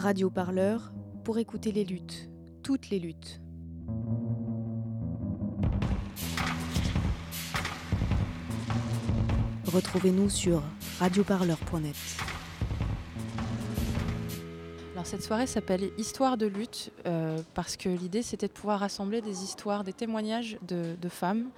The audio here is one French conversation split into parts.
Radio Parleur pour écouter les luttes, toutes les luttes. Retrouvez-nous sur radioparleur.net. Alors cette soirée s'appelle Histoire de lutte euh, parce que l'idée c'était de pouvoir rassembler des histoires, des témoignages de, femmes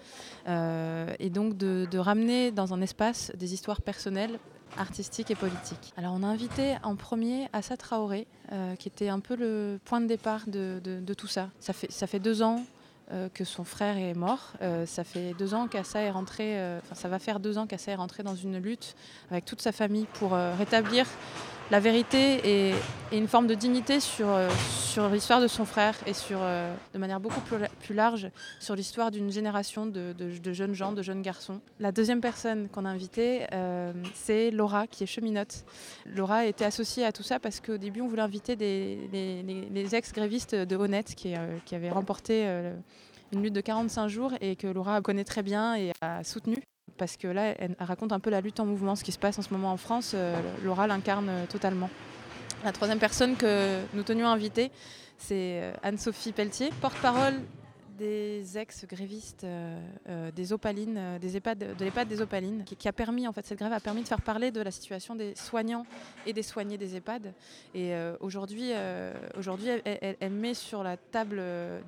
euh, et donc de, ramener dans un espace des histoires personnelles, artistiques et politiques. Alors on a invité en premier Assa Traoré euh, qui était un peu le point de départ de, tout ça. Ça fait, ça fait deux ans euh, que son frère est mort. Euh, ça fait deux ans qu'Assa est rentré, ça va faire deux ans qu'Assa est rentré dans une lutte avec toute sa famille pour rétablir la vérité et, une forme de dignité sur, sur l'histoire de son frère et sur, de manière beaucoup plus, large sur l'histoire d'une génération de, jeunes gens, de jeunes garçons. La deuxième personne qu'on a invitée, euh, c'est Laura, qui est cheminote. Laura été associée à tout ça parce qu'au début, on voulait inviter des, les, ex-grévistes de Honnête qui, euh, avaient remporté euh, une lutte de 45 jours et que Laura connaît très bien et a soutenu parce que là, elle raconte un peu la lutte en mouvement, ce qui se passe en ce moment en France. Euh, Laura l'incarne totalement. La troisième personne que nous tenions à inviter, c'est Anne-Sophie Pelletier, porte-parole des ex-grévistes euh, euh, des opalines, euh, des EHPAD, de l'EHPAD des opalines, qui, a permis, en fait, cette grève a permis de faire parler de la situation des soignants et des soignés des EHPAD. Et aujourd'hui, aujourd'hui elle, met sur la table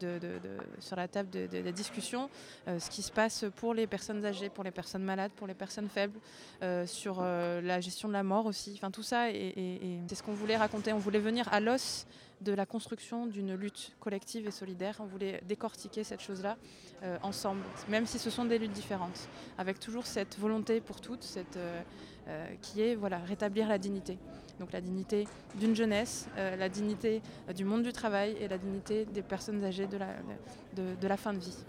de, de, sur la table de, discussion ce qui se passe pour les personnes âgées, pour les personnes malades, pour les personnes faibles, sur la gestion de la mort aussi. Enfin, tout ça, et c'est ce qu'on voulait raconter. On voulait venir à l'os de la construction d'une lutte collective et solidaire. On voulait décortiquer cette chose-là euh, ensemble, même si ce sont des luttes différentes, avec toujours cette volonté pour toutes, euh, euh, qui est voilà, rétablir la dignité. Donc la dignité d'une jeunesse, la dignité du monde du travail et la dignité des personnes âgées de la, de la fin de vie.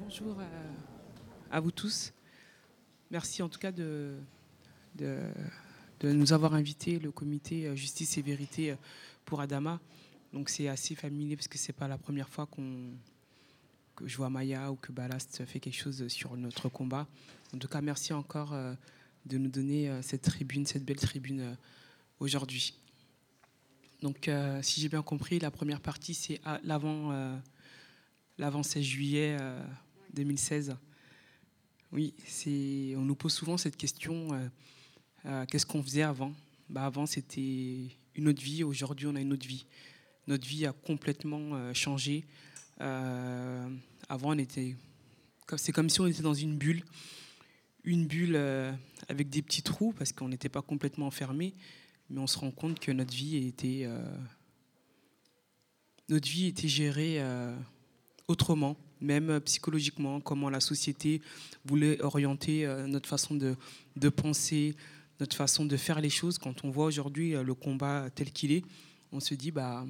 Bonjour. Euh à vous tous. Merci en tout cas de, nous avoir invités, le comité Justice et Vérité pour Adama. Donc c'est assez familier parce que c'est pas la première fois qu'on que je vois Maya ou que Ballast fait quelque chose sur notre combat. En tout cas, merci encore de nous donner cette tribune, cette belle tribune aujourd'hui. Donc, euh, si j'ai bien compris, la première partie, c'est l'avant euh, l'avant 16 juillet euh, 2016. Oui, on nous pose souvent cette question euh, euh, qu'est-ce qu'on faisait avant? Bah, Avant, c'était une autre vie. Aujourd'hui, on a une autre vie. Notre vie a complètement euh, changé. avant, on était. C'est comme si on était dans une bulle. Une bulle avec des petits trous, parce qu'on n'était pas complètement enfermé. Mais on se rend compte que notre vie était. notre vie était gérée autrement même psychologiquement, comment la société voulait orienter notre façon de, de, penser, notre façon de faire les choses. Quand on voit aujourd'hui le combat tel qu'il est, on se dit, bah,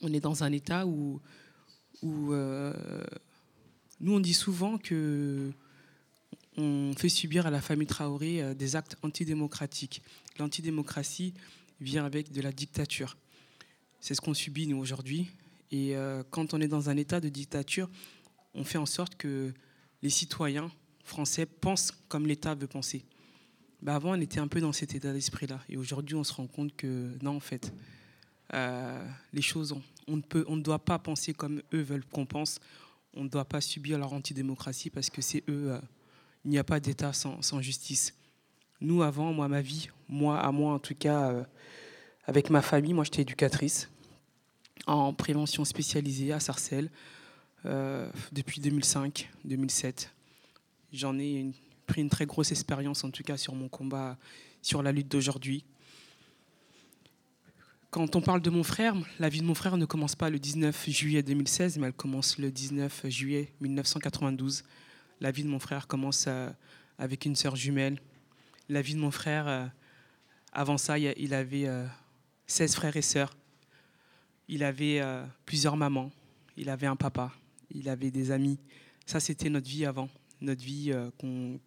on est dans un état où, où euh, nous, on dit souvent que on fait subir à la famille Traoré des actes antidémocratiques. L'antidémocratie vient avec de la dictature. C'est ce qu'on subit, nous, aujourd'hui. Et euh, quand on est dans un état de dictature, on fait en sorte que les citoyens français pensent comme l'État veut penser. Bah avant, on était un peu dans cet état d'esprit-là. Et aujourd'hui, on se rend compte que non, en fait, euh, les choses, on, on, ne peut, on ne doit pas penser comme eux veulent qu'on pense. On ne doit pas subir leur antidémocratie parce que c'est eux. Euh, il n'y a pas d'État sans, justice. Nous, avant, moi, ma vie, moi, à moi en tout cas, avec ma famille, moi, j'étais éducatrice en prévention spécialisée à Sarcelles euh, depuis 2005-2007. J'en ai pris une très grosse expérience, en tout cas sur mon combat, sur la lutte d'aujourd'hui. Quand on parle de mon frère, la vie de mon frère ne commence pas le 19 juillet 2016, mais elle commence le 19 juillet 1992. La vie de mon frère commence euh, avec une sœur jumelle. La vie de mon frère, euh, avant ça, il avait 16 frères et sœurs. Il avait euh, plusieurs mamans, il avait un papa, il avait des amis. Ça, c'était notre vie avant, notre vie euh, qu'on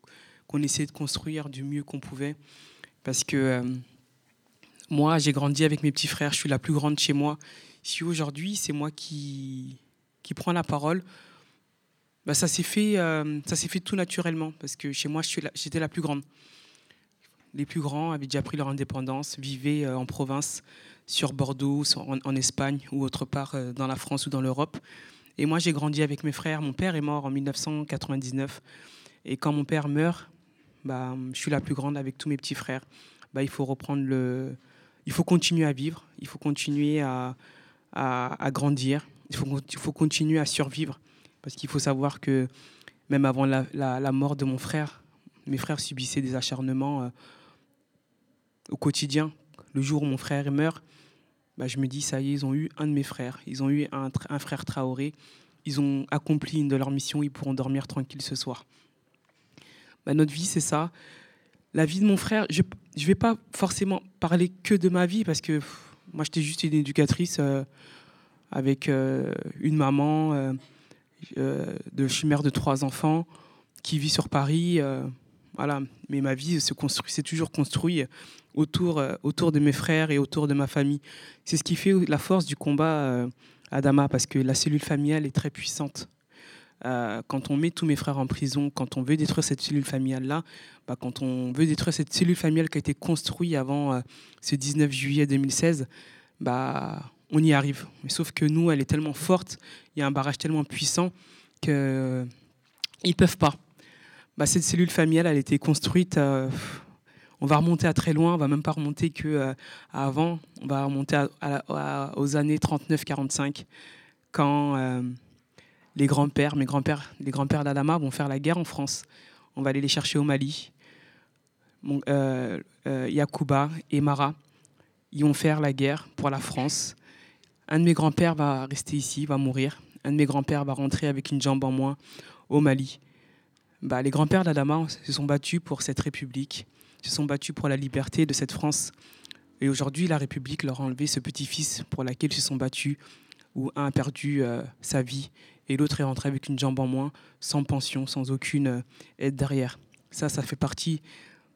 qu essayait de construire du mieux qu'on pouvait. Parce que euh, moi, j'ai grandi avec mes petits frères, je suis la plus grande chez moi. Si aujourd'hui, c'est moi qui, qui prends la parole, bah, ça s'est fait, fait tout naturellement parce que chez moi, j'étais la plus grande. Les plus grands avaient déjà pris leur indépendance, vivaient en province, sur Bordeaux, en, Espagne ou autre part euh, dans la France ou dans l'Europe. Et moi, j'ai grandi avec mes frères. Mon père est mort en 1999. Et quand mon père meurt, bah, je suis la plus grande avec tous mes petits frères. Bah, il faut reprendre le, il faut continuer à vivre, il faut continuer à, à, grandir, il faut, faut continuer à survivre. Parce qu'il faut savoir que même avant la, la, mort de mon frère, mes frères subissaient des acharnements euh, au quotidien. Le jour où mon frère meurt, bah, je me dis, ça y est, ils ont eu un de mes frères. Ils ont eu un, frère Traoré. Ils ont accompli une de leurs missions. Ils pourront dormir tranquille ce soir. Bah, notre vie, c'est ça. La vie de mon frère, je ne vais pas forcément parler que de ma vie parce que moi, j'étais juste une éducatrice euh, avec euh, une maman. de, je suis mère de trois enfants qui vit sur Paris. Voilà, mais ma vie s'est toujours construit autour, euh, autour de mes frères et autour de ma famille. C'est ce qui fait la force du combat euh, à Dama, parce que la cellule familiale est très puissante. Euh, quand on met tous mes frères en prison, quand on veut détruire cette cellule familiale-là, bah, quand on veut détruire cette cellule familiale qui a été construite avant ce 19 juillet 2016, bah, on y arrive. Mais sauf que nous, elle est tellement forte, il y a un barrage tellement puissant qu'ils ne peuvent pas. Bah, cette cellule familiale, elle a été construite on va remonter à très loin, on va même pas remonter que euh, on va remonter aux années 39-45, quand euh, les grands-pères, mes grands-pères, les grands-pères d'Adama vont faire la guerre en France. On va aller les chercher au Mali. Euh, Yacouba et Mara, ils vont faire la guerre pour la France. Un de mes grands-pères va rester ici, va mourir. Un de mes grands-pères va rentrer avec une jambe en moins au Mali. Bah, les grands-pères d'Adama se sont battus pour cette république se sont battus pour la liberté de cette France. Et aujourd'hui, la République leur a enlevé ce petit-fils pour lequel ils se sont battus, où un a perdu euh, sa vie et l'autre est rentré avec une jambe en moins, sans pension, sans aucune euh, aide derrière. Ça, ça fait partie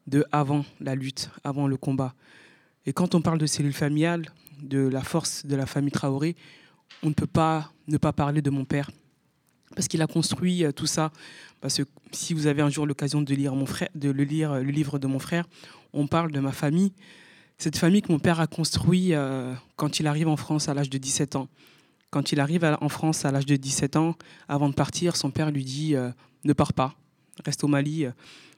de avant la lutte, avant le combat. Et quand on parle de cellules familiales, de la force de la famille Traoré, on ne peut pas ne pas parler de mon père. Parce qu'il a construit euh, tout ça parce que si vous avez un jour l'occasion de lire le livre de mon frère, on parle de ma famille. Cette famille que mon père a construite euh, quand il arrive en France à l'âge de 17 ans. Quand il arrive en France à l'âge de 17 ans, avant de partir, son père lui dit euh, ne pars pas, reste au Mali.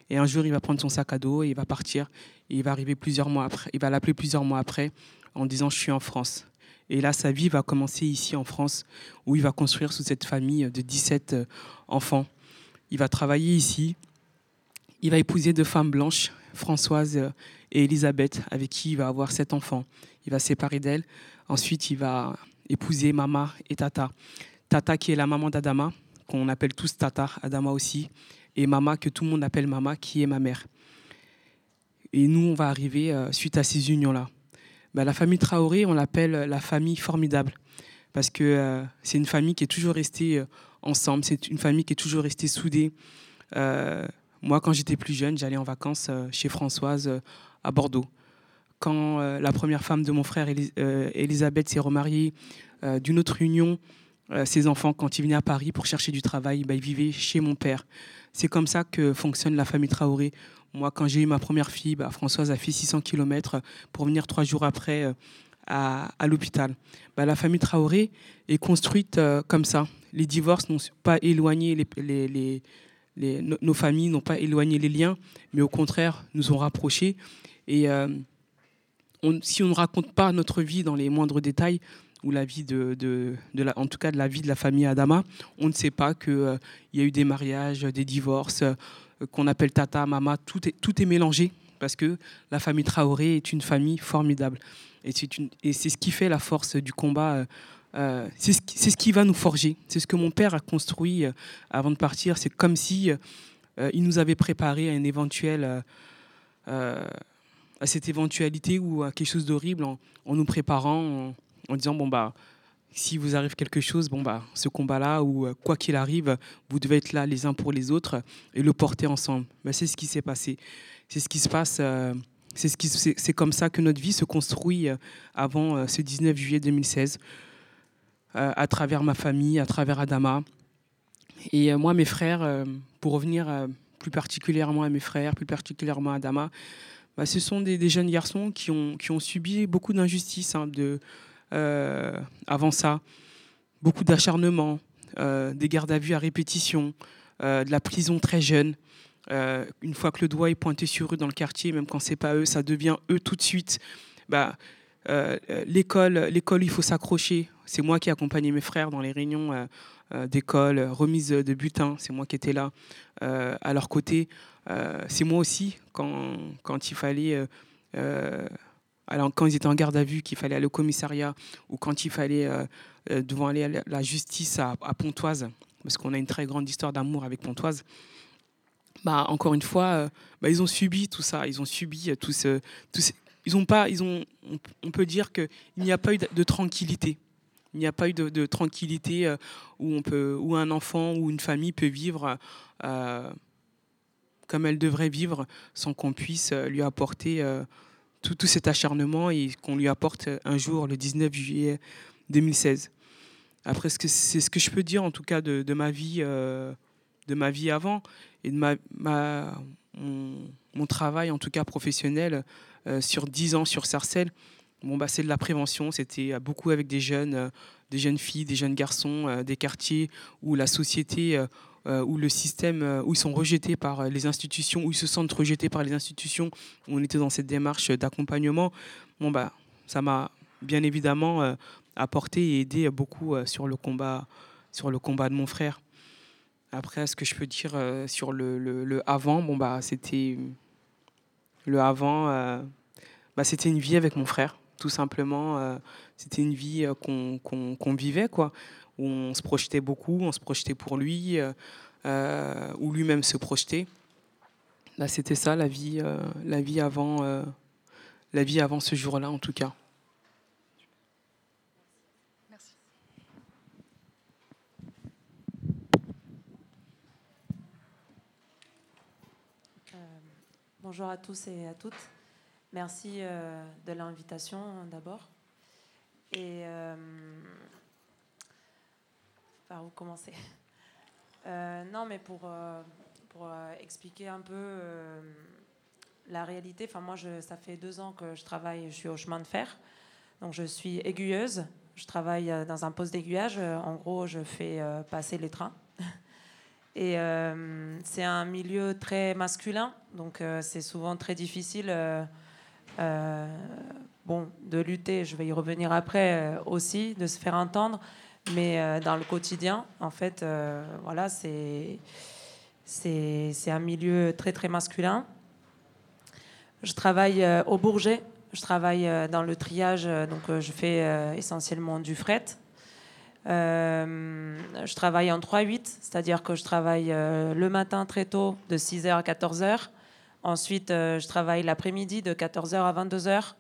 Et un jour, il va prendre son sac à dos et il va partir. Et il va arriver plusieurs mois après. Il va l'appeler plusieurs mois après en disant je suis en France. Et là, sa vie va commencer ici en France, où il va construire sous cette famille de 17 enfants. Il va travailler ici. Il va épouser deux femmes blanches, Françoise et Elisabeth, avec qui il va avoir sept enfants. Il va se séparer d'elles. Ensuite, il va épouser Mama et Tata. Tata qui est la maman d'Adama, qu'on appelle tous Tata, Adama aussi. Et Mama que tout le monde appelle Mama, qui est ma mère. Et nous, on va arriver euh, suite à ces unions-là. Ben, la famille Traoré, on l'appelle la famille formidable. Parce que euh, c'est une famille qui est toujours restée euh, ensemble. C'est une famille qui est toujours restée soudée. Euh, moi, quand j'étais plus jeune, j'allais en vacances euh, chez Françoise euh, à Bordeaux. Quand la première femme de mon frère, Elisabeth, s'est remariée d'une autre union, ses enfants, quand ils venaient à Paris pour chercher du travail, bah, ils vivaient chez mon père. C'est comme ça que fonctionne la famille Traoré. Moi, quand j'ai eu ma première fille, bah, Françoise a fait 600 km pour venir trois jours après à, l'hôpital. Bah, la famille Traoré est construite comme ça les divorces n'ont pas éloigné les, nos familles, n'ont pas éloigné les liens, mais au contraire, nous ont rapprochés. Et euh, si on ne raconte pas notre vie dans les moindres détails, ou la vie de, en tout cas de la vie de la famille Adama, on ne sait pas qu'il euh, y a eu des mariages, des divorces, euh, qu'on appelle tata, mama, tout est, tout est mélangé parce que la famille Traoré est une famille formidable. Et c'est ce qui fait la force du combat euh, c'est ce, qui va nous forger. C'est ce que mon père a construit euh, avant de partir. C'est comme si euh, il nous avait préparé à une éventuelle, à cette éventualité ou à quelque chose d'horrible en, nous préparant, en, disant bon bah si vous arrive quelque chose, bon bah ce combat-là ou quoi qu'il arrive, vous devez être là les uns pour les autres et le porter ensemble. Bah, c'est ce qui s'est passé. C'est ce qui se passe. C'est ce c'est comme ça que notre vie se construit avant ce 19 juillet 2016. Euh, à travers ma famille, à travers Adama. Et moi, mes frères, pour revenir plus particulièrement à mes frères, plus particulièrement à Dama, bah, ce sont des, jeunes garçons qui ont, subi beaucoup d'injustices hein, avant ça, beaucoup d'acharnement, des gardes à vue à répétition, de la prison très jeune. Une fois que le doigt est pointé sur eux dans le quartier, même quand c'est pas eux, ça devient eux tout de suite. Bah, euh, euh, l'école, l'école, il faut s'accrocher. C'est moi qui accompagnais mes frères dans les réunions euh, d'école, remise de butin. C'est moi qui étais là à leur côté. c'est moi aussi quand il fallait alors, quand ils étaient en garde à vue, qu'il fallait aller au commissariat ou quand il fallait devant aller à la justice à, Pontoise, parce qu'on a une très grande histoire d'amour avec Pontoise, bah, encore une fois, bah, ils ont subi tout ça, ils ont subi tout ce, tout ils ont pas, ils ont, on peut dire qu'il n'y a pas eu de tranquillité. Il n'y a pas eu de, tranquillité euh, où, on peut, où un enfant ou une famille peut vivre euh, comme elle devrait vivre sans qu'on puisse euh, lui apporter tout, tout, cet acharnement et qu'on lui apporte un jour, le 19 juillet 2016. Après, c'est ce que je peux dire en tout cas de, ma vie, de ma vie avant et de ma, mon, travail en tout cas professionnel euh, sur 10 ans sur Sarcelles, bon, bah, c'est de la prévention. C'était beaucoup avec des jeunes, euh, des jeunes filles, des jeunes garçons, euh, des quartiers où la société, où le système, où ils sont rejetés par les institutions, où ils se sentent rejetés par les institutions. On était dans cette démarche d'accompagnement. Bon, bah, ça m'a bien évidemment apporté et aidé beaucoup sur le combat, sur le combat de mon frère. Après, ce que je peux dire sur le, le avant, bon bah c'était le avant, euh, bah, c'était une vie avec mon frère, tout simplement. Euh, c'était une vie euh, qu'on vivait, quoi, où on se projetait beaucoup, on se projetait pour lui, où lui-même se projetait. Bah, c'était ça, la vie, la vie avant, la vie avant ce jour-là, en tout cas. Bonjour à tous et à toutes. Merci euh, de l'invitation d'abord. Et euh, par où commencer? Euh, Non, mais pour, pour expliquer un peu la réalité, enfin moi, ça fait deux ans que je travaille, je suis au chemin de fer. Donc je suis aiguilleuse. Je travaille dans un poste d'aiguillage. En gros, je fais passer les trains. Et euh, c'est un milieu très masculin, donc euh, c'est souvent très difficile euh, bon, de lutter, je vais y revenir après aussi, de se faire entendre, mais dans le quotidien, en fait, voilà, c'est, c'est, c'est un milieu très très masculin. Je travaille au Bourget, je travaille dans le triage, donc je fais essentiellement du fret. Euh, je travaille en 3-8, c'est-à-dire que je travaille euh, le matin très tôt de 6h à 14h. Ensuite, euh, je travaille l'après-midi de 14h à 22h.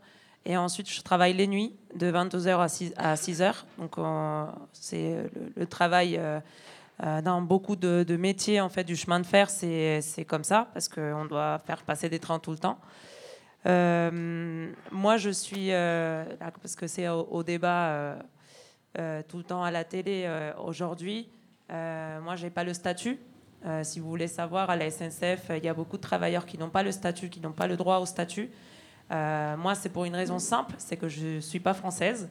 Et ensuite, je travaille les nuits de 22h à 6, h Donc, c'est le, travail dans beaucoup de, métiers en fait, du chemin de fer, c'est comme ça, parce qu'on doit faire passer des trains tout le temps. moi, je suis, parce que c'est au, débat tout le temps à la télé euh, aujourd'hui. Euh, moi, je n'ai pas le statut. si vous voulez savoir, à la SNCF, il y a beaucoup de travailleurs qui n'ont pas le statut, qui n'ont pas le droit au statut. moi, c'est pour une raison simple, c'est que je ne suis pas française.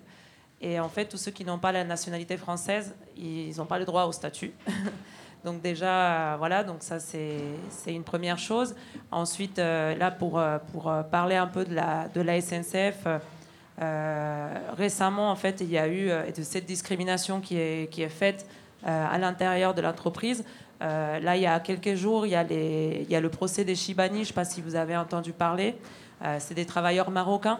Et en fait, tous ceux qui n'ont pas la nationalité française, ils n'ont pas le droit au statut. donc déjà, voilà, donc ça c'est une première chose. Ensuite, là, pour, parler un peu de la, de la SNCF, euh, récemment, en fait, il y a eu euh, cette discrimination qui est, faite euh, à l'intérieur de l'entreprise. là, il y a quelques jours, il y a, le procès des Chibani, je ne sais pas si vous avez entendu parler. C'est des travailleurs marocains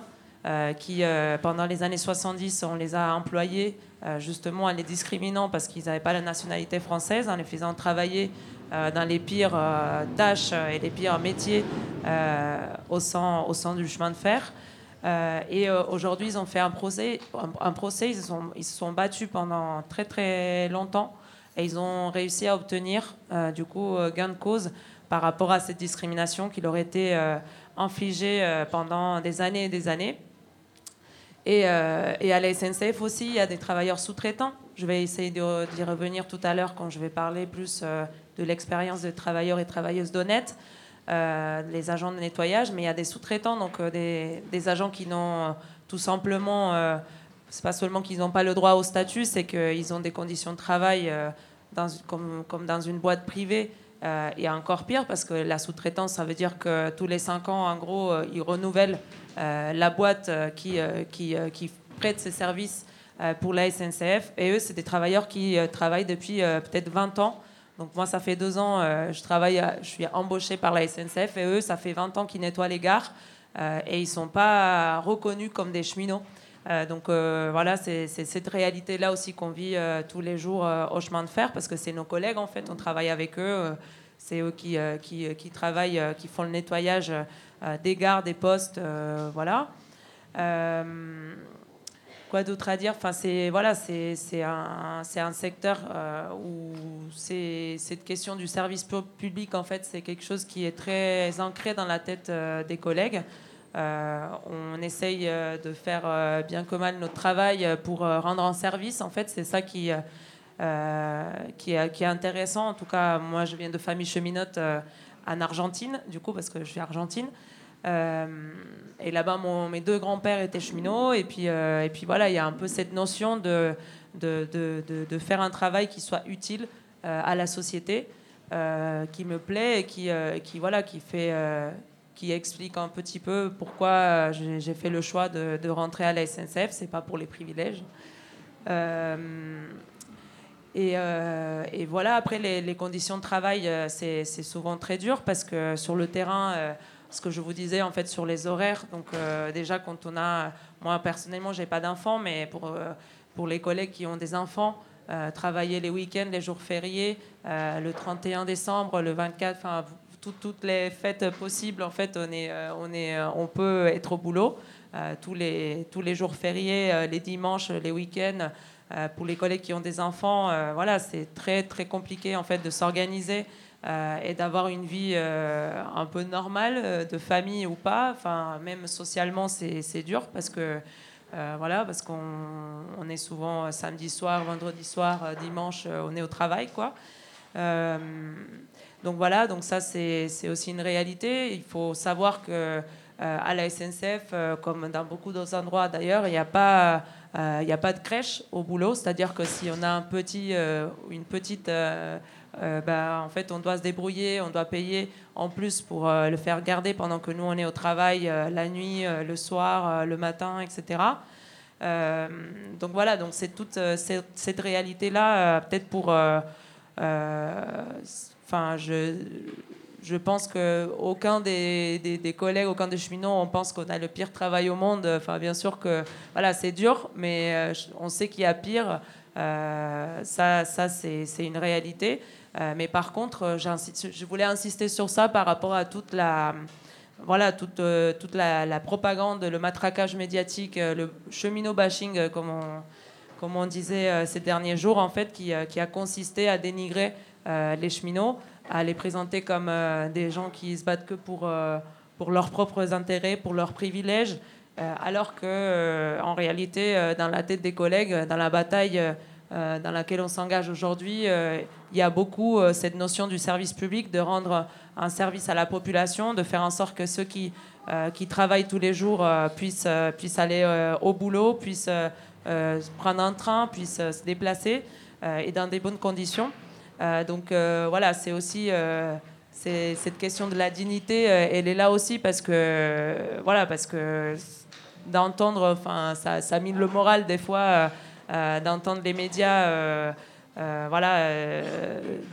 qui, pendant les années 70, on les a employés justement en les discriminant parce qu'ils n'avaient pas la nationalité française, en les faisant travailler dans les pires tâches et les pires métiers au sein du chemin de fer. Euh, et euh, aujourd'hui, ils ont fait un procès. Un, procès ils, sont, ils se sont battus pendant très très longtemps et ils ont réussi à obtenir euh, du coup gain de cause par rapport à cette discrimination qui leur était infligée pendant des années et des années. Et, à la SNCF aussi, il y a des travailleurs sous-traitants. Je vais essayer d'y revenir tout à l'heure quand je vais parler plus de l'expérience de travailleurs et travailleuses d'honnêtes. Les agents de nettoyage, mais il y a des sous-traitants, donc des, des, agents qui n'ont tout simplement c'est pas seulement qu'ils n'ont pas le droit au statut, c'est qu'ils ont des conditions de travail euh, comme, dans une boîte privée. Euh, et encore pire, parce que la sous-traitance, ça veut dire que tous les cinq ans, en gros, euh, ils renouvellent la boîte qui, prête ses services pour la SNCF. Et eux, c'est des travailleurs qui travaillent depuis peut-être 20 ans. Donc moi, ça fait deux ans, je travaille, je suis embauché par la SNCF. Et eux, ça fait 20 ans qu'ils nettoient les gares. et ils ne sont pas reconnus comme des cheminots. Euh, donc euh, voilà, c'est cette réalité-là aussi qu'on vit euh, tous les jours au chemin de fer, parce que c'est nos collègues en fait, on travaille avec eux, c'est eux qui, qui, travaillent, qui font le nettoyage des gares, des postes, voilà. D'autre à dire Enfin, c'est voilà, c'est un, un, secteur où cette question du service public en fait, c'est quelque chose qui est très ancré dans la tête des collègues. Euh, on essaye euh, de faire euh, bien que mal notre travail pour rendre un service. En fait, c'est ça qui, qui, est, qui, est, intéressant. En tout cas, moi, je viens de famille cheminote en Argentine, du coup, parce que je suis argentine. Et là-bas, mes deux grands-pères étaient cheminots. Et puis, et puis voilà, il y a un peu cette notion de, de, de, de faire un travail qui soit utile à la société, qui me plaît et qui, qui, voilà, qui fait qui explique un petit peu pourquoi euh, j'ai fait le choix de, rentrer à la SNCF. C'est pas pour les privilèges. Euh, euh, et, voilà, après, les, conditions de travail, c'est souvent très dur parce que sur le terrain, ce que je vous disais en fait sur les horaires, donc déjà quand on a, moi personnellement, j'ai pas d'enfants, mais pour, pour les collègues qui ont des enfants, travailler les week-ends, les jours fériés, le 31 décembre, le 24, enfin, toutes les fêtes possibles, en fait, on, est, euh, on, est, euh, on peut être au boulot. Euh, tous, les, tous les jours fériés, les dimanches, les week-ends, pour les collègues qui ont des enfants, voilà, c'est très, très compliqué, en fait, de s'organiser et d'avoir une vie un peu normale, de famille ou pas. Enfin, même socialement, c'est dur parce que... voilà, parce qu'on on est souvent samedi soir, vendredi soir, dimanche, on est au travail, quoi. Donc voilà, donc ça c'est aussi une réalité. Il faut savoir que euh, à la SNCF, euh, comme dans beaucoup d'autres endroits d'ailleurs, il n'y a pas euh, il a pas de crèche au boulot, c'est-à-dire que si on a un petit, une petite, bah, en fait, on doit se débrouiller, on doit payer en plus pour le faire garder pendant que nous on est au travail la nuit, le soir, le matin, etc. donc voilà, donc c'est toute cette, réalité-là, peut-être pour Enfin, je, je pense qu'aucun des, des, collègues, aucun des cheminots, on pense qu'on a le pire travail au monde. Enfin, bien sûr que voilà, c'est dur, mais euh, on sait qu'il y a pire. Euh, ça, ça c'est une réalité. Euh, mais par contre, je voulais insister sur ça par rapport à toute la, voilà, toute, toute la, propagande, le matraquage médiatique, le cheminot bashing, comme on, comme on disait ces derniers jours, en fait, qui, qui a consisté à dénigrer euh, les cheminots, à les présenter comme euh, des gens qui se battent que pour, euh, pour leurs propres intérêts, pour leurs privilèges, alors que en réalité, dans la tête des collègues, dans la bataille dans laquelle on s'engage aujourd'hui, il y a beaucoup cette notion du service public, de rendre un service à la population, de faire en sorte que ceux qui, qui travaillent tous les jours puissent, puissent aller au boulot, puissent prendre un train, puissent se déplacer et dans des bonnes conditions. Euh, donc euh, voilà, c'est aussi euh, cette question de la dignité, elle est là aussi parce que voilà, parce que d'entendre, enfin, ça, mine le moral des fois d'entendre les médias. voilà,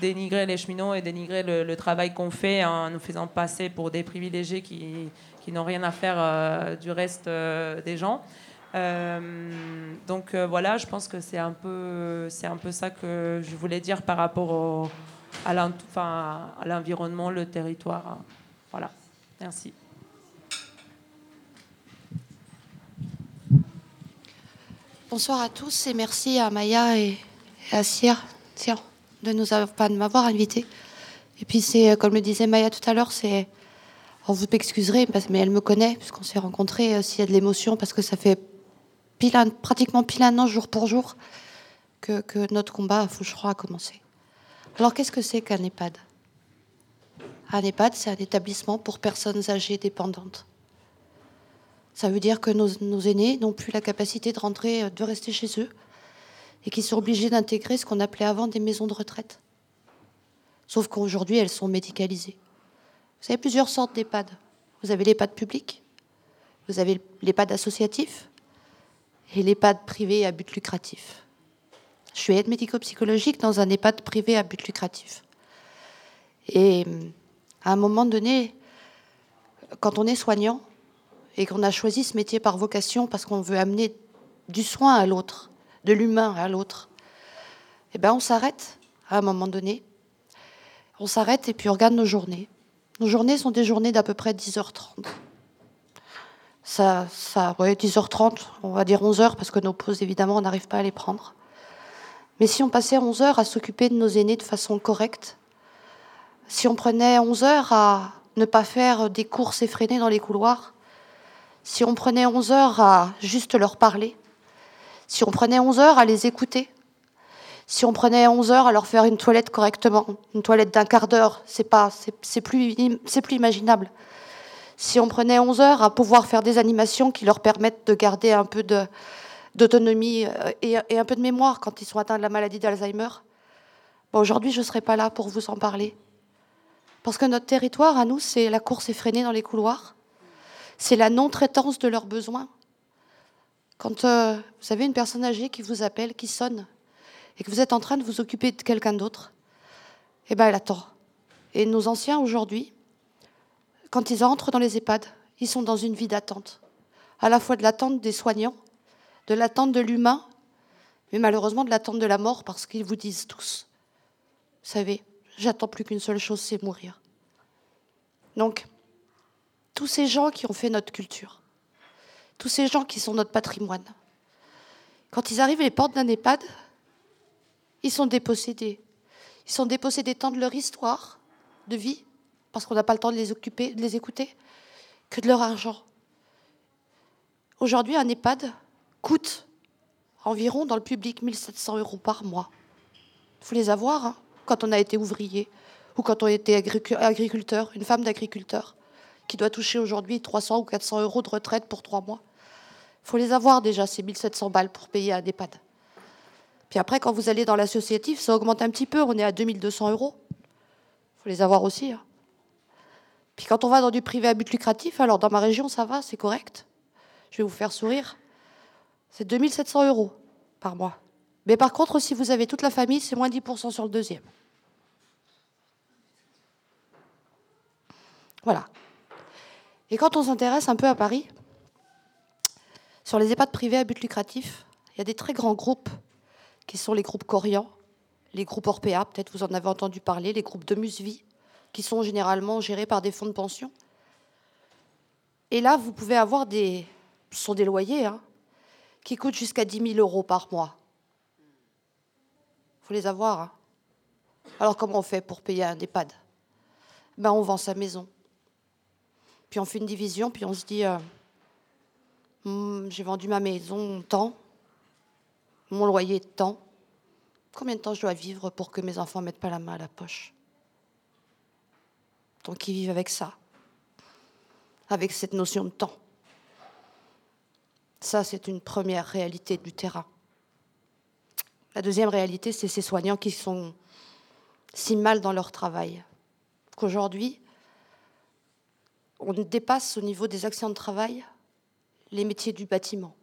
dénigrer les cheminots et dénigrer le, travail qu'on fait en nous faisant passer pour des privilégiés qui, qui n'ont rien à faire du reste des gens. Euh, donc euh, voilà, je pense que c'est un, peu, un peu ça que je voulais dire par rapport à l'environnement, le territoire. Voilà, merci. Bonsoir à tous et merci à Maya et, à Cyr, de nous de m'avoir invité. Et puis c'est comme le disait Maya tout à l'heure, c'est vous m'excuserez mais elle me connaît puisqu'on s'est rencontrés. Euh, s'il y a de l'émotion parce que ça fait pratiquement pile un an, jour pour jour, que, notre combat à Foucheroy a commencé. Alors qu'est-ce que c'est qu'un EHPAD? Un EHPAD, c'est un établissement pour personnes âgées dépendantes. Ça veut dire que nos, aînés n'ont plus la capacité de rentrer, de rester chez eux, et qu'ils sont obligés d'intégrer ce qu'on appelait avant des maisons de retraite. Sauf qu'aujourd'hui, elles sont médicalisées. Vous avez plusieurs sortes d'EHPAD. Vous avez l'EHPAD public, vous avez l'EHPAD associatif et l'EHPAD privé à but lucratif. Je suis aide médico-psychologique dans un EHPAD privé à but lucratif. Et à un moment donné, quand on est soignant et qu'on a choisi ce métier par vocation parce qu'on veut amener du soin à l'autre, de l'humain à l'autre, eh ben on s'arrête à un moment donné. On s'arrête et puis on regarde nos journées. Nos journées sont des journées d'à peu près 10h30. Ça, ça, ouais, 10h30, on va dire 11h, parce que nos pauses, évidemment, on n'arrive pas à les prendre. Mais si on passait 11 heures à s'occuper de nos aînés de façon correcte, si on prenait 11 heures à ne pas faire des courses effrénées dans les couloirs, si on prenait 11 heures à juste leur parler, si on prenait 11 heures à les écouter, si on prenait 11 heures à leur faire une toilette correctement, une toilette d'un quart d'heure, c'est pas, c'est plus, c'est imaginable. Si on prenait 11 heures à pouvoir faire des animations qui leur permettent de garder un peu d'autonomie euh, et, un peu de mémoire quand ils sont atteints de la maladie d'Alzheimer, aujourd'hui je ne serai pas là pour vous en parler. Parce que notre territoire, à nous, c'est la course effrénée dans les couloirs, c'est la non-traitance de leurs besoins, quand euh, vous avez une personne âgée qui vous appelle, qui sonne, et que vous êtes en train de vous occuper de quelqu'un d'autre, eh bien, elle attend. Et nos anciens, aujourd'hui, quand ils entrent dans les EHPAD, ils sont dans une vie d'attente. À la fois de l'attente des soignants, de l'attente de l'humain, mais malheureusement de l'attente de la mort, parce qu'ils vous disent tous, vous savez, j'attends plus qu'une seule chose, c'est mourir. Donc, tous ces gens qui ont fait notre culture, tous ces gens qui sont notre patrimoine. Quand ils arrivent à les portes d'un EHPAD, ils sont dépossédés. Ils sont dépossédés tant de leur histoire de vie, parce qu'on n'a pas le temps de les occuper, de les écouter, que de leur argent. Aujourd'hui, un EHPAD coûte environ dans le public 1700 euros par mois. Il faut les avoir hein, quand on a été ouvrier ou quand on a été agriculteur, une femme d'agriculteur qui doit toucher aujourd'hui 300 ou 400 euros de retraite pour trois mois. Il faut les avoir déjà, ces 1700 balles pour payer un EHPAD. Puis après, quand vous allez dans l'associatif, ça augmente un petit peu, on est à 2200 euros. Il faut les avoir aussi. Hein. Puis quand on va dans du privé à but lucratif, alors dans ma région, ça va, c'est correct. Je vais vous faire sourire. C'est 2700 euros par mois. Mais par contre, si vous avez toute la famille, c'est moins 10% sur le deuxième. Voilà. Et quand on s'intéresse un peu à Paris, sur les EHPAD privés à but lucratif, il y a des très grands groupes qui sont les groupes Corian, les groupes Orpea, peut-être vous en avez entendu parler, les groupes de Musvie, qui sont généralement gérés par des fonds de pension. Et là, vous pouvez avoir des, ce sont des loyers, hein, qui coûtent jusqu'à 10 000 euros par mois. Il faut les avoir. Hein. Alors comment on fait pour payer un EHPAD? Ben, On vend sa maison. Puis on fait une division, puis on se dit, euh, Hmm, j'ai vendu ma maison tant, mon loyer tant. Combien de temps je dois vivre pour que mes enfants ne mettent pas la main à la poche? Donc ils vivent avec ça, avec cette notion de temps. Ça, c'est une première réalité du terrain. La deuxième réalité, c'est ces soignants qui sont si mal dans leur travail qu'aujourd'hui, on dépasse au niveau des actions de travail les métiers du bâtiment.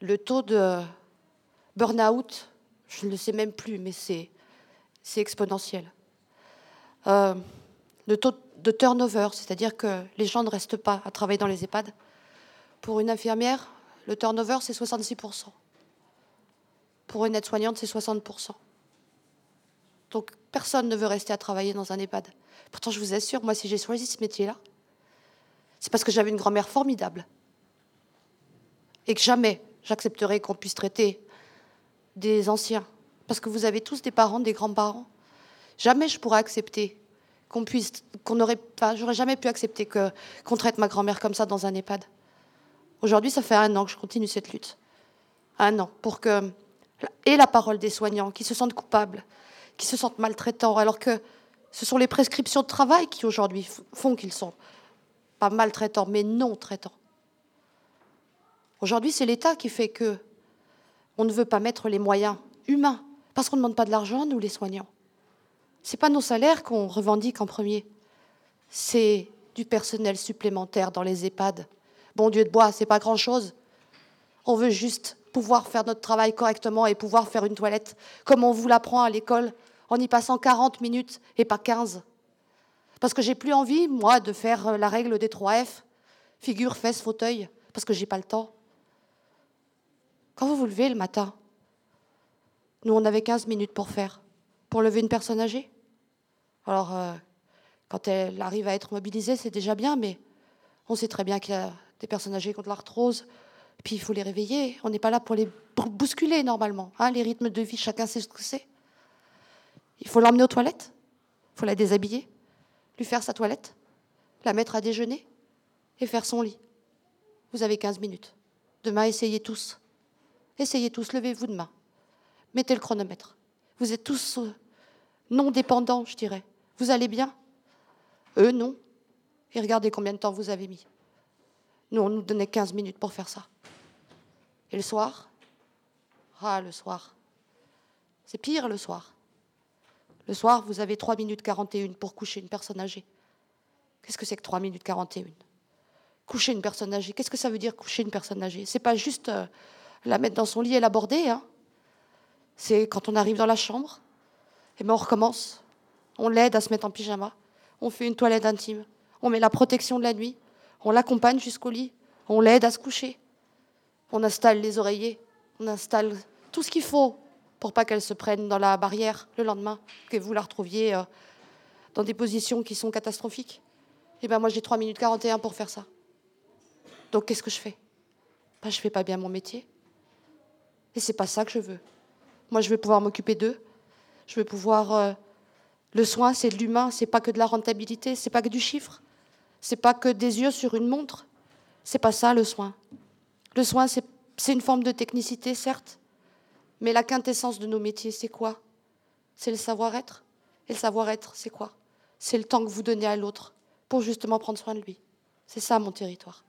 Le taux de burn-out, je ne le sais même plus, mais c'est, exponentiel. Euh, le taux de turnover, c'est-à-dire que les gens ne restent pas à travailler dans les EHPAD. Pour une infirmière, le turnover, c'est 66%. Pour une aide-soignante, c'est 60%. Donc personne ne veut rester à travailler dans un EHPAD. Pourtant, je vous assure, moi, si j'ai choisi ce métier-là, c'est parce que j'avais une grand-mère formidable. Et que jamais j'accepterai qu'on puisse traiter des anciens. Parce que vous avez tous des parents, des grands-parents. Jamais je pourrais accepter qu'on puisse, qu'on aurait, enfin, j'aurais jamais pu accepter que, qu'on traite ma grand-mère comme ça dans un EHPAD. Aujourd'hui, ça fait un an que je continue cette lutte. Un an. Pour que. Et la parole des soignants qui se sentent coupables, qui se sentent maltraitants, alors que ce sont les prescriptions de travail qui aujourd'hui font qu'ils sont pas maltraitants, mais non traitants. Aujourd'hui, c'est l'État qui fait que on ne veut pas mettre les moyens humains, parce qu'on ne demande pas de l'argent, nous les soignants. Ce n'est pas nos salaires qu'on revendique en premier, c'est du personnel supplémentaire dans les EHPAD. Bon Dieu de bois, c'est pas grand-chose. On veut juste pouvoir faire notre travail correctement et pouvoir faire une toilette comme on vous l'apprend à l'école, en y passant 40 minutes et pas 15. Parce que j'ai plus envie, moi, de faire la règle des 3 F, figure, fesses, fauteuil, parce que j'ai pas le temps. Quand vous vous levez le matin, nous, on avait 15 minutes pour faire, pour lever une personne âgée. Alors, euh, quand elle arrive à être mobilisée, c'est déjà bien, mais on sait très bien qu'il y a des personnes âgées contre l'arthrose, puis il faut les réveiller. On n'est pas là pour les bousculer normalement. Hein, les rythmes de vie, chacun sait ce que c'est. Il faut l'emmener aux toilettes, il faut la déshabiller, lui faire sa toilette, la mettre à déjeuner et faire son lit. Vous avez 15 minutes. Demain, essayez tous. Essayez tous, levez-vous demain. Mettez le chronomètre. Vous êtes tous euh, non dépendants, je dirais. Vous allez bien? Eux, non. Et regardez combien de temps vous avez mis. Nous, on nous donnait 15 minutes pour faire ça. Et le soir? Ah, le soir. C'est pire le soir. Le soir, vous avez 3 minutes 41 pour coucher une personne âgée. Qu'est-ce que c'est que 3 minutes 41 Coucher une personne âgée. Qu'est-ce que ça veut dire coucher une personne âgée? C'est pas juste euh, la mettre dans son lit et l'aborder. Hein? C'est quand on arrive dans la chambre, et ben on recommence. On l'aide à se mettre en pyjama. On fait une toilette intime. On met la protection de la nuit. On l'accompagne jusqu'au lit. On l'aide à se coucher. On installe les oreillers. On installe tout ce qu'il faut pour pas qu'elle se prenne dans la barrière le lendemain, que vous la retrouviez euh, dans des positions qui sont catastrophiques. Et eh ben moi j'ai 3 minutes 41 pour faire ça. Donc qu'est-ce que je fais? Ben, Je fais pas bien mon métier. Et c'est pas ça que je veux. Moi je veux pouvoir m'occuper d'eux. Je veux pouvoir. Euh, le soin, c'est de l'humain, c'est pas que de la rentabilité, c'est pas que du chiffre, c'est pas que des yeux sur une montre. C'est pas ça le soin. Le soin, c'est une forme de technicité, certes, mais la quintessence de nos métiers, c'est quoi? C'est le savoir-être? Et le savoir-être, c'est quoi? C'est le temps que vous donnez à l'autre pour justement prendre soin de lui. C'est ça mon territoire.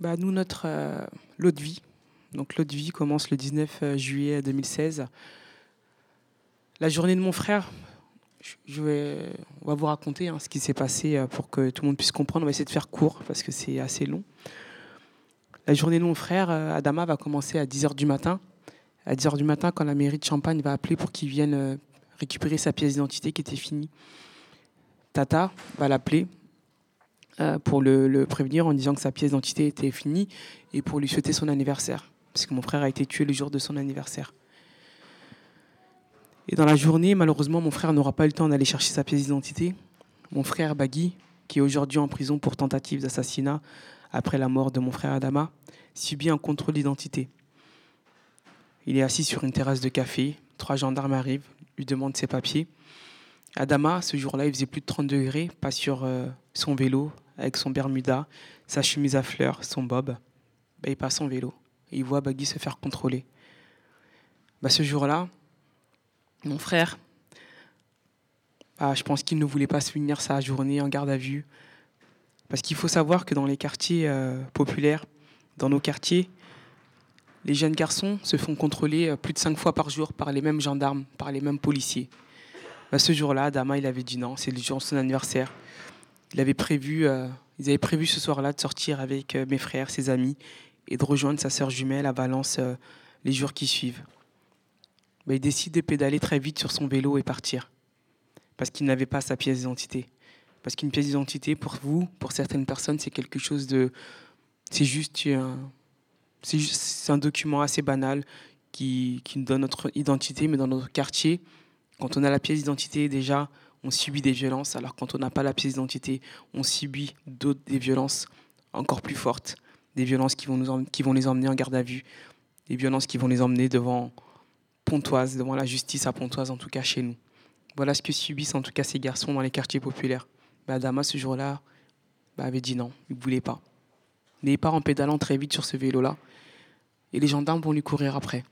Bah, Nous, notre euh, lot de vie. Donc, l'autre vie commence le 19 euh, juillet 2016. La journée de mon frère, je vais, on va vous raconter hein, ce qui s'est passé euh, pour que tout le monde puisse comprendre. On va essayer de faire court parce que c'est assez long. La journée de mon frère, Adama, va commencer à 10h du matin. À 10h du matin, quand la mairie de Champagne va appeler pour qu'il vienne récupérer sa pièce d'identité qui était finie. Tata va l'appeler euh, pour le, prévenir en disant que sa pièce d'identité était finie et pour lui souhaiter son anniversaire, parce que mon frère a été tué le jour de son anniversaire. Et dans la journée, malheureusement, mon frère n'aura pas eu le temps d'aller chercher sa pièce d'identité. Mon frère Bagui, qui est aujourd'hui en prison pour tentative d'assassinat après la mort de mon frère Adama, subit un contrôle d'identité. Il est assis sur une terrasse de café. Trois gendarmes arrivent, lui demandent ses papiers. Adama, ce jour-là, il faisait plus de 30 degrés, pas sur euh, son vélo, avec son Bermuda, sa chemise à fleurs, son bob, bah, il passe en vélo. Il voit Baggy se faire contrôler. Bah, ce jour-là, mon frère, bah, je pense qu'il ne voulait pas se finir sa journée en garde à vue. Parce qu'il faut savoir que dans les quartiers euh, populaires, dans nos quartiers, les jeunes garçons se font contrôler euh, plus de cinq fois par jour par les mêmes gendarmes, par les mêmes policiers. Ce jour-là, Dama, il avait dit non, c'est le jour de son anniversaire il avait prévu, euh, ils avaient prévu ce soir-là de sortir avec euh, mes frères, ses amis, et de rejoindre sa sœur jumelle à Valence euh, les jours qui suivent. Il décide de pédaler très vite sur son vélo et partir, parce qu'il n'avait pas sa pièce d'identité. Parce qu'une pièce d'identité, pour vous, pour certaines personnes, c'est quelque chose de... C'est juste un, c'est un document assez banal qui, qui nous donne notre identité, mais dans notre quartier, quand on a la pièce d'identité, déjà, on subit des violences, alors quand on n'a pas la pièce d'identité, on subit des violences encore plus fortes, des violences qui vont, nous les emmener en garde à vue, des violences qui vont les emmener devant Pontoise, devant la justice à Pontoise, en tout cas chez nous. Voilà ce que subissent en tout cas ces garçons dans les quartiers populaires. Bah, Adama, ce jour-là, bah, avait dit non, il ne voulait pas. Il part en pédalant très vite sur ce vélo-là. Et les gendarmes vont lui courir après.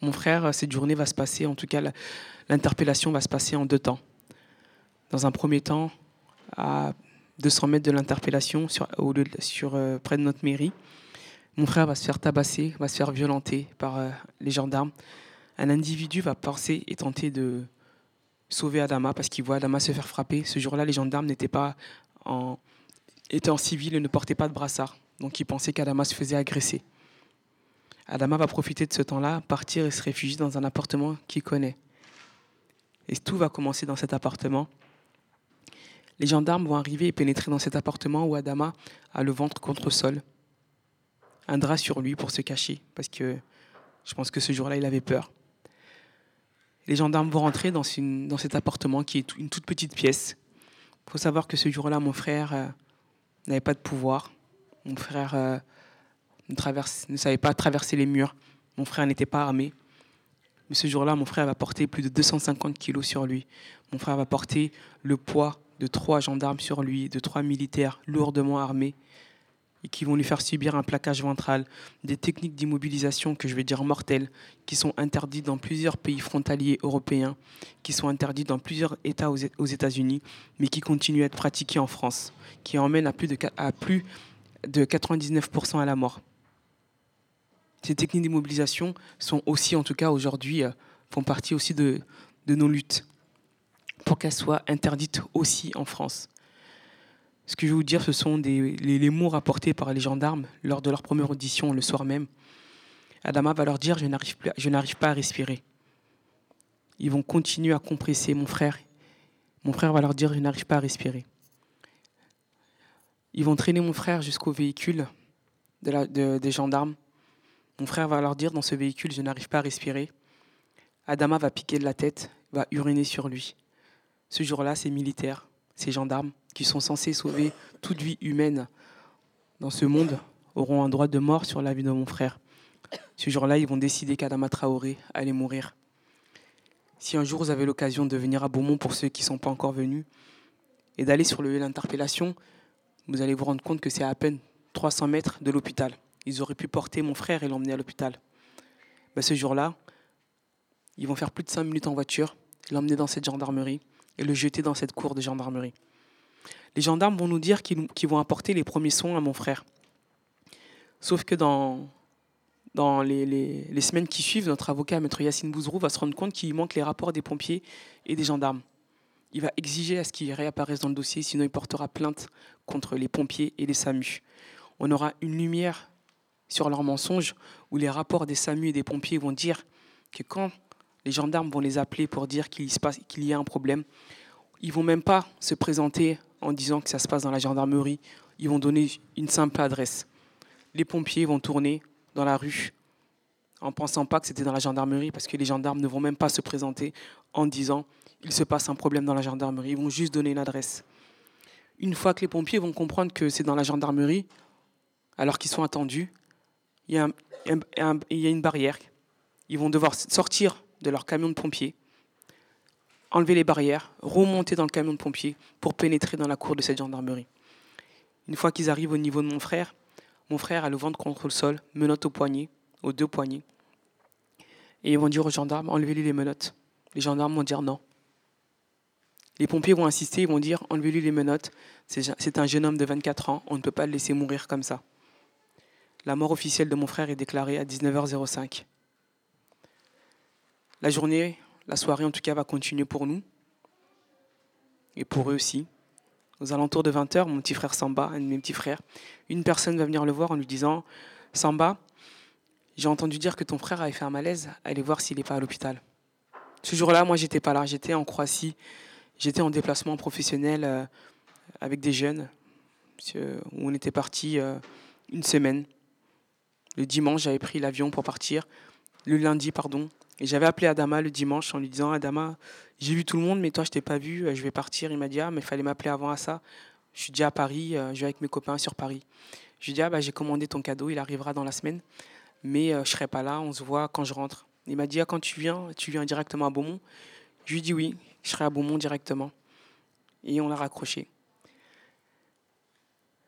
Mon frère, cette journée va se passer, en tout cas l'interpellation va se passer en deux temps. Dans un premier temps, à 200 mètres de l'interpellation, sur, euh, près de notre mairie, mon frère va se faire tabasser, va se faire violenter par euh, les gendarmes. Un individu va penser et tenter de sauver Adama parce qu'il voit Adama se faire frapper. Ce jour-là, les gendarmes n'étaient pas en, étaient en civil et ne portaient pas de brassard. Donc il pensait qu'Adama se faisait agresser. Adama va profiter de ce temps-là, partir et se réfugier dans un appartement qu'il connaît. Et tout va commencer dans cet appartement. Les gendarmes vont arriver et pénétrer dans cet appartement où Adama a le ventre contre le sol. Un drap sur lui pour se cacher, parce que je pense que ce jour-là, il avait peur. Les gendarmes vont rentrer dans, cet appartement qui est une toute petite pièce. Il faut savoir que ce jour-là, mon frère euh, n'avait pas de pouvoir. Mon frère euh, ne, savait pas traverser les murs. Mon frère n'était pas armé. Mais ce jour-là, mon frère va porter plus de 250 kilos sur lui. Mon frère va porter le poids de trois gendarmes sur lui, de trois militaires lourdement armés et qui vont lui faire subir un plaquage ventral, des techniques d'immobilisation que je vais dire mortelles, qui sont interdites dans plusieurs pays frontaliers européens, qui sont interdites dans plusieurs États aux États-Unis, mais qui continuent à être pratiquées en France, qui emmènent à plus de, à plus de 99% à la mort. Ces techniques d'immobilisation sont aussi, en tout cas aujourd'hui, euh, font partie aussi de, de nos luttes pour qu'elles soient interdites aussi en France. Ce que je vais vous dire, ce sont les, mots rapportés par les gendarmes lors de leur première audition le soir même. Adama va leur dire Je n'arrive, pas à respirer. Ils vont continuer à compresser mon frère. Mon frère va leur dire Je n'arrive pas à respirer. Ils vont traîner mon frère jusqu'au véhicule de des gendarmes. Mon frère va leur dire Dans ce véhicule, je n'arrive pas à respirer. Adama va piquer de la tête, va uriner sur lui. Ce jour-là, ces militaires, ces gendarmes, qui sont censés sauver toute vie humaine dans ce monde, auront un droit de mort sur la vie de mon frère. Ce jour-là, ils vont décider qu'Adama Traoré allait mourir. Si un jour vous avez l'occasion de venir à Beaumont pour ceux qui ne sont pas encore venus, et d'aller sur le lieu d'interpellation, vous allez vous rendre compte que c'est à peine 300 mètres de l'hôpital. Ils auraient pu porter mon frère et l'emmener à l'hôpital. Ben, ce jour-là, ils vont faire plus de 5 minutes en voiture, l'emmener dans cette gendarmerie et le jeter dans cette cour de gendarmerie. Les gendarmes vont nous dire qu'ils vont apporter les premiers soins à mon frère. Sauf que dans, dans les, semaines qui suivent, notre avocat, Maître Yassine Bouzrou, va se rendre compte qu'il manque les rapports des pompiers et des gendarmes. Il va exiger à ce qu'ils réapparaissent dans le dossier, sinon il portera plainte contre les pompiers et les SAMU. On aura une lumière sur leurs mensonges où les rapports des SAMU et des pompiers vont dire que quand les gendarmes vont les appeler pour dire qu'il y a un problème, ils vont même pas se présenter en disant que ça se passe dans la gendarmerie. Ils vont donner une simple adresse. Les pompiers vont tourner dans la rue en pensant pas que c'était dans la gendarmerie parce que les gendarmes ne vont même pas se présenter en disant il se passe un problème dans la gendarmerie. Ils vont juste donner une adresse. Une fois que les pompiers vont comprendre que c'est dans la gendarmerie, alors qu'ils sont attendus, il y, a une barrière. Ils vont devoir sortir de leur camion de pompiers enlever les barrières, remonter dans le camion de pompiers pour pénétrer dans la cour de cette gendarmerie. Une fois qu'ils arrivent au niveau de mon frère, mon frère a le ventre contre le sol, menottes au poignet, aux deux poignets. Et ils vont dire aux gendarmes, enlevez-lui les menottes. Les gendarmes vont dire non. Les pompiers vont insister, ils vont dire, enlevez-lui les menottes. C'est un jeune homme de 24 ans, on ne peut pas le laisser mourir comme ça. La mort officielle de mon frère est déclarée à 19h05. La journée la soirée, en tout cas, va continuer pour nous et pour eux aussi. Aux alentours de 20h, mon petit frère Samba, un de mes petits frères, une personne va venir le voir en lui disant Samba, j'ai entendu dire que ton frère avait fait un malaise, allez voir s'il n'est pas à l'hôpital. Ce jour-là, moi, j'étais pas là, j'étais en Croatie J'étais en déplacement professionnel euh, avec des jeunes, où on était parti euh, une semaine. Le dimanche, j'avais pris l'avion pour partir. Le lundi, pardon. Et j'avais appelé Adama le dimanche en lui disant Adama, j'ai vu tout le monde, mais toi, je t'ai pas vu, je vais partir. Il m'a dit Ah, mais il fallait m'appeler avant à ça. Je suis déjà à Paris, je vais avec mes copains sur Paris. Je lui ai dit Ah, bah, j'ai commandé ton cadeau, il arrivera dans la semaine, mais je ne serai pas là, on se voit quand je rentre. Il m'a dit ah, quand tu viens, tu viens directement à Beaumont Je lui ai dit oui, je serai à Beaumont directement. Et on l'a raccroché.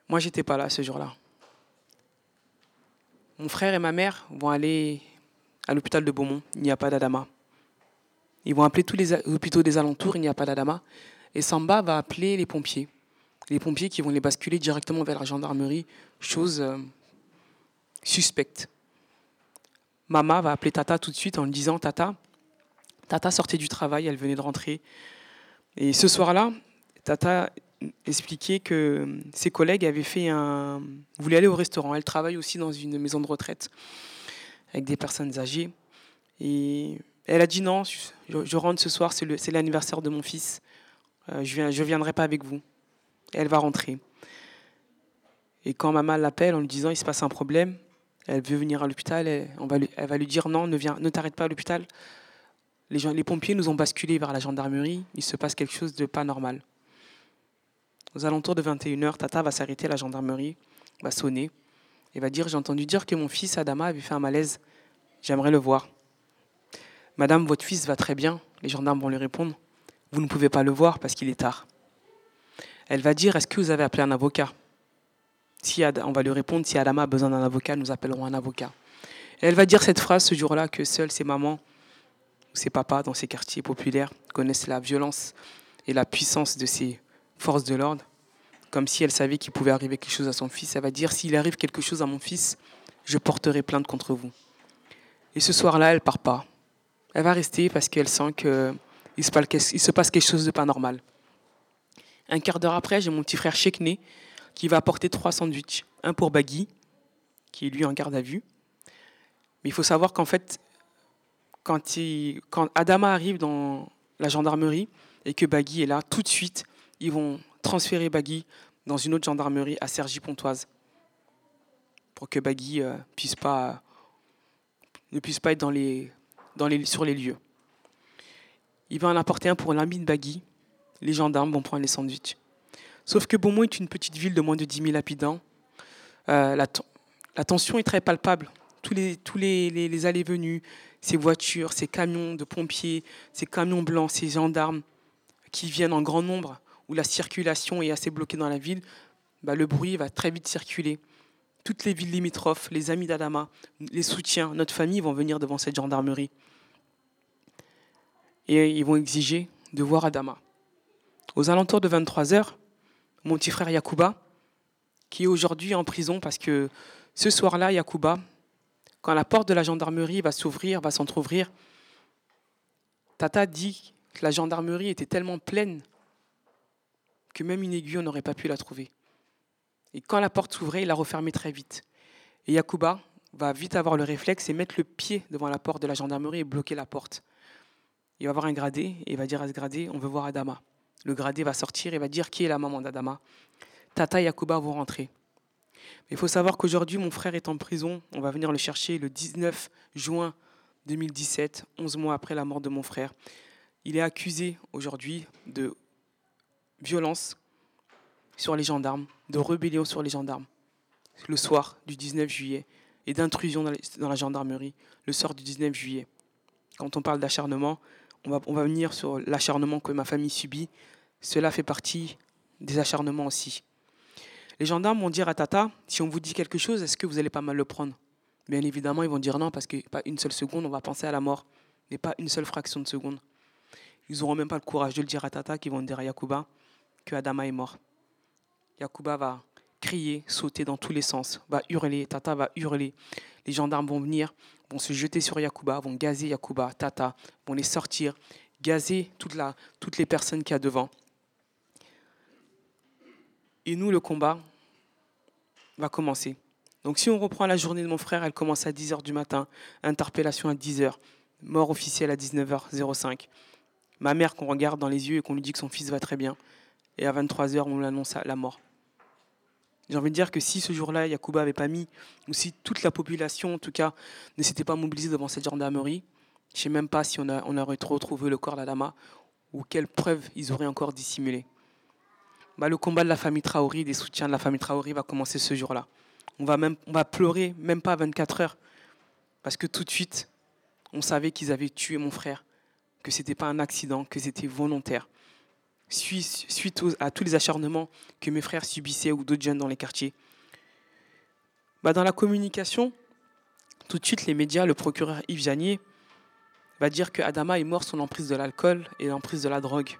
Moi, j'étais pas là ce jour-là. Mon frère et ma mère vont aller à l'hôpital de Beaumont. Il n'y a pas d'Adama. Ils vont appeler tous les hôpitaux des alentours. Il n'y a pas d'Adama. Et Samba va appeler les pompiers. Les pompiers qui vont les basculer directement vers la gendarmerie. Chose euh, suspecte. Mama va appeler Tata tout de suite en lui disant Tata, Tata sortait du travail, elle venait de rentrer. Et ce soir-là, Tata expliquait que ses collègues avaient fait un. voulaient aller au restaurant. Elle travaille aussi dans une maison de retraite avec des personnes âgées. Et elle a dit non, je, rentre ce soir, c'est l'anniversaire de mon fils. Euh, je ne je viendrai pas avec vous. elle va rentrer. Et quand maman l'appelle en lui disant il se passe un problème, elle veut venir à l'hôpital, elle, va lui, elle va lui dire non, ne, viens, ne t'arrête pas à l'hôpital. Les, les pompiers nous ont basculé vers la gendarmerie, il se passe quelque chose de pas normal. Aux alentours de 21h, Tata va s'arrêter à la gendarmerie, va sonner et va dire J'ai entendu dire que mon fils Adama avait fait un malaise, j'aimerais le voir. Madame, votre fils va très bien. Les gendarmes vont lui répondre Vous ne pouvez pas le voir parce qu'il est tard. Elle va dire Est-ce que vous avez appelé un avocat? Si on va lui répondre, si Adama a besoin d'un avocat, nous appellerons un avocat. elle va dire cette phrase ce jour-là que seuls ses mamans ou ses papas dans ces quartiers populaires connaissent la violence et la puissance de ces forces de l'ordre, comme si elle savait qu'il pouvait arriver quelque chose à son fils. Elle va dire, s'il arrive quelque chose à mon fils, je porterai plainte contre vous. Et ce soir-là, elle part pas. Elle va rester parce qu'elle sent qu'il se passe quelque chose de pas normal. Un quart d'heure après, j'ai mon petit frère Chekné qui va apporter trois sandwichs. Un pour Bagui, qui est lui en garde à vue. Mais il faut savoir qu'en fait, quand, quand, Adama arrive dans la gendarmerie et que Bagui est là, tout de suite, ils vont transférer Bagui dans une autre gendarmerie à Cergy-Pontoise pour que Bagui euh, ne puisse pas être sur les lieux. Il va en apporter un pour l'ami de Bagui. Les gendarmes vont prendre les sandwichs. Sauf que Beaumont est une petite ville de moins de 10 000 habitants. Euh, la, tension est très palpable. Tous les, tous les, les, allées-venues, ces voitures, ces camions de pompiers, ces camions blancs, ces gendarmes qui viennent en grand nombre, où la circulation est assez bloquée dans la ville, bah, le bruit va très vite circuler. Toutes les villes limitrophes, les amis d'Adama, les soutiens, notre famille vont venir devant cette gendarmerie. Et ils vont exiger de voir Adama. Aux alentours de 23 heures, mon petit frère Yacouba, qui est aujourd'hui en prison parce que ce soir-là, Yacouba, quand la porte de la gendarmerie va s'ouvrir, va s'entr'ouvrir, Tata dit que la gendarmerie était tellement pleine que même une aiguille, on n'aurait pas pu la trouver. Et quand la porte s'ouvrait, il la refermait très vite. Et Yacouba va vite avoir le réflexe et mettre le pied devant la porte de la gendarmerie et bloquer la porte. Il va avoir un gradé et il va dire à ce gradé, on veut voir Adama. Le gradé va sortir et va dire qui est la maman d'Adama? Tata et Yakuba vont rentrer. Il faut savoir qu'aujourd'hui, mon frère est en prison. On va venir le chercher le 19 juin 2017, 11 mois après la mort de mon frère. Il est accusé aujourd'hui de violence sur les gendarmes, de rébellion sur les gendarmes, le soir du 19 juillet, et d'intrusion dans la gendarmerie, le soir du 19 juillet. Quand on parle d'acharnement, on va, venir sur l'acharnement que ma famille subit. Cela fait partie des acharnements aussi. Les gendarmes vont dire à Tata, si on vous dit quelque chose, est-ce que vous allez pas mal le prendre? Bien évidemment, ils vont dire non, parce que pas une seule seconde, on va penser à la mort, mais pas une seule fraction de seconde. Ils n'auront même pas le courage de le dire à Tata, qui vont dire à Yakuba que Adama est mort. Yakuba va crier, sauter dans tous les sens, va hurler, Tata va hurler. Les gendarmes vont venir, vont se jeter sur Yakuba, vont gazer Yakuba, Tata, vont les sortir, gazer toute la, toutes les personnes qu'il y a devant. Et nous, le combat va commencer. Donc si on reprend la journée de mon frère, elle commence à 10h du matin, interpellation à 10h, mort officielle à 19h05. Ma mère qu'on regarde dans les yeux et qu'on lui dit que son fils va très bien. Et à 23h, on annonce la mort. J'ai envie de dire que si ce jour-là, Yacouba n'avait pas mis, ou si toute la population, en tout cas, ne s'était pas mobilisée devant cette gendarmerie, je ne sais même pas si on, a, on aurait retrouvé le corps d'Adama ou quelles preuves ils auraient encore dissimulé. Bah, le combat de la famille Traoré, des soutiens de la famille Traoré va commencer ce jour-là. On va, même, on va pleurer, même pas 24 heures, parce que tout de suite, on savait qu'ils avaient tué mon frère, que ce n'était pas un accident, que c'était volontaire. Suite à tous les acharnements que mes frères subissaient ou d'autres jeunes dans les quartiers. Bah, dans la communication, tout de suite, les médias, le procureur Yves Janier, va dire que Adama est mort sous l'emprise de l'alcool et l'emprise de la drogue.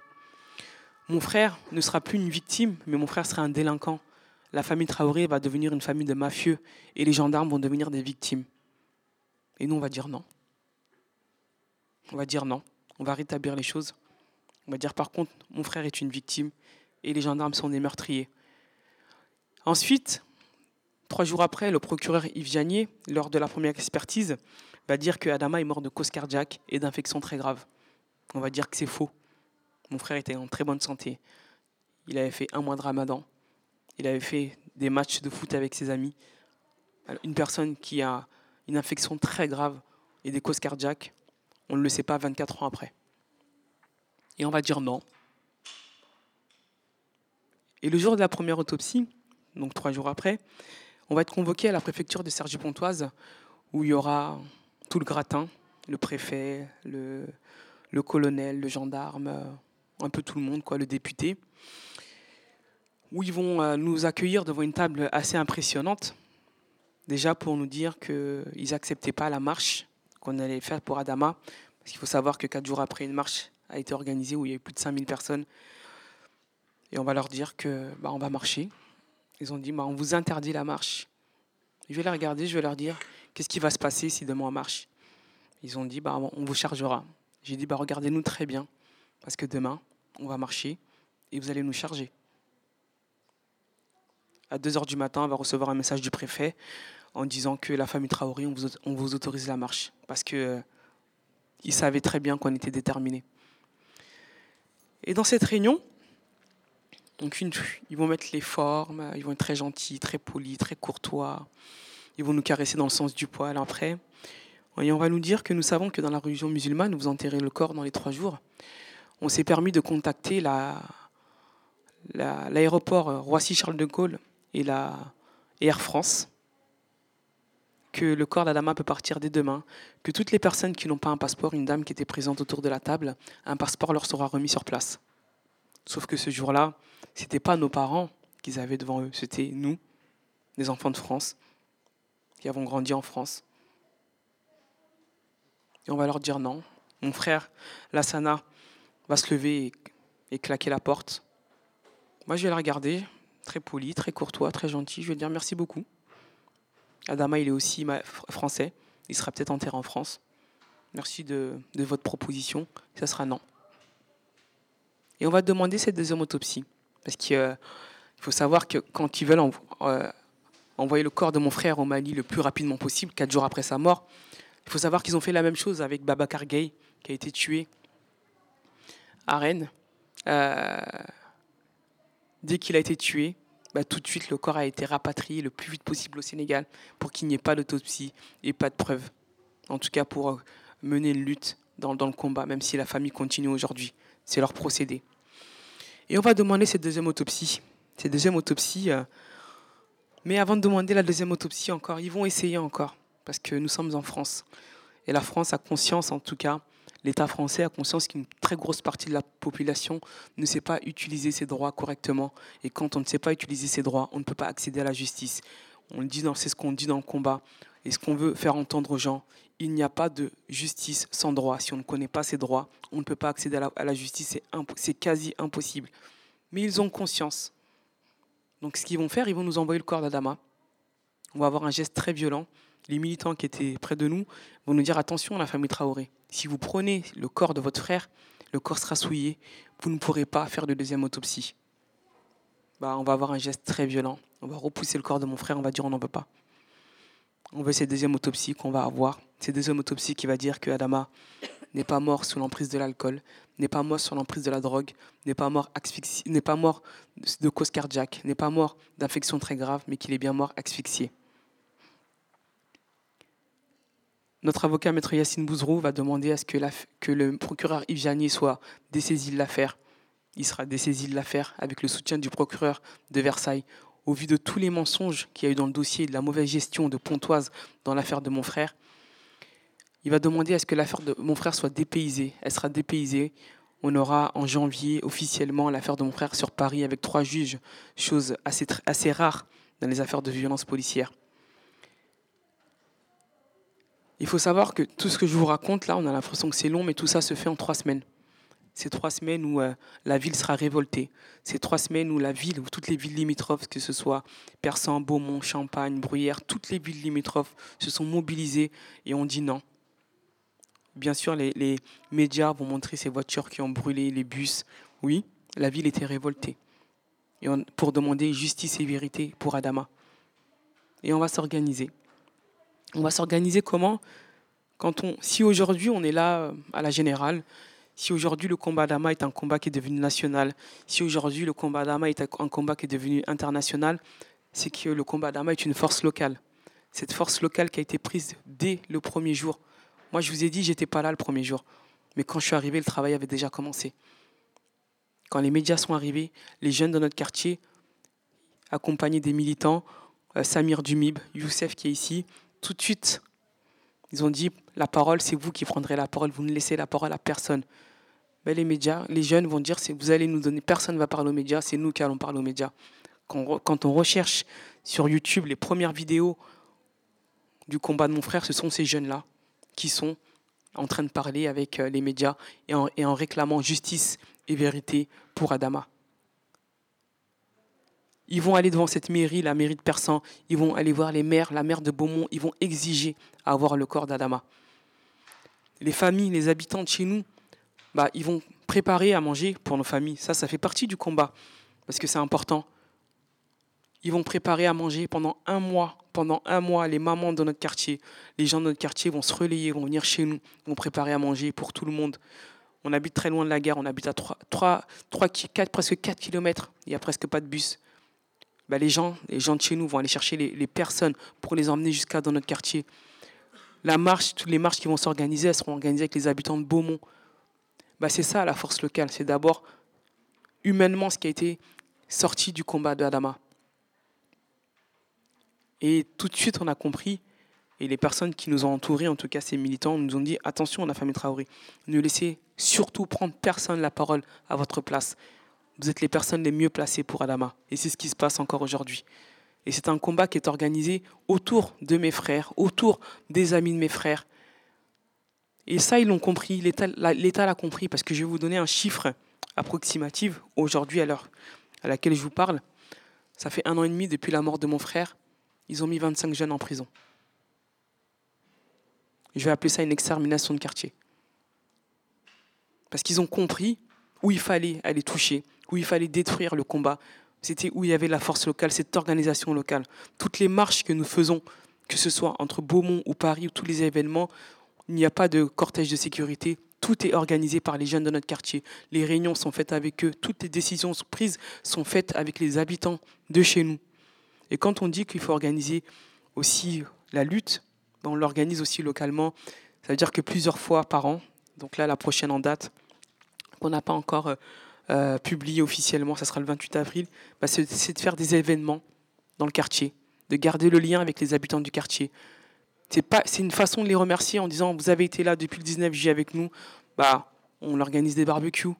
Mon frère ne sera plus une victime, mais mon frère sera un délinquant. La famille Traoré va devenir une famille de mafieux et les gendarmes vont devenir des victimes. Et nous, on va dire non. On va dire non. On va rétablir les choses. On va dire par contre, mon frère est une victime et les gendarmes sont des meurtriers. Ensuite, trois jours après, le procureur Yves Janier, lors de la première expertise, va dire que Adama est mort de cause cardiaque et d'infection très grave. On va dire que c'est faux. Mon frère était en très bonne santé. Il avait fait un mois de ramadan. Il avait fait des matchs de foot avec ses amis. Une personne qui a une infection très grave et des causes cardiaques, on ne le sait pas 24 ans après. Et on va dire non. Et le jour de la première autopsie, donc trois jours après, on va être convoqué à la préfecture de Sergi-Pontoise où il y aura tout le gratin, le préfet, le, colonel, le gendarme, un peu tout le monde, quoi, le député, où ils vont euh, nous accueillir devant une table assez impressionnante, déjà pour nous dire qu'ils n'acceptaient pas la marche qu'on allait faire pour Adama, parce qu'il faut savoir que quatre jours après, une marche a été organisée où il y a eu plus de 5000 personnes, et on va leur dire que bah, on va marcher. Ils ont dit, bah, on vous interdit la marche. Je vais les regarder, je vais leur dire, qu'est-ce qui va se passer si demain on marche? Ils ont dit, bah, on vous chargera. J'ai dit, bah, regardez-nous très bien, parce que demain, on va marcher et vous allez nous charger. À 2 h du matin, on va recevoir un message du préfet en disant que la famille Traoré, on vous, autorise la marche. Parce qu'ils euh, savaient très bien qu'on était déterminés. Et dans cette réunion, donc ils vont mettre les formes, ils vont être très gentils, très polis, très courtois. Ils vont nous caresser dans le sens du poil après. Et on va nous dire que nous savons que dans la religion musulmane, vous enterrez le corps dans les trois jours. On s'est permis de contacter l'aéroport Roissy-Charles de Gaulle et la Air France, que le corps d'Adama peut partir dès demain, que toutes les personnes qui n'ont pas un passeport, une dame qui était présente autour de la table, un passeport leur sera remis sur place. Sauf que ce jour-là, ce n'était pas nos parents qu'ils avaient devant eux, c'était nous, les enfants de France, qui avons grandi en France. Et on va leur dire non. Mon frère, Lassana, va se lever et, claquer la porte. Moi, je vais la regarder, très poli, très courtois, très gentil. Je vais dire merci beaucoup. Adama, il est aussi français. Il sera peut-être enterré en France. Merci de, votre proposition. Ça sera non. Et on va demander cette deuxième autopsie. Parce qu'il euh, faut savoir que quand ils veulent euh, envoyer le corps de mon frère au Mali le plus rapidement possible, quatre jours après sa mort, il faut savoir qu'ils ont fait la même chose avec Babacar Gay, qui a été tué à Rennes. Euh, dès qu'il a été tué, bah, tout de suite, le corps a été rapatrié le plus vite possible au Sénégal pour qu'il n'y ait pas d'autopsie et pas de preuves. En tout cas, pour euh, mener une lutte dans, le combat, même si la famille continue aujourd'hui. C'est leur procédé. Et on va demander cette deuxième autopsie. Cette deuxième autopsie. Euh, mais avant de demander la deuxième autopsie encore, ils vont essayer encore. Parce que nous sommes en France. Et la France a conscience, en tout cas, l'État français a conscience qu'une très grosse partie de la population ne sait pas utiliser ses droits correctement. Et quand on ne sait pas utiliser ses droits, on ne peut pas accéder à la justice. On dit c'est ce qu'on dit dans le combat. Et ce qu'on veut faire entendre aux gens, il n'y a pas de justice sans droit. Si on ne connaît pas ses droits, on ne peut pas accéder à la, justice. C'est quasi impossible. Mais ils ont conscience. Donc ce qu'ils vont faire, ils vont nous envoyer le corps d'Adama. On va avoir un geste très violent. Les militants qui étaient près de nous vont nous dire attention à la famille Traoré. Si vous prenez le corps de votre frère, le corps sera souillé, vous ne pourrez pas faire de deuxième autopsie. Bah, on va avoir un geste très violent. On va repousser le corps de mon frère, on va dire on n'en veut pas. On veut cette deuxième autopsie qu'on va avoir. Cette deuxième autopsie qui va dire que Adama n'est pas mort sous l'emprise de l'alcool, n'est pas mort sous l'emprise de la drogue, n'est pas mort n'est pas mort de cause cardiaque, n'est pas mort d'infection très grave, mais qu'il est bien mort asphyxié. Notre avocat, maître Yacine Bouzrou, va demander à ce que, le procureur Yves Janier soit dessaisi de l'affaire. Il sera dessaisi de l'affaire avec le soutien du procureur de Versailles. Au vu de tous les mensonges qu'il y a eu dans le dossier de la mauvaise gestion de Pontoise dans l'affaire de mon frère, il va demander à ce que l'affaire de mon frère soit dépaysée. Elle sera dépaysée. On aura en janvier officiellement l'affaire de mon frère sur Paris avec trois juges, chose assez rare dans les affaires de violence policière. Il faut savoir que tout ce que je vous raconte là, on a l'impression que c'est long, mais tout ça se fait en trois semaines. C'est trois semaines où euh, la ville sera révoltée. C'est trois semaines où la ville, où toutes les villes limitrophes, que ce soit Persan, Beaumont, Champagne, Bruyères, toutes les villes limitrophes se sont mobilisées et ont dit non. Bien sûr, les, médias vont montrer ces voitures qui ont brûlé, les bus. Oui, la ville était révoltée. Et pour demander justice et vérité pour Adama. Et on va s'organiser. On va s'organiser comment quand on, Si aujourd'hui on est là euh, à la générale, si aujourd'hui le combat d'Adama est un combat qui est devenu national, si aujourd'hui le combat d'Adama est un combat qui est devenu international, c'est que le combat d'Adama est une force locale. Cette force locale qui a été prise dès le premier jour moi, je vous ai dit, j'étais pas là le premier jour. Mais quand je suis arrivé, le travail avait déjà commencé. Quand les médias sont arrivés, les jeunes de notre quartier, accompagnés des militants, euh, Samir Dumib, Youssef qui est ici, tout de suite, ils ont dit la parole, c'est vous qui prendrez la parole, vous ne laissez la parole à personne. Mais les médias, les jeunes vont dire vous allez nous donner, personne ne va parler aux médias, c'est nous qui allons parler aux médias. Quand, quand on recherche sur YouTube les premières vidéos du combat de mon frère, ce sont ces jeunes-là qui sont en train de parler avec euh, les médias et en, réclamant justice et vérité pour Adama. Ils vont aller devant cette mairie, la mairie de Persan, ils vont aller voir les maires, la maire de Beaumont, ils vont exiger avoir le corps d'Adama. Les familles, les habitants de chez nous, bah, ils vont préparer à manger pour nos familles. Ça, ça fait partie du combat, parce que c'est important. Ils vont préparer à manger pendant un mois pendant un mois, les mamans de notre quartier, les gens de notre quartier vont se relayer, vont venir chez nous, vont préparer à manger pour tout le monde. On habite très loin de la gare, on habite à 3, 3, 3 4, presque 4 km, il n'y a presque pas de bus. Bah, les, gens, les gens de chez nous vont aller chercher les, personnes pour les emmener jusqu'à dans notre quartier. La marche, toutes les marches qui vont s'organiser, elles seront organisées avec les habitants de Beaumont. Bah, c'est ça la force locale, c'est d'abord humainement ce qui a été sorti du combat de Adama. Et tout de suite, on a compris, et les personnes qui nous ont entourés, en tout cas ces militants, nous ont dit attention, la famille Traoré, ne laissez surtout prendre personne la parole à votre place. Vous êtes les personnes les mieux placées pour Adama. Et c'est ce qui se passe encore aujourd'hui. Et c'est un combat qui est organisé autour de mes frères, autour des amis de mes frères. Et ça, ils l'ont compris, l'État l'a compris, parce que je vais vous donner un chiffre approximatif aujourd'hui à l'heure à laquelle je vous parle. Ça fait un an et demi depuis la mort de mon frère ils ont mis 25 jeunes en prison. Je vais appeler ça une extermination de quartier. Parce qu'ils ont compris où il fallait aller toucher, où il fallait détruire le combat. C'était où il y avait la force locale, cette organisation locale. Toutes les marches que nous faisons, que ce soit entre Beaumont ou Paris ou tous les événements, il n'y a pas de cortège de sécurité. Tout est organisé par les jeunes de notre quartier. Les réunions sont faites avec eux. Toutes les décisions prises sont faites avec les habitants de chez nous. Et quand on dit qu'il faut organiser aussi la lutte, ben, on l'organise aussi localement. Ça veut dire que plusieurs fois par an, donc là la prochaine en date, qu'on n'a pas encore euh, publié officiellement, ça sera le 28 avril, ben, c'est de faire des événements dans le quartier, de garder le lien avec les habitants du quartier. C'est une façon de les remercier en disant vous avez été là depuis le 19 juillet avec nous, bah on organise des barbecues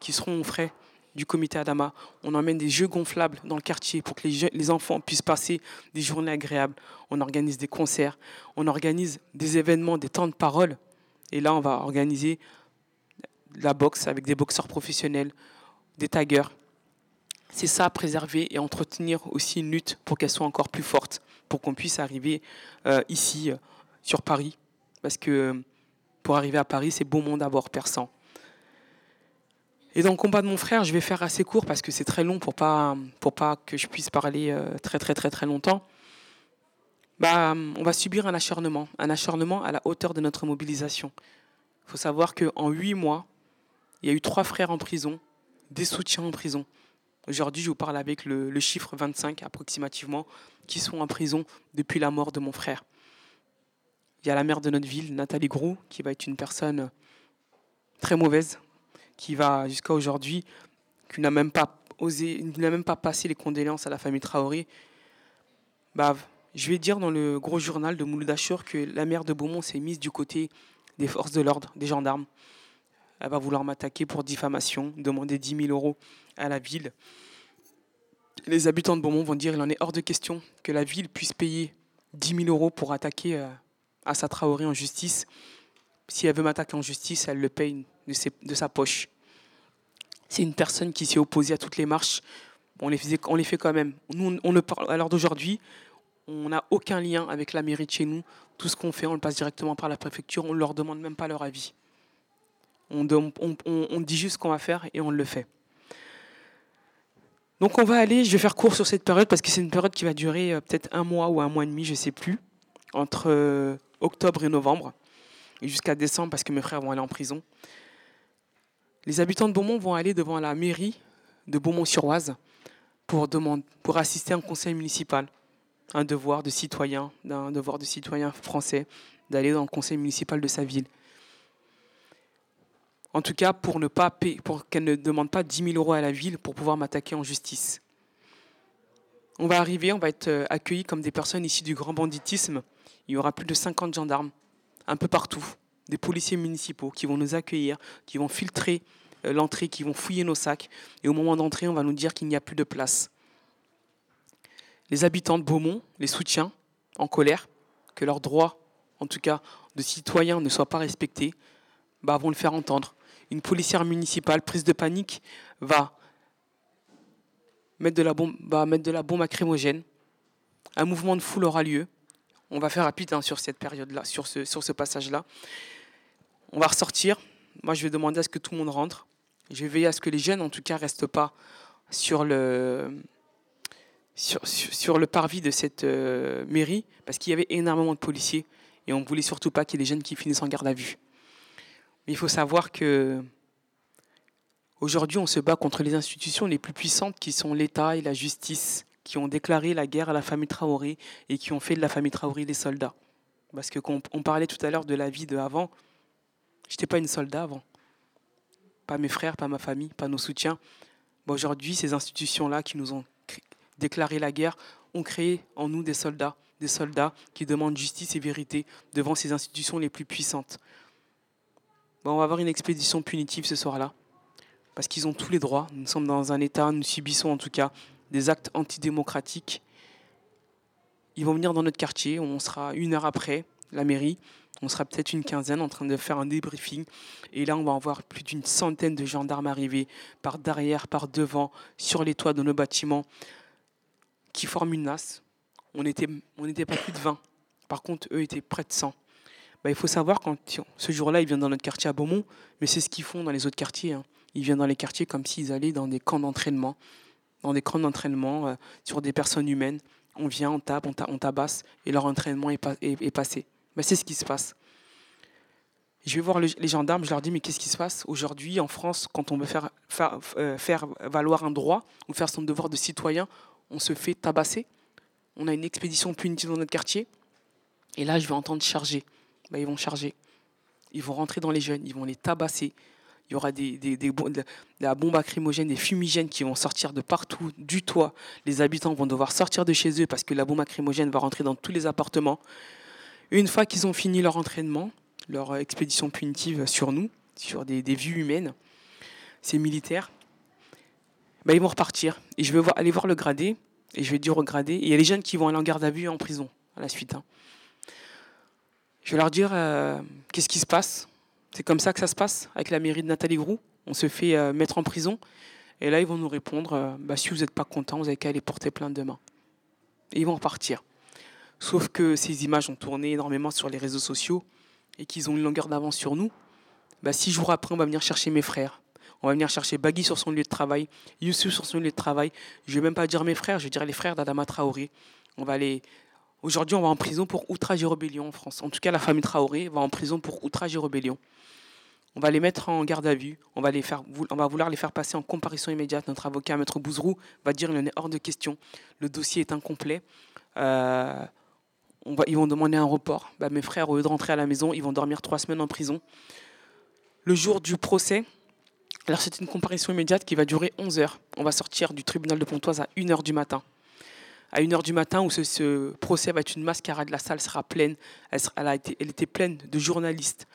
qui seront frais du comité Adama. On emmène des jeux gonflables dans le quartier pour que les, les enfants puissent passer des journées agréables. On organise des concerts, on organise des événements, des temps de parole. Et là, on va organiser la boxe avec des boxeurs professionnels, des taggers. C'est ça, préserver et entretenir aussi une lutte pour qu'elle soit encore plus forte, pour qu'on puisse arriver euh, ici, euh, sur Paris. Parce que euh, pour arriver à Paris, c'est beau monde d'abord, persan. Et dans le combat de mon frère, je vais faire assez court parce que c'est très long pour pas pour pas que je puisse parler très très très très longtemps. Bah, on va subir un acharnement, un acharnement à la hauteur de notre mobilisation. Il faut savoir qu'en huit mois, il y a eu trois frères en prison, des soutiens en prison. Aujourd'hui, je vous parle avec le, chiffre 25 approximativement, qui sont en prison depuis la mort de mon frère. Il y a la mère de notre ville, Nathalie Grou, qui va être une personne très mauvaise, qui va jusqu'à aujourd'hui, qui n'a même pas osé, n'a même pas passé les condoléances à la famille Traoré. Bah, je vais dire dans le gros journal de Mouloud que la mère de Beaumont s'est mise du côté des forces de l'ordre, des gendarmes. Elle va vouloir m'attaquer pour diffamation, demander 10 000 euros à la ville. Les habitants de Beaumont vont dire qu'il en est hors de question que la ville puisse payer 10 000 euros pour attaquer euh, Assa Traoré en justice. Si elle veut m'attaquer en justice, elle le paye de, sa poche. C'est une personne qui s'est opposée à toutes les marches. On les, faisait, on les fait quand même. Nous, on, ne parle, à l'heure d'aujourd'hui, on n'a aucun lien avec la mairie de chez nous. Tout ce qu'on fait, on le passe directement par la préfecture. On ne leur demande même pas leur avis. On, dit juste ce qu'on va faire et on le fait. Donc on va aller, je vais faire court sur cette période parce que c'est une période qui va durer euh, peut-être un mois ou un mois et demi, je ne sais plus, entre euh, octobre et novembre, et jusqu'à décembre parce que mes frères vont aller en prison. Les habitants de Beaumont vont aller devant la mairie de Beaumont-sur-Oise pour, pour assister à un conseil municipal. Un devoir de citoyen, d'un devoir de citoyen français, d'aller dans le conseil municipal de sa ville. En tout cas, pour ne pas pour qu'elle ne demande pas 10 000 euros à la ville pour pouvoir m'attaquer en justice. On va arriver, on va être euh, accueillis comme des personnes issues du grand banditisme. Il y aura plus de 50 gendarmes, un peu partout, des policiers municipaux qui vont nous accueillir, qui vont filtrer euh, l'entrée, qui vont fouiller nos sacs. Et au moment d'entrer, on va nous dire qu'il n'y a plus de place. Les habitants de Beaumont, les soutiens, en colère, que leurs droits, en tout cas de citoyens, ne soient pas respectés, bah, vont le faire entendre. Une policière municipale, prise de panique, va mettre de la bombe, va mettre de la bombe. Un mouvement de foule aura lieu. On va faire rapide hein, sur cette période-là, sur ce, passage-là. On va ressortir. Moi, je vais demander à ce que tout le monde rentre. Je vais veiller à ce que les jeunes, en tout cas, restent pas sur le, sur, le parvis de cette euh, mairie, parce qu'il y avait énormément de policiers et on ne voulait surtout pas qu'il y ait des jeunes qui finissent en garde à vue. Mais il faut savoir que aujourd'hui, on se bat contre les institutions les plus puissantes qui sont l'État et la justice, qui ont déclaré la guerre à la famille Traoré et qui ont fait de la famille Traoré des soldats. Parce que on, on parlait tout à l'heure de la vie de avant, j'étais pas une soldat avant pas mes frères, pas ma famille, pas nos soutiens. Aujourd'hui, ces institutions-là qui nous ont déclaré la guerre ont créé en nous des soldats, des soldats qui demandent justice et vérité devant ces institutions les plus puissantes. On va avoir une expédition punitive ce soir-là, parce qu'ils ont tous les droits. Nous sommes dans un État, nous subissons en tout cas des actes antidémocratiques. Ils vont venir dans notre quartier, on sera une heure après, la mairie, on sera peut-être une quinzaine en train de faire un débriefing. Et là, on va en voir plus d'une centaine de gendarmes arriver par derrière, par devant, sur les toits de nos bâtiments, qui forment une nasse. On n'était on était pas plus de 20. Par contre, eux étaient près de 100. Bah, il faut savoir, quand ce jour-là, ils viennent dans notre quartier à Beaumont, mais c'est ce qu'ils font dans les autres quartiers. Hein. Ils viennent dans les quartiers comme s'ils allaient dans des camps d'entraînement, dans des camps d'entraînement euh, sur des personnes humaines. On vient, on tape, on, tabasse, et leur entraînement est passé. Ben, c'est ce qui se passe. Je vais voir les gendarmes, je leur dis, mais qu'est-ce qui se passe aujourd'hui en France quand on veut euh, faire, valoir un droit ou faire son devoir de citoyen, on se fait tabasser. On a une expédition punitive dans notre quartier. Et là, je vais entendre charger. Ben, ils vont charger. Ils vont rentrer dans les jeunes, ils vont les tabasser. Il y aura des, des, des, de la bombe acrymogène, des fumigènes qui vont sortir de partout, du toit. Les habitants vont devoir sortir de chez eux parce que la bombe acrymogène va rentrer dans tous les appartements. Une fois qu'ils ont fini leur entraînement, leur expédition punitive sur nous, sur des, vues humaines, ces militaires, bah, ils vont repartir. Et je vais aller voir le gradé, et je vais dire au gradé, il y a les jeunes qui vont aller en garde à vue en prison à la suite. Hein. Je vais leur dire euh, qu'est-ce qui se passe? C'est comme ça que ça se passe avec la mairie de Nathalie Groux. On se fait euh, mettre en prison. Et là, ils vont nous répondre euh, bah, si vous n'êtes pas content, vous avez qu'à aller porter plainte demain. Et ils vont repartir. Sauf que ces images ont tourné énormément sur les réseaux sociaux et qu'ils ont une longueur d'avance sur nous. Bah, six jours après, on va venir chercher mes frères. On va venir chercher Bagui sur son lieu de travail, Youssouf sur son lieu de travail. Je ne vais même pas dire mes frères, je vais dire les frères d'Adama Traoré. On va aller. Aujourd'hui, on va en prison pour outrage et rébellion en France. En tout cas, la famille Traoré va en prison pour outrage et rébellion. On va les mettre en garde à vue, on va, les faire, on va vouloir les faire passer en comparution immédiate. Notre avocat, Maître Bouzrou, va dire qu'il en est hors de question. Le dossier est incomplet. Euh, ils vont demander un report. Bah, mes frères, au lieu de rentrer à la maison, ils vont dormir trois semaines en prison. Le jour du procès, alors c'est une comparution immédiate qui va durer 11 heures. On va sortir du tribunal de Pontoise à 1 heure du matin. À 1 heure du matin, où ce, procès va être une mascarade, la salle sera pleine. Elle, a été, elle était pleine de journalistes,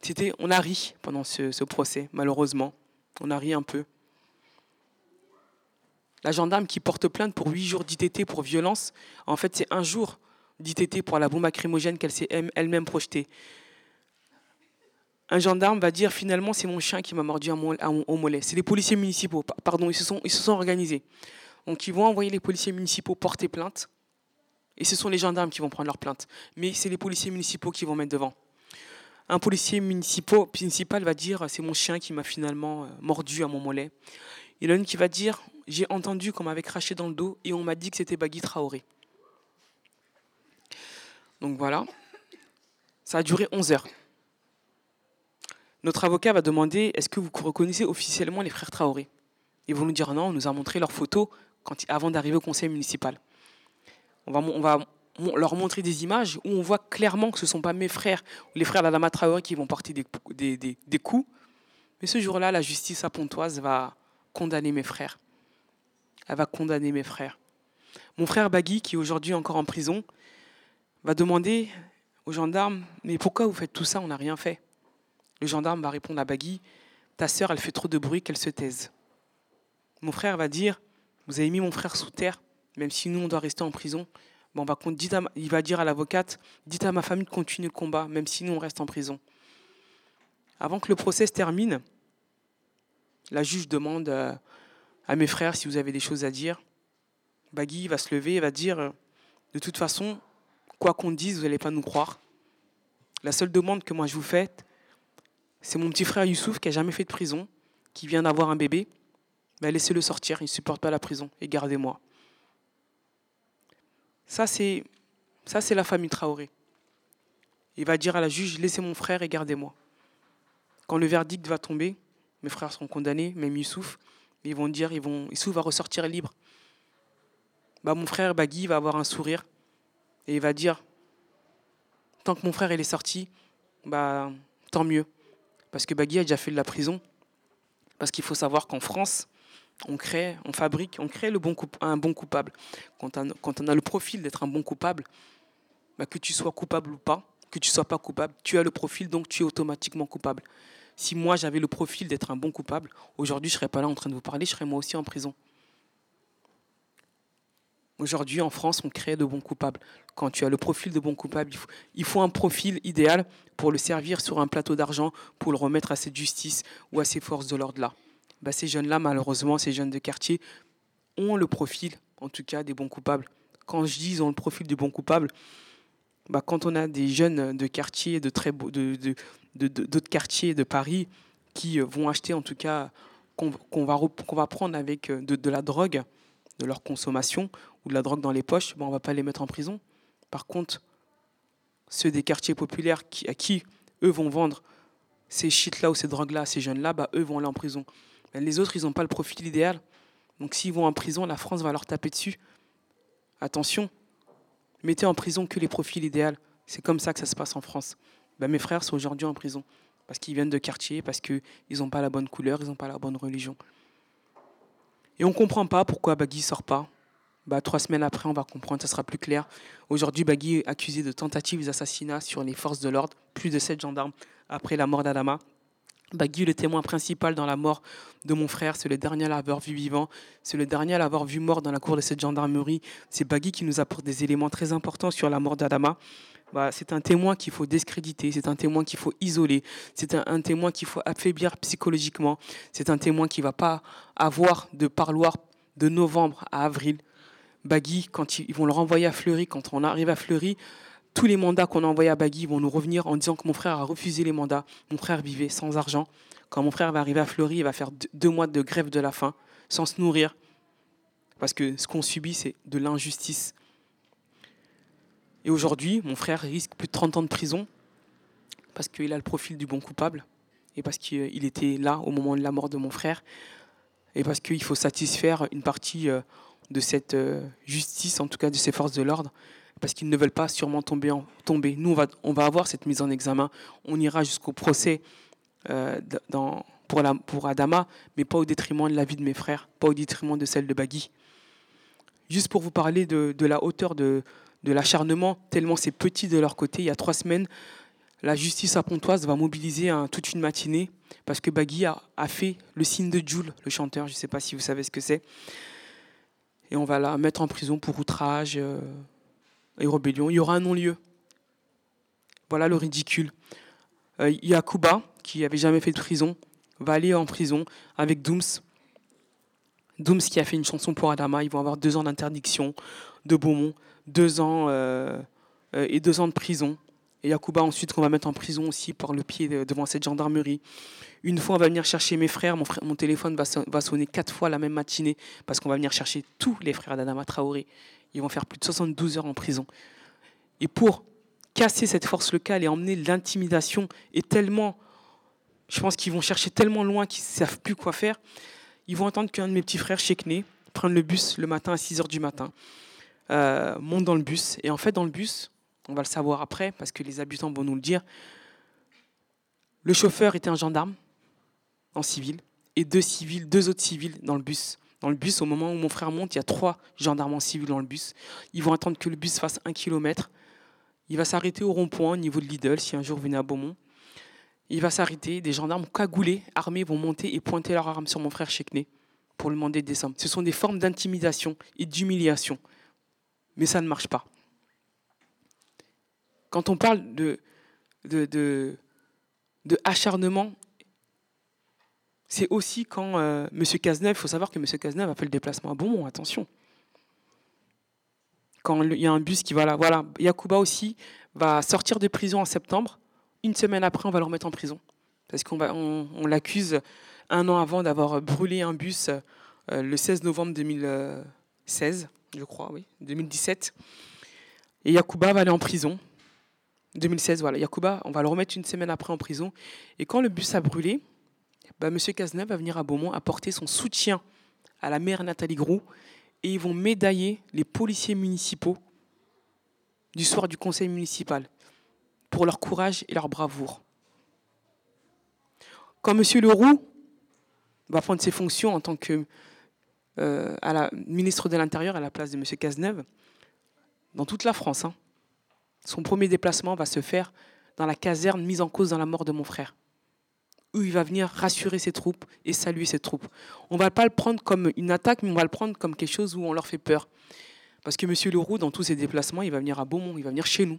c'était, on a ri pendant ce, procès, malheureusement. On a ri un peu. La gendarme qui porte plainte pour huit jours d'ITT pour violence, en fait, c'est un jour d'ITT pour la bombe acrymogène qu'elle s'est elle-même projetée. Un gendarme va dire finalement c'est mon chien qui m'a mordu au mollet. C'est les policiers municipaux, pardon, ils se, sont, ils se sont organisés. Donc ils vont envoyer les policiers municipaux porter plainte. Et ce sont les gendarmes qui vont prendre leur plainte. Mais c'est les policiers municipaux qui vont mettre devant un policier municipal va dire c'est mon chien qui m'a finalement euh, mordu à mon mollet. Il y en a qui va dire j'ai entendu qu'on m'avait craché dans le dos et on m'a dit que c'était Bagui Traoré. Donc voilà, ça a duré 11 heures. Notre avocat va demander est-ce que vous reconnaissez officiellement les frères Traoré? Ils vont nous dire non, on nous a montré leurs photos avant d'arriver au conseil municipal. On va, leur montrer des images où on voit clairement que ce ne sont pas mes frères ou les frères d'Adama Traoré qui vont porter des, des, coups. Mais ce jour-là, la justice à Pontoise va condamner mes frères. Elle va condamner mes frères. Mon frère Bagui, qui est aujourd'hui encore en prison, va demander aux gendarmes Mais pourquoi vous faites tout ça? On n'a rien fait. Le gendarme va répondre à Bagui Ta sœur, elle fait trop de bruit, qu'elle se taise. Mon frère va dire Vous avez mis mon frère sous terre, même si nous, on doit rester en prison il va dire à l'avocate, dites à ma famille de continuer le combat, même si nous on reste en prison. Avant que le procès se termine, la juge demande euh, à mes frères si vous avez des choses à dire. Bagui va se lever et va dire, euh, de toute façon, quoi qu'on dise, vous n'allez pas nous croire. La seule demande que moi je vous fais, c'est mon petit frère Youssouf qui n'a jamais fait de prison, qui vient d'avoir un bébé. Ben, laissez-le sortir, il ne supporte pas la prison et gardez-moi. Ça, c'est, ça, c'est la famille Traoré. Il va dire à la juge, laissez mon frère et gardez-moi. Quand le verdict va tomber, mes frères seront condamnés, même Youssouf, ils vont dire, ils vont, Youssouf va ressortir libre. Bah, mon frère Bagui va avoir un sourire et il va dire, tant que mon frère est sorti, bah, tant mieux. Parce que Bagui a déjà fait de la prison. Parce qu'il faut savoir qu'en France, on crée, on fabrique, on crée un bon coupable. Quand on, a le profil d'être un bon coupable, bah, que tu sois coupable ou pas, que tu sois pas coupable, tu as le profil, donc tu es automatiquement coupable. Si moi j'avais le profil d'être un bon coupable, aujourd'hui je serais pas là en train de vous parler, je serais moi aussi en prison. Aujourd'hui, en France, on crée de bons coupables. Quand tu as le profil de bon coupable, il faut, il faut un profil idéal pour le servir sur un plateau d'argent, pour le remettre à cette justice ou à ces forces de l'ordre-là. Bah, ces jeunes-là, malheureusement, ces jeunes de quartier, ont le profil, en tout cas, des bons coupables. Quand je dis ils ont le profil des bons coupables, bah, quand on a des jeunes de quartier, de très beaux, de, d'autres quartiers de Paris qui vont acheter, en tout cas, qu'on, va, qu'on va prendre avec euh, de, la drogue, de leur consommation, ou de la drogue dans les poches, bah, on ne va pas les mettre en prison. Par contre, ceux des quartiers populaires qui, à qui, eux, vont vendre ces shit-là ou ces drogues-là, ces jeunes-là, bah, eux vont aller en prison. Les autres, ils n'ont pas le profil idéal. Donc s'ils vont en prison, la France va leur taper dessus. Attention, mettez en prison que les profils idéaux. C'est comme ça que ça se passe en France. Ben, mes frères sont aujourd'hui en prison parce qu'ils viennent de quartier, parce qu'ils n'ont pas la bonne couleur, ils n'ont pas la bonne religion. Et on ne comprend pas pourquoi Bagui ne sort pas. Bah, trois semaines après, on va comprendre, ça sera plus clair. Aujourd'hui, Bagui est accusé de tentative d'assassinat sur les forces de l'ordre, plus de sept gendarmes après la mort d'Adama. Bagui, le témoin principal dans la mort de mon frère, c'est le dernier à l'avoir vu vivant, c'est le dernier à l'avoir vu mort dans la cour de cette gendarmerie. C'est Bagui qui nous apporte des éléments très importants sur la mort d'Adama. Bah, c'est un témoin qu'il faut discréditer, c'est un témoin qu'il faut isoler, c'est un, témoin qu'il faut affaiblir psychologiquement, c'est un témoin qui va pas avoir de parloir de novembre à avril. Bagui, quand ils vont le renvoyer à Fleury, quand on arrive à Fleury, tous les mandats qu'on a envoyés à Bagui vont nous revenir en disant que mon frère a refusé les mandats. Mon frère vivait sans argent. Quand mon frère va arriver à Fleury, il va faire deux mois de grève de la faim, sans se nourrir. Parce que ce qu'on subit, c'est de l'injustice. Et aujourd'hui, mon frère risque plus de 30 ans de prison parce qu'il a le profil du bon coupable. et parce qu'il était là au moment de la mort de mon frère, et parce qu'il faut satisfaire une partie euh, de cette euh, justice, en tout cas de ces forces de l'ordre, parce qu'ils ne veulent pas sûrement tomber. Nous, on va, avoir cette mise en examen, on ira jusqu'au procès euh, pour, Adama, mais pas au détriment de la vie de mes frères, pas au détriment de celle de Bagui. Juste pour vous parler de, la hauteur de, l'acharnement, tellement c'est petit de leur côté, il y a trois semaines, la justice à Pontoise va mobiliser toute une matinée parce que Bagui a, a, fait le signe de Jules, le chanteur, je ne sais pas si vous savez ce que c'est. Et on va la mettre en prison pour outrage euh, et rébellion. Il y aura un non-lieu. Voilà le ridicule. Euh, Yakuba, qui n'avait jamais fait de prison, va aller en prison avec Dooms. Dooms qui a fait une chanson pour Adama. Ils vont avoir deux ans d'interdiction de Beaumont, deux ans euh, euh, et deux ans de prison. Et Yakuba ensuite qu'on va mettre en prison aussi par le pied devant cette gendarmerie. Une fois, on va venir chercher mes frères. Mon, mon téléphone va, sonner quatre fois la même matinée parce qu'on va venir chercher tous les frères d'Adama Traoré. Ils vont faire plus de 72 heures en prison. Et pour casser cette force locale et emmener l'intimidation et tellement, je pense qu'ils vont chercher tellement loin qu'ils ne savent plus quoi faire, ils vont entendre qu'un de mes petits frères, Chekné, prendre le bus le matin à 6 heures du matin, euh, monte dans le bus. Et en fait, dans le bus, on va le savoir après parce que les habitants vont nous le dire, le chauffeur était un gendarme en civil et deux deux autres civils dans le bus. Dans le bus, au moment où mon frère monte, il y a trois gendarmes en civil dans le bus. Ils vont attendre que le bus fasse un kilomètre. Il va s'arrêter au rond-point au niveau de Lidl si un jour vous venez à Beaumont. Il va s'arrêter, des gendarmes cagoulés, armés, vont monter et pointer leur arme sur mon frère Chekné pour le demander de descendre. Ce sont des formes d'intimidation et d'humiliation. Mais ça ne marche pas. Quand on parle de, de, de, de acharnement, c'est aussi quand euh, M. Cazeneuve, il faut savoir que M. Cazeneuve a fait le déplacement à attention. Quand il y a un bus qui va là, voilà, Yakuba aussi va sortir de prison en septembre. Une semaine après, on va le remettre en prison. Parce qu'on on, on l'accuse un an avant d'avoir brûlé un bus euh, le 16 novembre 2016, je crois, oui, 2017. Et Yakuba va aller en prison. 2016, voilà. Yakuba, on va le remettre une semaine après en prison. Et quand le bus a brûlé, bah, M. Cazeneuve va venir à Beaumont apporter son soutien à la maire Nathalie Groux et ils vont médailler les policiers municipaux du soir du conseil municipal pour leur courage et leur bravoure. Quand M. Leroux va prendre ses fonctions en tant que euh, ministre de l'Intérieur à la place de M. Cazeneuve, dans toute la France, hein, son premier déplacement va se faire dans la caserne mise en cause dans la mort de mon frère où il va venir rassurer ses troupes et saluer ses troupes. On ne va pas le prendre comme une attaque, mais on va le prendre comme quelque chose où on leur fait peur. Parce que M. Leroux, dans tous ses déplacements, il va venir à Beaumont, il va venir chez nous,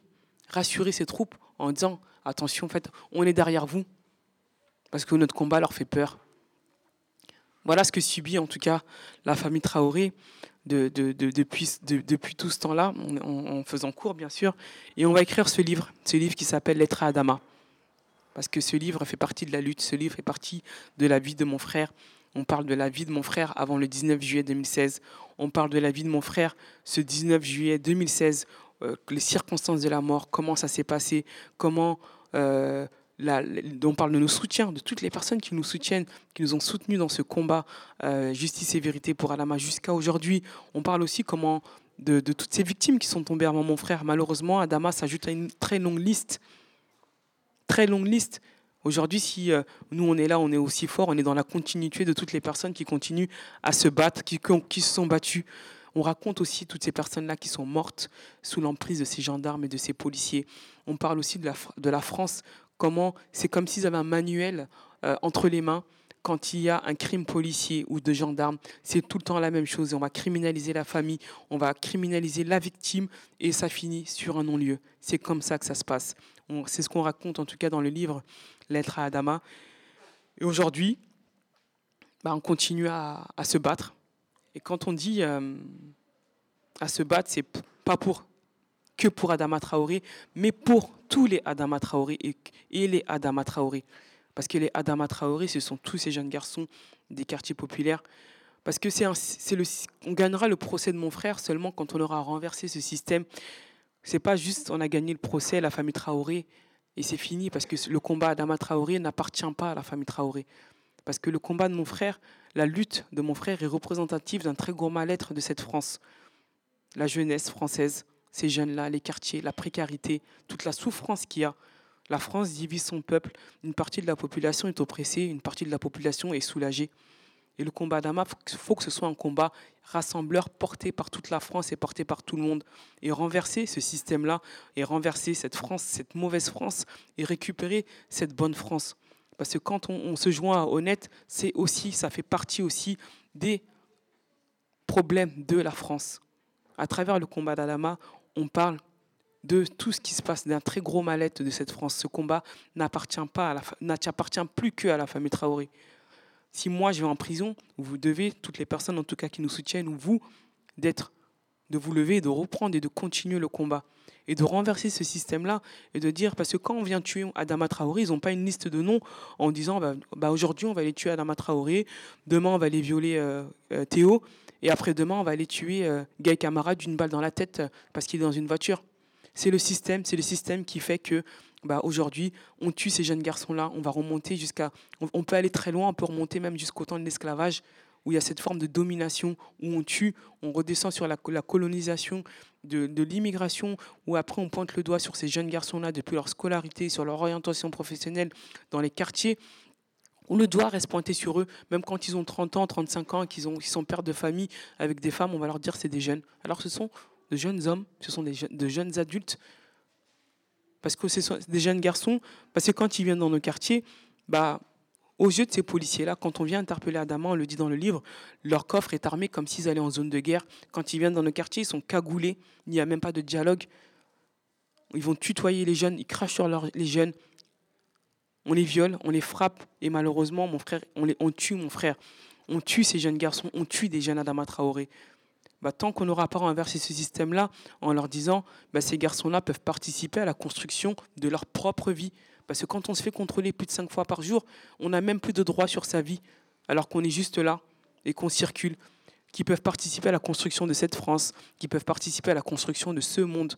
rassurer ses troupes en disant attention, en fait, on est derrière vous, parce que notre combat leur fait peur. Voilà ce que subit en tout cas la famille Traoré de, de, de, depuis, tout ce temps-là, en, en, faisant court bien sûr. Et on va écrire ce livre, ce livre qui s'appelle Lettre à Adama parce que ce livre fait partie de la lutte, ce livre fait partie de la vie de mon frère. On parle de la vie de mon frère avant le 19 juillet 2016. On parle de la vie de mon frère ce 19 juillet 2016, euh, les circonstances de la mort, comment ça s'est passé, comment... Euh, on parle de nos soutiens, de toutes les personnes qui nous soutiennent, qui nous ont soutenus dans ce combat euh, justice et vérité pour Alama jusqu'à aujourd'hui. On parle aussi comment de, de, toutes ces victimes qui sont tombées avant mon frère. Malheureusement, Adama s'ajoute à une très longue liste très longue liste. Aujourd'hui, si euh, nous on est là, on est aussi fort, on est dans la continuité de toutes les personnes qui continuent à se battre, qui, se sont battues. On raconte aussi toutes ces personnes-là qui sont mortes sous l'emprise de ces gendarmes et de ces policiers. On parle aussi de la, de la France, comment c'est comme s'ils avaient un manuel euh, entre les mains quand il y a un crime policier ou de gendarme, c'est tout le temps la même chose. On va criminaliser la famille, on va criminaliser la victime et ça finit sur un non-lieu. C'est comme ça que ça se passe. C'est ce qu'on raconte en tout cas dans le livre Lettre à Adama. Et aujourd'hui, bah, on continue à, se battre. Et quand on dit euh, à se battre, c'est pas pour que pour Adama Traoré, mais pour tous les Adama Traoré et, et les Adama Traoré. Parce que les Adama Traoré, ce sont tous ces jeunes garçons des quartiers populaires. Parce que c'est on gagnera le procès de mon frère seulement quand on aura renversé ce système c'est pas juste on a gagné le procès, la famille Traoré Et c'est fini parce que le combat d'Ama Traoré n'appartient pas à la famille Traoré. Parce que le combat de mon frère, la lutte de mon frère est représentative d'un très gros mal-être de cette France. La jeunesse française, ces jeunes-là, les quartiers, la précarité, toute la souffrance qu'il y a. La France divise son peuple, une partie de la population est oppressée, une partie de la population est soulagée. Et le combat d'Ama, il faut que ce soit un combat rassembleur porté par toute la France et porté par tout le monde. Et renverser ce système-là, et renverser cette France, cette mauvaise France, et récupérer cette bonne France. Parce que quand on, se joint à Honnête, c'est aussi, ça fait partie aussi des problèmes de la France. À travers le combat d'Adama, on parle de tout ce qui se passe, d'un très gros mal-être de cette France. Ce combat n'appartient pas, n'appartient plus que à la famille Traoré. Si moi je vais en prison, vous devez, toutes les personnes en tout cas qui nous soutiennent, ou vous, d'être, de vous lever, de reprendre et de continuer le combat. Et de renverser ce système-là et de dire, parce que quand on vient tuer Adama Traoré, ils n'ont pas une liste de noms en disant, bah, bah, aujourd'hui on va aller tuer Adama Traoré, demain on va aller violer euh, euh, Théo, et après-demain on va aller tuer euh, Guy Camara d'une balle dans la tête parce qu'il est dans une voiture. C'est le système, c'est le système qui fait que bah, aujourd'hui, on tue ces jeunes garçons-là, on va remonter jusqu'à... On, peut aller très loin, on peut remonter même jusqu'au temps de l'esclavage, où il y a cette forme de domination, où on tue, on redescend sur la, colonisation de, l'immigration, où après on pointe le doigt sur ces jeunes garçons-là depuis leur scolarité, sur leur orientation professionnelle dans les quartiers, où le doigt reste pointé sur eux, même quand ils ont 30 ans, 35 ans, qu'ils sont pères de famille avec des femmes, on va leur dire c'est des jeunes. Alors ce sont de jeunes hommes, ce sont de jeunes adultes parce que c'est des jeunes garçons, parce que quand ils viennent dans nos quartiers, bah, aux yeux de ces policiers-là, quand on vient interpeller Adama, on le dit dans le livre, leur coffre est armé comme s'ils allaient en zone de guerre. Quand ils viennent dans nos quartiers, ils sont cagoulés, il n'y a même pas de dialogue. Ils vont tutoyer les jeunes, ils crachent sur les jeunes. On les viole, on les frappe, et malheureusement, mon frère, on, les, on tue mon frère. On tue ces jeunes garçons, on tue des jeunes Adama Traoré. Bah, tant qu'on n'aura pas renversé ce système-là en leur disant bah, ces garçons-là peuvent participer à la construction de leur propre vie. Parce que quand on se fait contrôler plus de cinq fois par jour, on n'a même plus de droit sur sa vie, alors qu'on est juste là et qu'on circule, qui peuvent participer à la construction de cette France, qui peuvent participer à la construction de ce monde.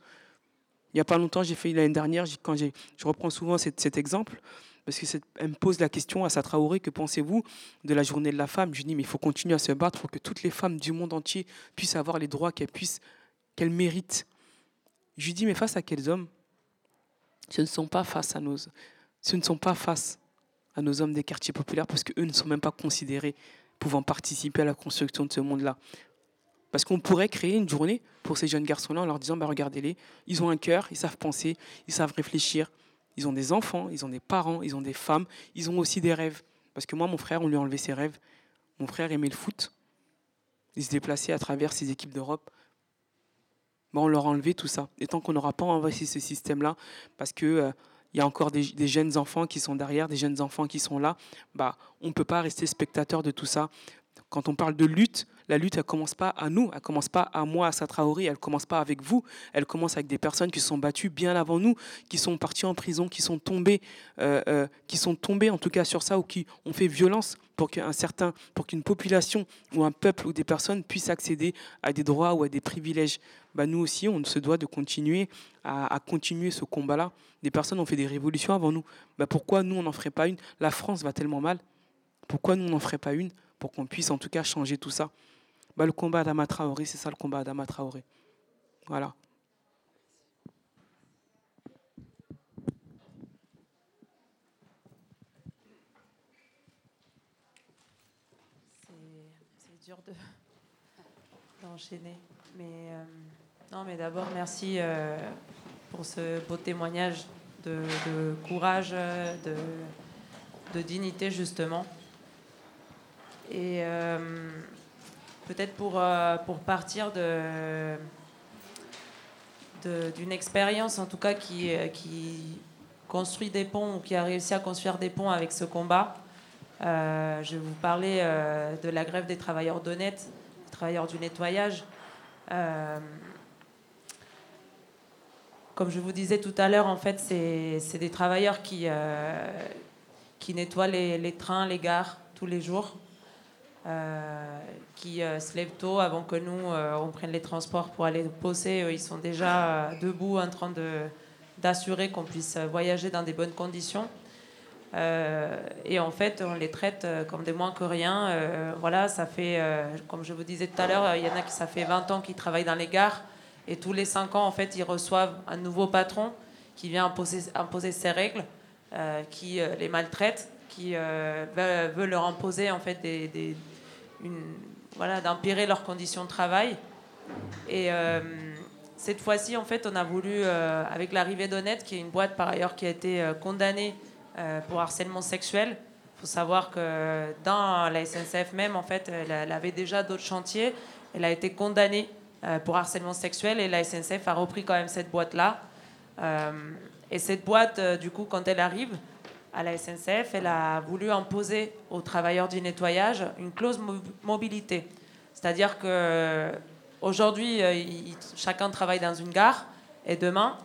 Il n'y a pas longtemps, j'ai fait l'année dernière, quand je reprends souvent cet exemple, parce qu'elle me pose la question à sa Traoré, que pensez-vous de la journée de la femme? Je dis, mais il faut continuer à se battre pour que toutes les femmes du monde entier puissent avoir les droits qu'elles puissent, qu'elles méritent. Je lui dis, mais face à quels hommes? Ce ne sont pas face à nos, ce ne sont pas face à nos hommes des quartiers populaires, parce qu'eux ne sont même pas considérés pouvant participer à la construction de ce monde-là. Parce qu'on pourrait créer une journée pour ces jeunes garçons-là en leur disant, bah, regardez-les, ils ont un cœur, ils savent penser, ils savent réfléchir, ils ont des enfants, ils ont des parents, ils ont des femmes, ils ont aussi des rêves. Parce que moi, mon frère, on lui a enlevé ses rêves. Mon frère aimait le foot. Il se déplaçait à travers ses équipes d'Europe. on leur a enlevé tout ça. Et tant qu'on n'aura pas envahi ce système-là, parce que euh, il y a encore des, jeunes enfants qui sont derrière, des jeunes enfants qui sont là, bah, on ne peut pas rester spectateur de tout ça. Quand on parle de lutte, la lutte, elle commence pas à nous, elle commence pas à moi, à Satraori, elle commence pas avec vous, elle commence avec des personnes qui se sont battues bien avant nous, qui sont parties en prison, qui sont tombées, euh, euh, qui sont tombées en tout cas sur ça ou qui ont fait violence pour qu'un certain, pour qu'une population ou un peuple ou des personnes puissent accéder à des droits ou à des privilèges. Bah, nous aussi, on se doit de continuer à, continuer ce combat-là. Des personnes ont fait des révolutions avant nous. Bah, pourquoi nous, on n'en ferait pas une? La France va tellement mal. Pourquoi nous, on n'en ferait pas une? Pour qu'on puisse en tout cas changer tout ça bah, le combat d'Ama Traoré, c'est ça le combat d'Ama Traoré. Voilà. C'est dur d'enchaîner. mais euh, non, mais d'abord, merci euh, pour ce beau témoignage de, courage, de, de, dignité, justement. Et euh, peut-être pour, euh, pour partir de, d'une expérience, en tout cas, qui, euh, qui construit des ponts ou qui a réussi à construire des ponts avec ce combat. Je vais vous parler de la grève des travailleurs d'honnête, travailleurs du nettoyage. comme je vous disais tout à l'heure, en fait, c'est des travailleurs qui, qui nettoient les, les trains, les gares tous les jours. Euh, qui euh, se lèvent tôt avant que nous, euh, on prenne les transports pour aller poser. ils sont déjà debout en train d'assurer qu'on puisse voyager dans des bonnes conditions. et en fait, on les traite comme des moins que rien. voilà, ça fait, comme je vous disais tout à l'heure, il y en a qui ça fait 20 ans qu'ils travaillent dans les gares. Et tous les 5 ans, en fait, ils reçoivent un nouveau patron qui vient imposer, imposer ses règles, qui les maltraite, qui veut, leur imposer en fait des, voilà, d'empirer leurs conditions de travail. Et euh, cette fois-ci, en fait, on a voulu, euh, avec l'arrivée d'Honnête, qui est une boîte par ailleurs qui a été euh, condamnée pour harcèlement sexuel. Il faut savoir que dans la SNCF même, en fait, elle, avait déjà d'autres chantiers. Elle a été condamnée pour harcèlement sexuel et la SNCF a repris quand même cette boîte-là. et cette boîte, du coup, quand elle arrive, à la SNCF, elle a voulu imposer aux travailleurs du nettoyage une clause mobilité. C'est-à-dire que aujourd'hui, euh, chacun travaille dans une gare, et demain,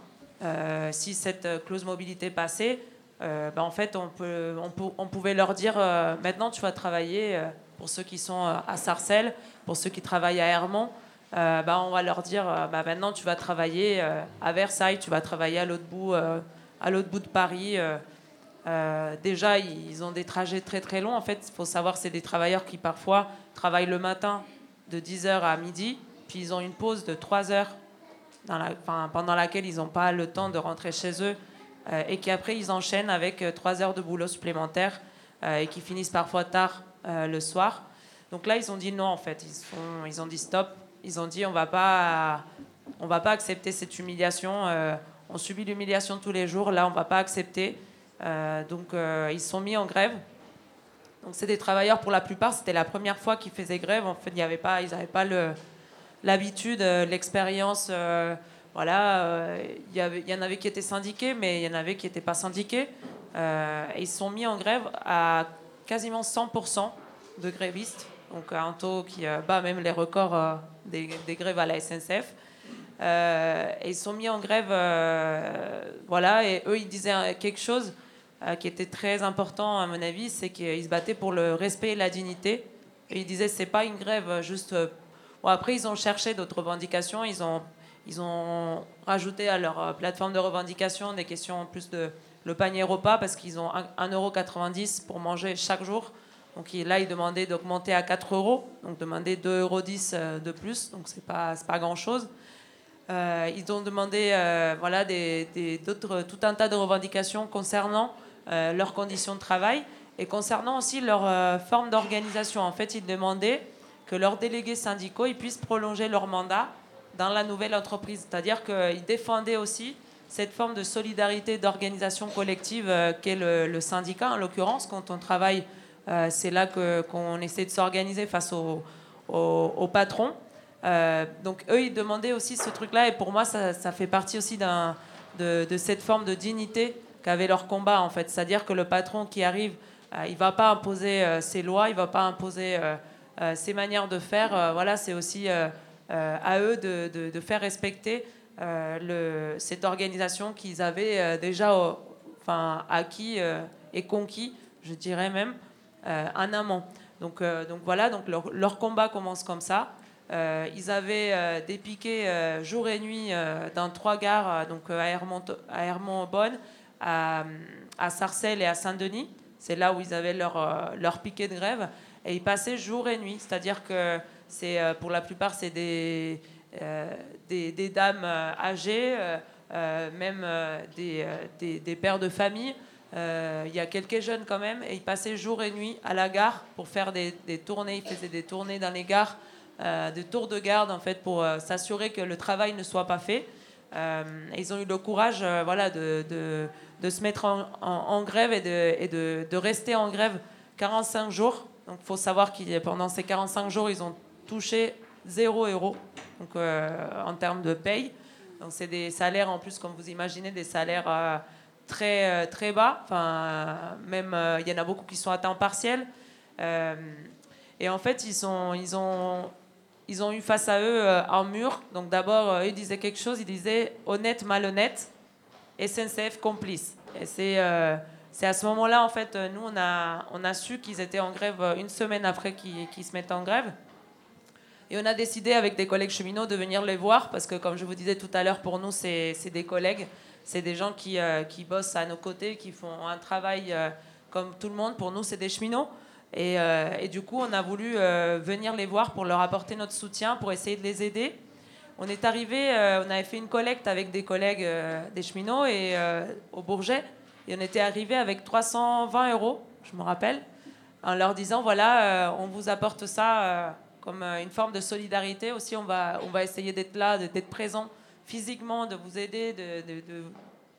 euh, si cette clause mobilité passait, euh, ben en fait, on, pouvait leur dire maintenant, tu vas travailler pour ceux qui sont à Sarcelles, pour ceux qui travaillent à Hermont. Ben, on va leur dire ben, maintenant, tu vas travailler à Versailles, tu vas travailler à l'autre bout, à l'autre bout de Paris. Euh, déjà, ils ont des trajets très très longs. En fait, il faut savoir c'est des travailleurs qui parfois travaillent le matin de 10h à midi, puis ils ont une pause de 3 heures pendant laquelle ils n'ont pas le temps de rentrer chez eux, euh, et qu'après ils enchaînent avec 3 euh, heures de boulot supplémentaire et qui finissent parfois tard le soir. Donc là, ils ont dit non, en fait. Ils, ils ont dit stop. Ils ont dit on va pas, on va pas accepter cette humiliation. on subit l'humiliation tous les jours. Là, on va pas accepter. Euh, donc euh, ils sont mis en grève. Donc c'est des travailleurs pour la plupart, c'était la première fois qu'ils faisaient grève. En fait, y avait pas, ils n'avaient pas l'habitude, euh, l'expérience. voilà, il y, en avait qui étaient syndiqués, mais il y en avait qui n'étaient pas syndiqués. et ils sont mis en grève à quasiment 100% de grévistes, donc un taux qui bat même les records des, grèves à la SNCF. et ils sont mis en grève, voilà, et eux ils disaient quelque chose euh, qui était très important à mon avis, c'est qu'ils se battaient pour le respect et la dignité. Ils disaient c'est pas une grève juste. Euh, après ils ont cherché d'autres revendications, ils ont ils ont rajouté à leur euh, plateforme de revendication des questions en plus de le panier repas parce qu'ils ont 1,90€ pour manger chaque jour. Donc là, ils demandaient d'augmenter à 4 euros, donc demander 2,10 euros de plus, donc c'est pas, pas grand-chose. ils ont demandé voilà, des, des, tout un tas de revendications concernant euh, leurs conditions de travail et concernant aussi leur euh, forme d'organisation. En fait, ils demandaient que leurs délégués syndicaux ils puissent prolonger leur mandat dans la nouvelle entreprise. C'est-à-dire qu'ils défendaient aussi cette forme de solidarité, d'organisation collective euh, qu'est le, syndicat, en l'occurrence, quand on travaille, c'est là qu'on essaie de s'organiser face au, au, patron. donc eux, ils demandaient aussi ce truc-là, et pour moi, ça, ça fait partie aussi de, cette forme de dignité qu'avait leur combat en fait. C'est-à-dire que le patron qui arrive, euh, il va pas imposer euh, ses lois, il va pas imposer euh, ses manières de faire. voilà, c'est aussi à eux de, de, faire respecter cette organisation qu'ils avaient déjà enfin, acquis et conquis, je dirais même, en amont. Donc, donc voilà, donc leur, leur, combat commence comme ça. ils avaient piquets jour et nuit dans trois gares, donc à Hermont-Bonne, à, Sarcelles et à Saint-Denis. C'est là où ils avaient leur, euh, leur piquet de grève. Et ils passaient jour et nuit. C'est-à-dire que c'est, euh, pour la plupart, c'est des, euh, des, dames âgées, même des, des, pères de famille. Il y a quelques jeunes quand même. Et ils passaient jour et nuit à la gare pour faire des, tournées. Ils faisaient des tournées dans les gares, des tours de garde, en fait, pour s'assurer que le travail ne soit pas fait. ils ont eu le courage voilà, de de se mettre en, grève et, de, rester en grève 45 jours. Donc il faut savoir que pendant ces 45 jours, ils ont touché 0 euros donc, euh, en termes de paye. Donc c'est des salaires en plus, comme vous imaginez, des salaires euh, très, euh, très bas. Enfin, même il y en a beaucoup qui sont à temps partiel. et en fait, ils, sont, ils, ont, ils ont eu face à eux un mur. Donc d'abord, ils disaient quelque chose, ils disaient honnête, malhonnête. SNCF complice. Et c'est euh, c'est à ce moment-là, en fait, nous, on a, on a su qu'ils étaient en grève euh, une semaine après qu'ils se mettent en grève. Et on a décidé avec des collègues cheminots de venir les voir parce que, comme je vous disais tout à l'heure, pour nous, c'est des collègues. c'est des gens qui, qui bossent à nos côtés, qui font un travail comme tout le monde. Pour nous, c'est des cheminots. Et, et, du coup, on a voulu venir les voir pour leur apporter notre soutien, pour essayer de les aider. On est arrivé, on avait fait une collecte avec des collègues des cheminots et, au Bourget. Et on était arrivé avec 320 euros, je me rappelle, en leur disant voilà, on vous apporte ça comme euh, une forme de solidarité aussi. On va, on va essayer d'être là, d'être présent physiquement, de vous aider, de, de,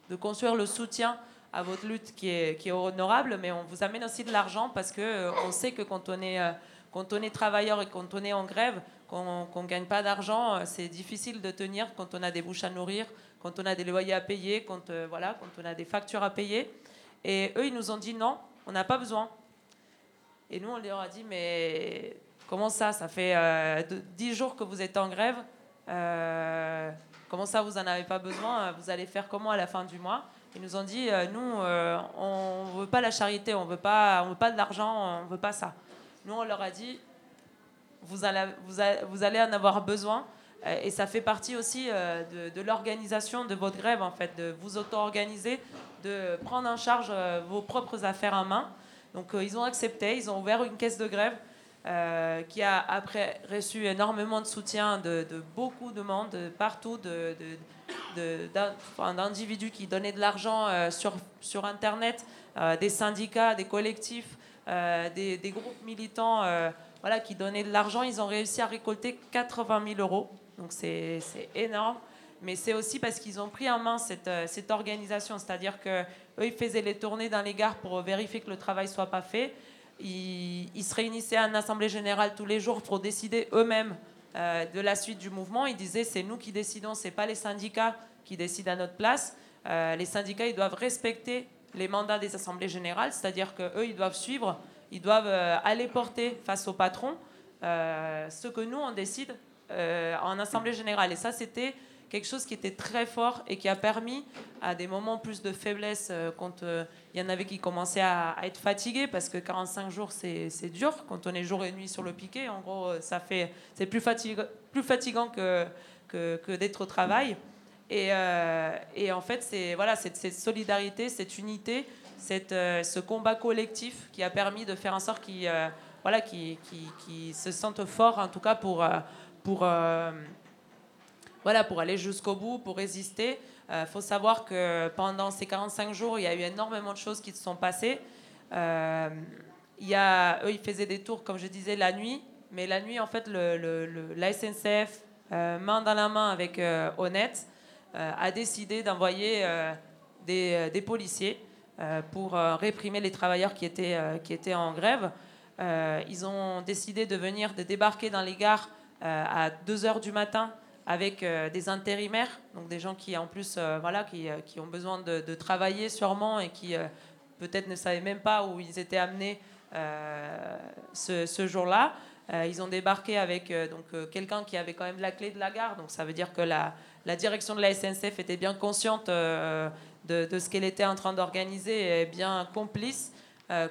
de, construire le soutien à votre lutte qui est, qui est honorable, mais on vous amène aussi de l'argent parce que euh, on sait que quand on est, euh, quand on est travailleur et quand on est en grève, qu'on ne gagne pas d'argent, c'est difficile de tenir quand on a des bouches à nourrir, quand on a des loyers à payer, quand, voilà, quand on a des factures à payer. Et eux, ils nous ont dit non, on n'a pas besoin. Et nous, on leur a dit, mais Comment ça Ça fait euh, dix jours que vous êtes en grève. Euh, comment ça, vous n'en avez pas besoin Vous allez faire comment à la fin du mois? Ils nous ont dit, euh, nous, on ne veut pas la charité, on ne veut pas de l'argent, on ne veut pas ça. Nous, on leur a dit, vous allez, vous allez, en avoir besoin. Et ça fait partie aussi de, de l'organisation de votre grève, en fait, de vous auto-organiser, de prendre en charge vos propres affaires en main. Donc, ils ont accepté, ils ont ouvert une caisse de grève. Euh, qui a après reçu énormément de soutien de, beaucoup de monde partout, d'individus qui donnaient de l'argent euh, sur, sur Internet, euh, des syndicats, des collectifs, des, groupes militants voilà, qui donnaient de l'argent. Ils ont réussi à récolter 80 000 euros. Donc c'est énorme. Mais c'est aussi parce qu'ils ont pris en main cette, cette organisation. C'est-à-dire qu'eux, ils faisaient les tournées dans les gares pour vérifier que le travail ne soit pas fait ils, se réunissaient à une assemblée générale tous les jours pour décider eux-mêmes euh, de la suite du mouvement. Ils disaient c'est nous qui décidons, c'est pas les syndicats qui décident à notre place. Euh, les syndicats ils doivent respecter les mandats des assemblées générales, c'est-à-dire qu'eux ils doivent suivre, ils doivent euh, aller porter face au patron ce que nous on décide en assemblée générale. Et ça c'était quelque chose qui était très fort et qui a permis à des moments plus de faiblesse euh, quand euh, il y en avait qui commençaient à, être fatigués parce que 45 jours c'est dur quand on est jour et nuit sur le piquet en gros euh, ça fait c'est plus, fatigant, plus fatigant que, que, d'être au travail et, et en fait c'est voilà cette, solidarité cette unité cette, ce combat collectif qui a permis de faire en sorte qu'ils voilà, qui, qui, qui, se sentent forts en tout cas pour, pour voilà, pour aller jusqu'au bout, pour résister. Il euh, faut savoir que pendant ces 45 jours, il y a eu énormément de choses qui se sont passées. Euh, il y a, eux, ils faisaient des tours, comme je disais, la nuit. Mais la nuit, en fait, le, la SNCF, euh, main dans la main avec Honnête, a décidé d'envoyer des, des, policiers pour réprimer les travailleurs qui étaient, qui étaient en grève. ils ont décidé de venir, de débarquer dans les gares à 2 h du matin avec euh, des intérimaires, donc des gens qui en plus euh, voilà, qui, euh, qui, ont besoin de, travailler sûrement et qui peut-être ne savaient même pas où ils étaient amenés ce, ce jour-là. ils ont débarqué avec donc quelqu'un qui avait quand même la clé de la gare, donc ça veut dire que la, la direction de la SNCF était bien consciente de, ce qu'elle était en train d'organiser bien complice,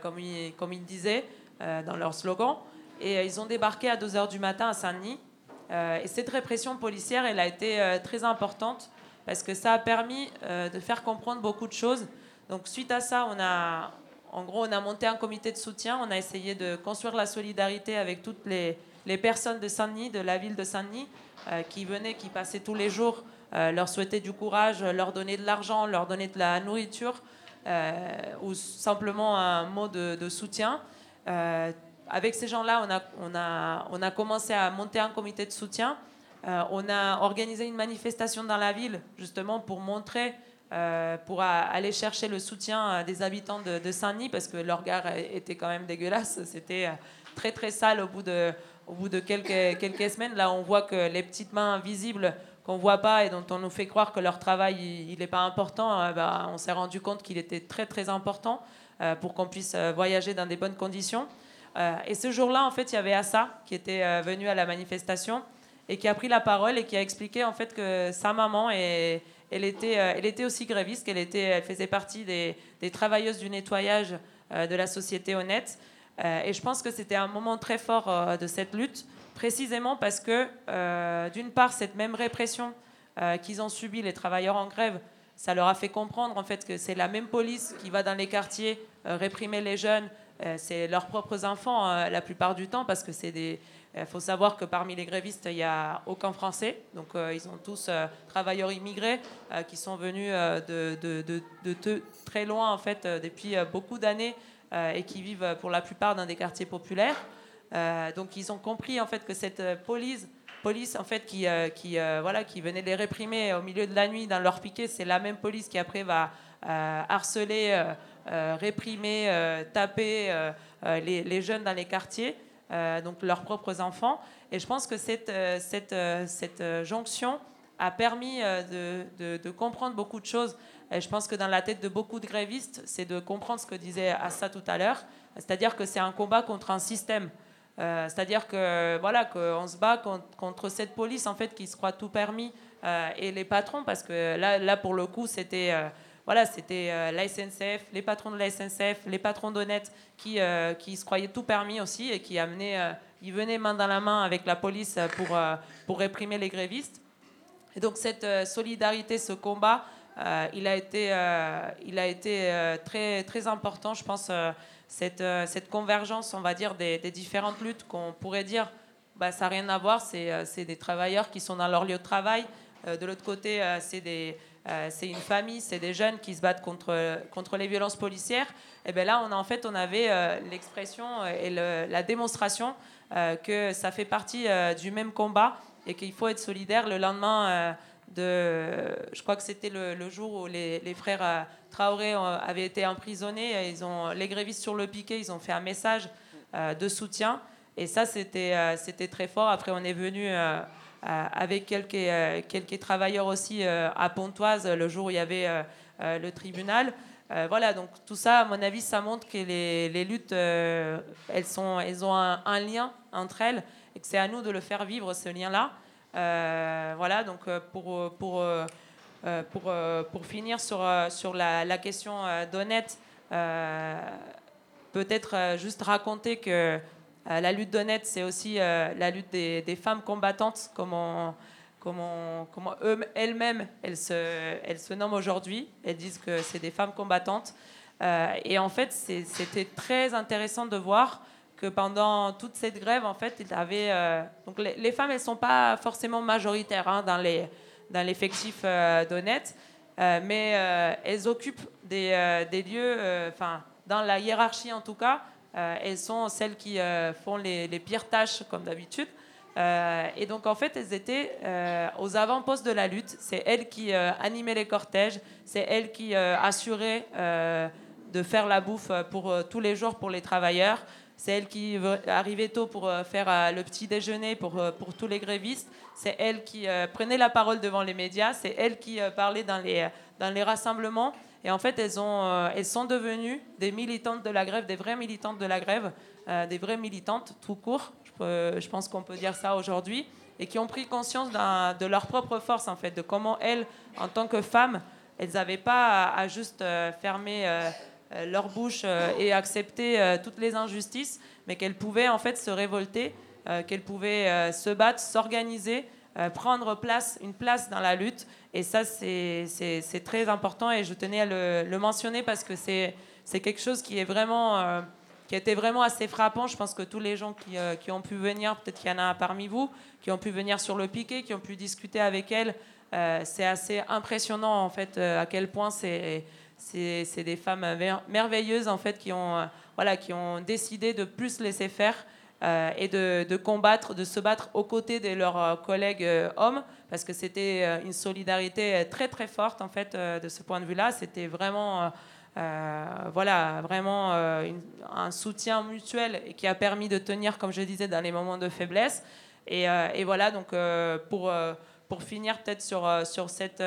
comme, ils, comme disaient dans leur slogan. Et ils ont débarqué à 2h du matin à Saint-Denis. Euh, et cette répression policière, elle a été euh, très importante parce que ça a permis euh, de faire comprendre beaucoup de choses. Donc suite à ça, on a, en gros, on a monté un comité de soutien. On a essayé de construire la solidarité avec toutes les, les personnes de Saint-Denis, de la ville de Saint-Denis, qui venaient, qui passaient tous les jours, leur souhaiter du courage, leur donner de l'argent, leur donner de la nourriture ou simplement un mot de, soutien avec ces gens-là, on a, on, a, on a commencé à monter un comité de soutien. Euh, on a organisé une manifestation dans la ville, justement, pour montrer, euh, pour aller chercher le soutien euh, des habitants de, Saint-Denis, parce que leur gare était quand même dégueulasse. C'était très, très sale au bout de, au bout de quelques, quelques semaines. Là, on voit que les petites mains visibles qu'on voit pas et dont on nous fait croire que leur travail il n'est pas important, bah, on s'est rendu compte qu'il était très très important pour qu'on puisse voyager dans des bonnes conditions. Euh, et ce jour-là, en fait, il y avait Assa qui était euh, venu à la manifestation et qui a pris la parole et qui a expliqué en fait que sa maman elle était, euh, elle était aussi gréviste, qu'elle était, elle faisait partie des, travailleuses du nettoyage de la société honnête. et je pense que c'était un moment très fort de cette lutte, précisément parce que, d'une part, cette même répression qu'ils ont subie, les travailleurs en grève, ça leur a fait comprendre en fait que c'est la même police qui va dans les quartiers réprimer les jeunes. c'est leurs propres enfants la plupart du temps parce que c'est des il faut savoir que parmi les grévistes, il n'y a aucun Français. Donc, ils sont tous travailleurs immigrés qui sont venus de, de, de, très loin, en fait, depuis beaucoup d'années et qui vivent pour la plupart dans des quartiers populaires. Donc, ils ont compris, en fait, que cette police police en fait qui, euh, qui, euh, voilà, qui venait les réprimer au milieu de la nuit dans leur piquet, c'est la même police qui après va euh, harceler, réprimer, taper les, jeunes dans les quartiers, donc leurs propres enfants. Et je pense que cette, cette, cette jonction a permis de, comprendre beaucoup de choses. Et je pense que dans la tête de beaucoup de grévistes, c'est de comprendre ce que disait Assa tout à l'heure, c'est-à-dire que c'est un combat contre un système. Euh, c'est-à-dire que voilà qu'on se bat contre, cette police en fait qui se croit tout permis euh, et les patrons parce que là, là pour le coup c'était euh, voilà c'était la SNCF, les patrons de la SNCF, les patrons d'Honnête qui, qui se croyaient tout permis aussi et qui amenaient ils venaient main dans la main avec la police pour pour réprimer les grévistes. Et donc cette solidarité, ce combat, il a été il a été très très important, je pense cette, euh, cette, convergence, on va dire, des, différentes luttes qu'on pourrait dire, bah, ça n'a rien à voir, euh, c'est des travailleurs qui sont dans leur lieu de travail. Euh, de l'autre côté, c'est une famille, c'est des jeunes qui se battent contre, contre les violences policières. Et bien là, on a, en fait, on avait l'expression et la démonstration que ça fait partie du même combat et qu'il faut être solidaire le lendemain de, je crois que c'était le, jour où les, frères Traoré avaient été emprisonnés. Ils ont, les grévistes sur le piquet, ils ont fait un message euh, de soutien. Et ça, c'était, euh, c'était très fort. Après, on est venu avec quelques, quelques travailleurs aussi à Pontoise le jour où il y avait le tribunal. voilà, donc tout ça, à mon avis, ça montre que les, luttes, elles, sont, elles ont un, lien entre elles et que c'est à nous de le faire vivre, ce lien-là. Euh, voilà, donc euh, pour, pour, euh, pour, pour finir sur, sur la, question d'Honnête, peut-être juste raconter que la lutte d'Honnête, c'est aussi la lutte des, femmes combattantes, comment, comment, comment elles-mêmes elles se, elles se nomment aujourd'hui. Elles disent que c'est des femmes combattantes. et en fait, c'était très intéressant de voir que pendant toute cette grève, en fait, il avait. Euh, donc les, femmes, elles sont pas forcément majoritaires hein, dans les dans l'effectif euh, d'Honnête, euh, mais elles occupent des, des lieux, enfin dans la hiérarchie en tout cas, elles sont celles qui font les, les, pires tâches comme d'habitude. et donc en fait, elles étaient aux avant-postes de la lutte. C'est elles qui animaient les cortèges, c'est elles qui assuraient de faire la bouffe pour tous les jours pour les travailleurs. C'est elle qui arrivait tôt pour euh, faire euh, le petit déjeuner pour, euh, pour tous les grévistes. C'est elle qui prenait la parole devant les médias. C'est elle qui parlait dans les, dans les rassemblements. Et en fait, elles, ont, elles sont devenues des militantes de la grève, des vraies militantes de la grève, des vraies militantes tout court. Je, pense qu'on peut dire ça aujourd'hui. Et qui ont pris conscience de leur propre force, en fait, de comment elles, en tant que femmes, elles n'avaient pas à, juste fermer leur bouche euh, et accepter euh, toutes les injustices, mais qu'elles pouvaient en fait se révolter, qu'elles pouvaient se battre, s'organiser, prendre place, une place dans la lutte. Et ça, c'est très important et je tenais à le, mentionner parce que c'est quelque chose qui est vraiment qui été vraiment assez frappant. Je pense que tous les gens qui, qui ont pu venir, peut-être qu'il y en a parmi vous, qui ont pu venir sur le piquet, qui ont pu discuter avec elles, c'est assez impressionnant en fait à quel point c'est c'est des femmes merveilleuses en fait qui ont, euh, voilà, qui ont décidé de plus laisser faire euh, et de, combattre, de se battre aux côtés de leurs euh, collègues hommes, parce que c'était une solidarité très très forte en fait de ce point de vue-là. C'était vraiment, voilà, vraiment un soutien mutuel qui a permis de tenir, comme je disais, dans les moments de faiblesse. Et, et voilà, donc pour, pour finir peut-être sur, sur cette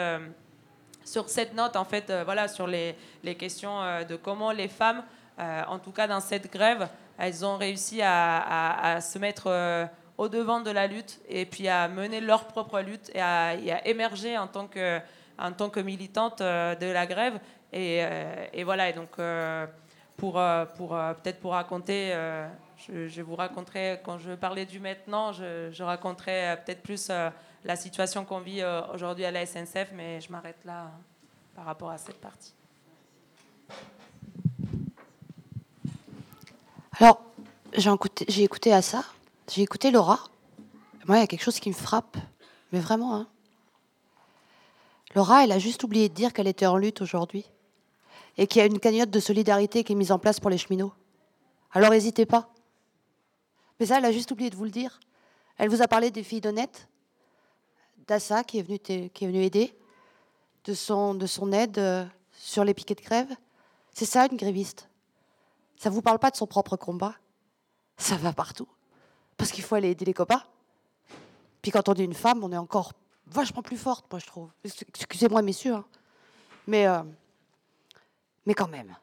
sur cette note, en fait, euh, voilà, sur les, les questions euh, de comment les femmes, euh, en tout cas dans cette grève, elles ont réussi à, à, se mettre au devant de la lutte et puis à mener leur propre lutte et à, à émerger en tant que, en tant que militante de la grève. Et, et voilà, et donc pour, pour peut-être pour raconter, je, vous raconterai, quand je parlais du maintenant, je, je raconterai peut-être plus la situation qu'on vit euh, aujourd'hui à la SNCF, mais je m'arrête là hein, par rapport à cette partie. Alors, j'ai écouté, à ça, j'ai écouté Laura. Moi, il y a quelque chose qui me frappe, mais vraiment. Hein. Laura, elle a juste oublié de dire qu'elle était en lutte aujourd'hui et qu'il y a une cagnotte de solidarité qui est mise en place pour les cheminots. Alors n'hésitez pas. Mais ça, elle a juste oublié de vous le dire. Elle vous a parlé des filles d'Honnête, d'Assa qui, est venue qui est venue aider, de son, de son aide euh, sur les piquets de grève. C'est ça une gréviste. Ça ne vous parle pas de son propre combat? Ça va partout. Parce qu'il faut aller aider les copains. Puis quand on est une femme, on est encore vachement plus forte, moi je trouve. Excusez-moi messieurs. Hein. Mais, euh, mais quand même.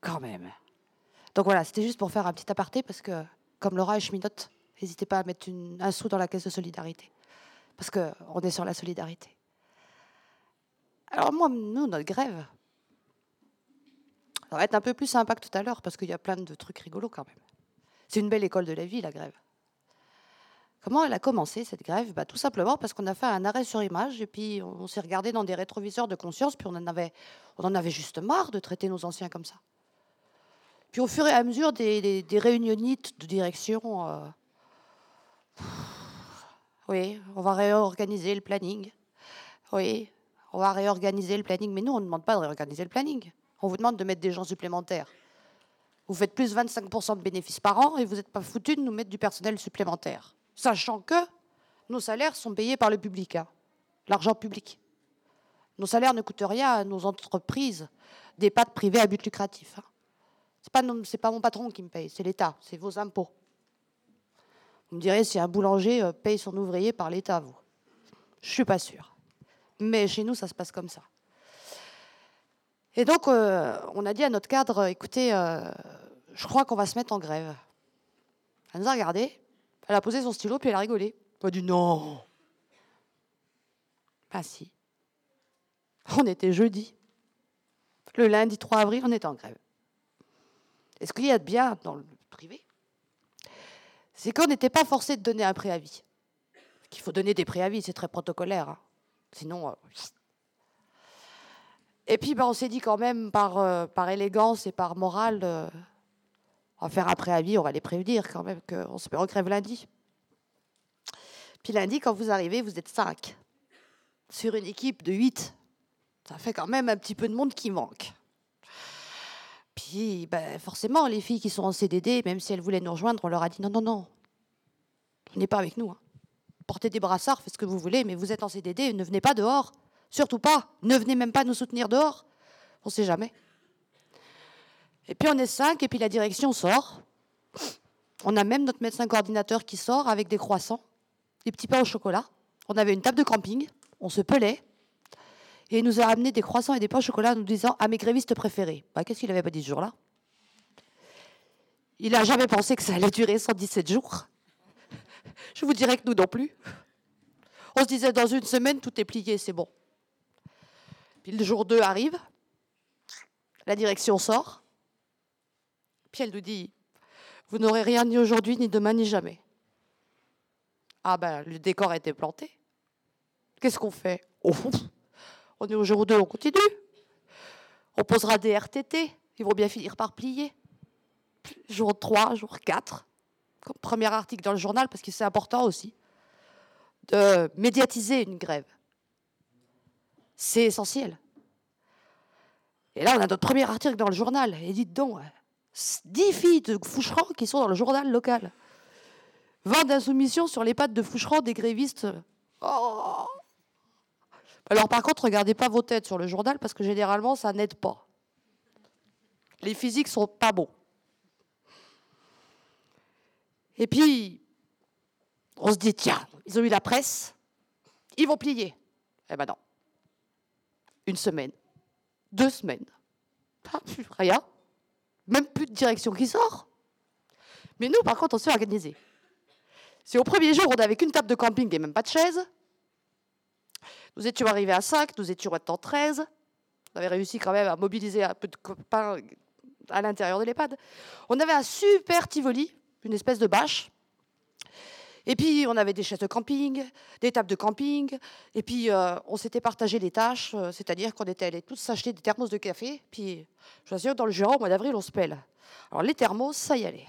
Quand même. Donc voilà, c'était juste pour faire un petit aparté parce que, comme Laura et cheminote, n'hésitez pas à mettre un sou dans la caisse de solidarité. Parce qu'on est sur la solidarité. Alors moi, nous, notre grève, ça va être un peu plus sympa que tout à l'heure parce qu'il y a plein de trucs rigolos quand même. C'est une belle école de la vie, la grève. Comment elle a commencé cette grève? Bah, Tout simplement parce qu'on a fait un arrêt sur image et puis on s'est regardé dans des rétroviseurs de conscience, puis on en, avait, on en avait juste marre de traiter nos anciens comme ça. Puis au fur et à mesure des, des, réunionites de direction, euh, oui, on va réorganiser le planning. Oui, on va réorganiser le planning. Mais nous, on ne demande pas de réorganiser le planning. On vous demande de mettre des gens supplémentaires. Vous faites plus 25% de bénéfices par an et vous n'êtes pas foutu de nous mettre du personnel supplémentaire. Sachant que nos salaires sont payés par le public, hein. l'argent public. Nos salaires ne coûtent rien à nos entreprises, des pattes privées à but lucratif. Hein. Ce n'est pas, mon patron qui me paye, c'est l'État, c'est vos impôts. Vous me direz si un boulanger euh, paye son ouvrier par l'État, vous. Je ne suis pas sûre. Mais chez nous, ça se passe comme ça. Et donc, euh, on a dit à notre cadre, écoutez, euh, je crois qu'on va se mettre en grève. Elle nous a regardé, elle a posé son stylo, puis elle a rigolé. Elle a dit non. Ah si. On était jeudi. Le lundi 3 avril, on était en grève. Et ce qu'il y a de bien dans le c'est qu'on n'était pas forcé de donner un préavis. Qu'il faut donner des préavis, c'est très protocolaire. Hein. Sinon. Euh, et puis, ben, on s'est dit quand même, par, euh, par élégance et par morale, euh, on va faire un préavis, on va les prévenir quand même qu'on se met en lundi. Puis lundi, quand vous arrivez, vous êtes cinq. Sur une équipe de huit. Ça fait quand même un petit peu de monde qui manque. Puis, ben, forcément, les filles qui sont en CDD, même si elles voulaient nous rejoindre, on leur a dit non, non, non, venez pas avec nous. Hein. Portez des brassards, faites ce que vous voulez, mais vous êtes en CDD, ne venez pas dehors. Surtout pas. Ne venez même pas nous soutenir dehors. On ne sait jamais. Et puis on est cinq, et puis la direction sort. On a même notre médecin coordinateur qui sort avec des croissants, des petits pains au chocolat. On avait une table de camping, on se pelait, et il nous a amené des croissants et des pains au chocolat en nous disant à mes grévistes préférés. Bah, Qu'est-ce qu'il avait pas dit ce jour-là? Il n'a jamais pensé que ça allait durer 117 jours. Je vous dirais que nous non plus. On se disait dans une semaine, tout est plié, c'est bon. Puis le jour 2 arrive, la direction sort, puis elle nous dit Vous n'aurez rien ni aujourd'hui, ni demain, ni jamais. Ah ben, le décor a été planté. Qu'est-ce qu'on fait? Oh, on est au jour 2, on continue. On posera des RTT, ils vont bien finir par plier. Jour 3, jour 4, comme premier article dans le journal, parce que c'est important aussi, de médiatiser une grève. C'est essentiel. Et là, on a notre premier article dans le journal. Et dites donc, 10 filles de Foucheron qui sont dans le journal local. 20 d'insoumission sur les pattes de Foucheron des grévistes. Oh alors par contre, regardez pas vos têtes sur le journal parce que généralement, ça n'aide pas. Les physiques sont pas bons. Et puis, on se dit, tiens, ils ont eu la presse, ils vont plier. Eh ben non. Une semaine, deux semaines, rien, même plus de direction qui sort. Mais nous, par contre, on s'est organisé. Si au premier jour, on n'avait qu'une table de camping et même pas de chaise, nous étions arrivés à 5, nous étions maintenant 13. On avait réussi quand même à mobiliser un peu de copains à l'intérieur de l'EHPAD. On avait un super Tivoli, une espèce de bâche. Et puis, on avait des chaises de camping, des tables de camping. Et puis, euh, on s'était partagé les tâches, euh, c'est-à-dire qu'on était allés tous s'acheter des thermos de café. Puis, je vous assure, dans le Jura, au mois d'avril, on se pèle. Alors, les thermos, ça y allait.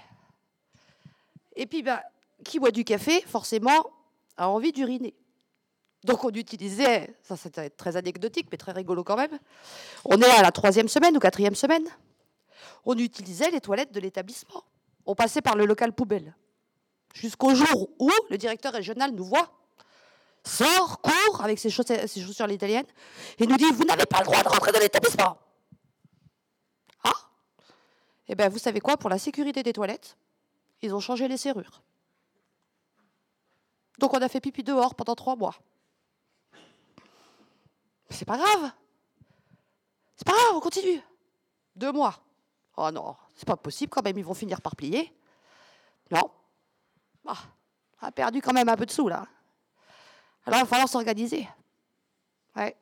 Et puis, ben, qui boit du café, forcément, a envie d'uriner. Donc, on utilisait, ça c'était très anecdotique, mais très rigolo quand même. On est à la troisième semaine ou quatrième semaine. On utilisait les toilettes de l'établissement. On passait par le local poubelle jusqu'au jour où le directeur régional nous voit, sort, court avec ses chaussures, ses l'italienne, et nous dit Vous n'avez pas le droit de rentrer dans l'établissement. Ah Eh bien, vous savez quoi? Pour la sécurité des toilettes, ils ont changé les serrures. Donc, on a fait pipi dehors pendant trois mois. C'est pas grave. C'est pas grave, on continue. Deux mois. Oh non, c'est pas possible quand même, ils vont finir par plier. Non, on ah, a perdu quand même un peu de sous là. Alors il va falloir s'organiser. Ouais.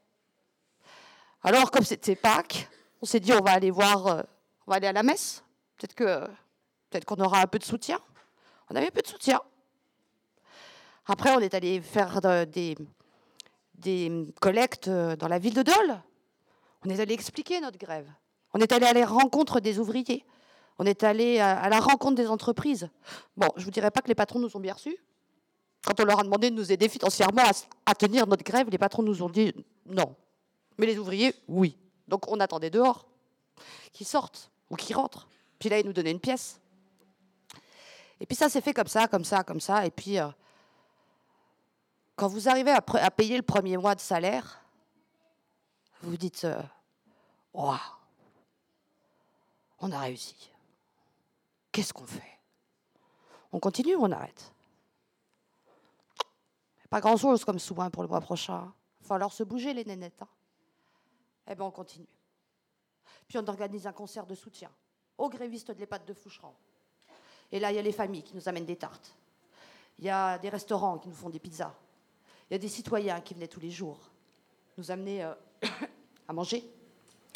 Alors comme c'était Pâques, on s'est dit on va aller voir, euh, on va aller à la messe. Peut-être que peut-être qu'on aura un peu de soutien. On avait un peu de soutien. Après on est allé faire des, des collectes euh, dans la ville de Dole. On est allé expliquer notre grève. On est allé à la rencontre des ouvriers. On est allé à, la rencontre des entreprises. Bon, je ne vous dirais pas que les patrons nous ont bien reçus. Quand on leur a demandé de nous aider financièrement à, tenir notre grève, les patrons nous ont dit non. Mais les ouvriers, oui. Donc on attendait dehors qu'ils sortent ou qu'ils rentrent. Puis là, ils nous donnaient une pièce. Et puis ça s'est fait comme ça, comme ça, comme ça. Et puis, euh, quand vous arrivez à, payer le premier mois de salaire, vous dites, waouh, on a réussi. Qu'est-ce qu'on fait? On continue ou on arrête? Pas grand-chose comme souvent pour le mois prochain. Il va falloir se bouger les nénettes. Hein. eh bien, on continue. Puis on organise un concert de soutien aux grévistes de l'EHPAD de Foucheron. Et là, il y a les familles qui nous amènent des tartes. Il y a des restaurants qui nous font des pizzas. Il y a des citoyens qui venaient tous les jours nous amener euh, à manger.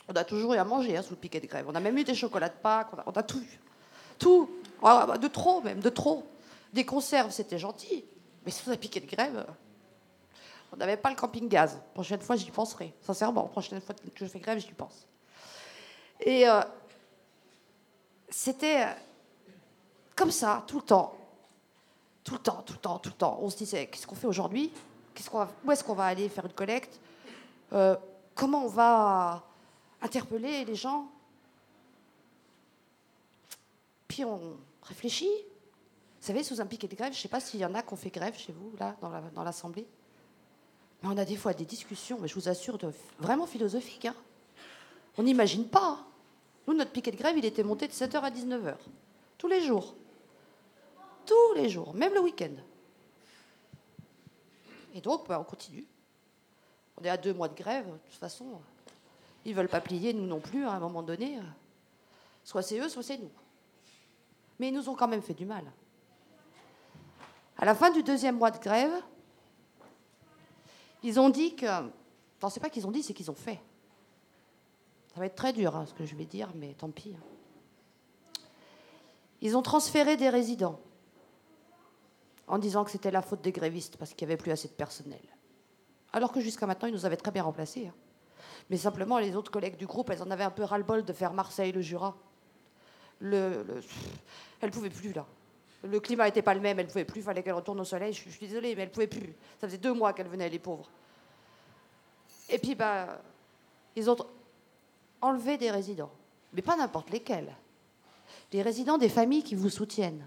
On a toujours eu à manger hein, sous le piquet de grève. On a même eu des chocolats de Pâques, on a tout eu. Tout. Ah, bah, de trop même, de trop. Des conserves, c'était gentil. Mais vous avez piqué de grève, on n'avait pas le camping-gaz. Prochaine fois, j'y penserai. Sincèrement, prochaine fois que je fais grève, j'y pense. Et euh, c'était euh, comme ça, tout le temps. Tout le temps, tout le temps, tout le temps. On se disait, qu'est-ce qu'on fait aujourd'hui? Où est-ce qu'on va aller faire une collecte euh, Comment on va interpeller les gens puis on réfléchit. Vous savez, sous un piquet de grève, je ne sais pas s'il y en a qui ont fait grève chez vous, là, dans l'Assemblée. mais on a des fois des discussions, mais je vous assure, vraiment philosophiques. Hein. On n'imagine pas. Hein. Nous, notre piquet de grève, il était monté de 7h à 19h. Tous les jours. Tous les jours, même le week-end. Et donc, bah, on continue. On est à deux mois de grève, de toute façon. Ils ne veulent pas plier, nous non plus, à un moment donné. Soit c'est eux, soit c'est nous mais ils nous ont quand même fait du mal. À la fin du deuxième mois de grève, ils ont dit que. Enfin, c'est pas qu'ils ont dit, c'est qu'ils ont fait. Ça va être très dur, hein, ce que je vais dire, mais tant pis. Hein. Ils ont transféré des résidents en disant que c'était la faute des grévistes parce qu'il n'y avait plus assez de personnel. Alors que jusqu'à maintenant, ils nous avaient très bien remplacés. Hein. Mais simplement, les autres collègues du groupe, elles en avaient un peu ras-le-bol de faire Marseille, le Jura le, elle pouvait plus là. Le climat n'était pas le même, elle pouvait plus, il fallait qu'elle retourne au soleil. Je, suis désolée, mais elle pouvait plus. Ça faisait deux mois qu'elle venait, les pauvres. Et puis, ils ont enlevé des résidents, mais pas n'importe lesquels. Les résidents des familles qui vous soutiennent.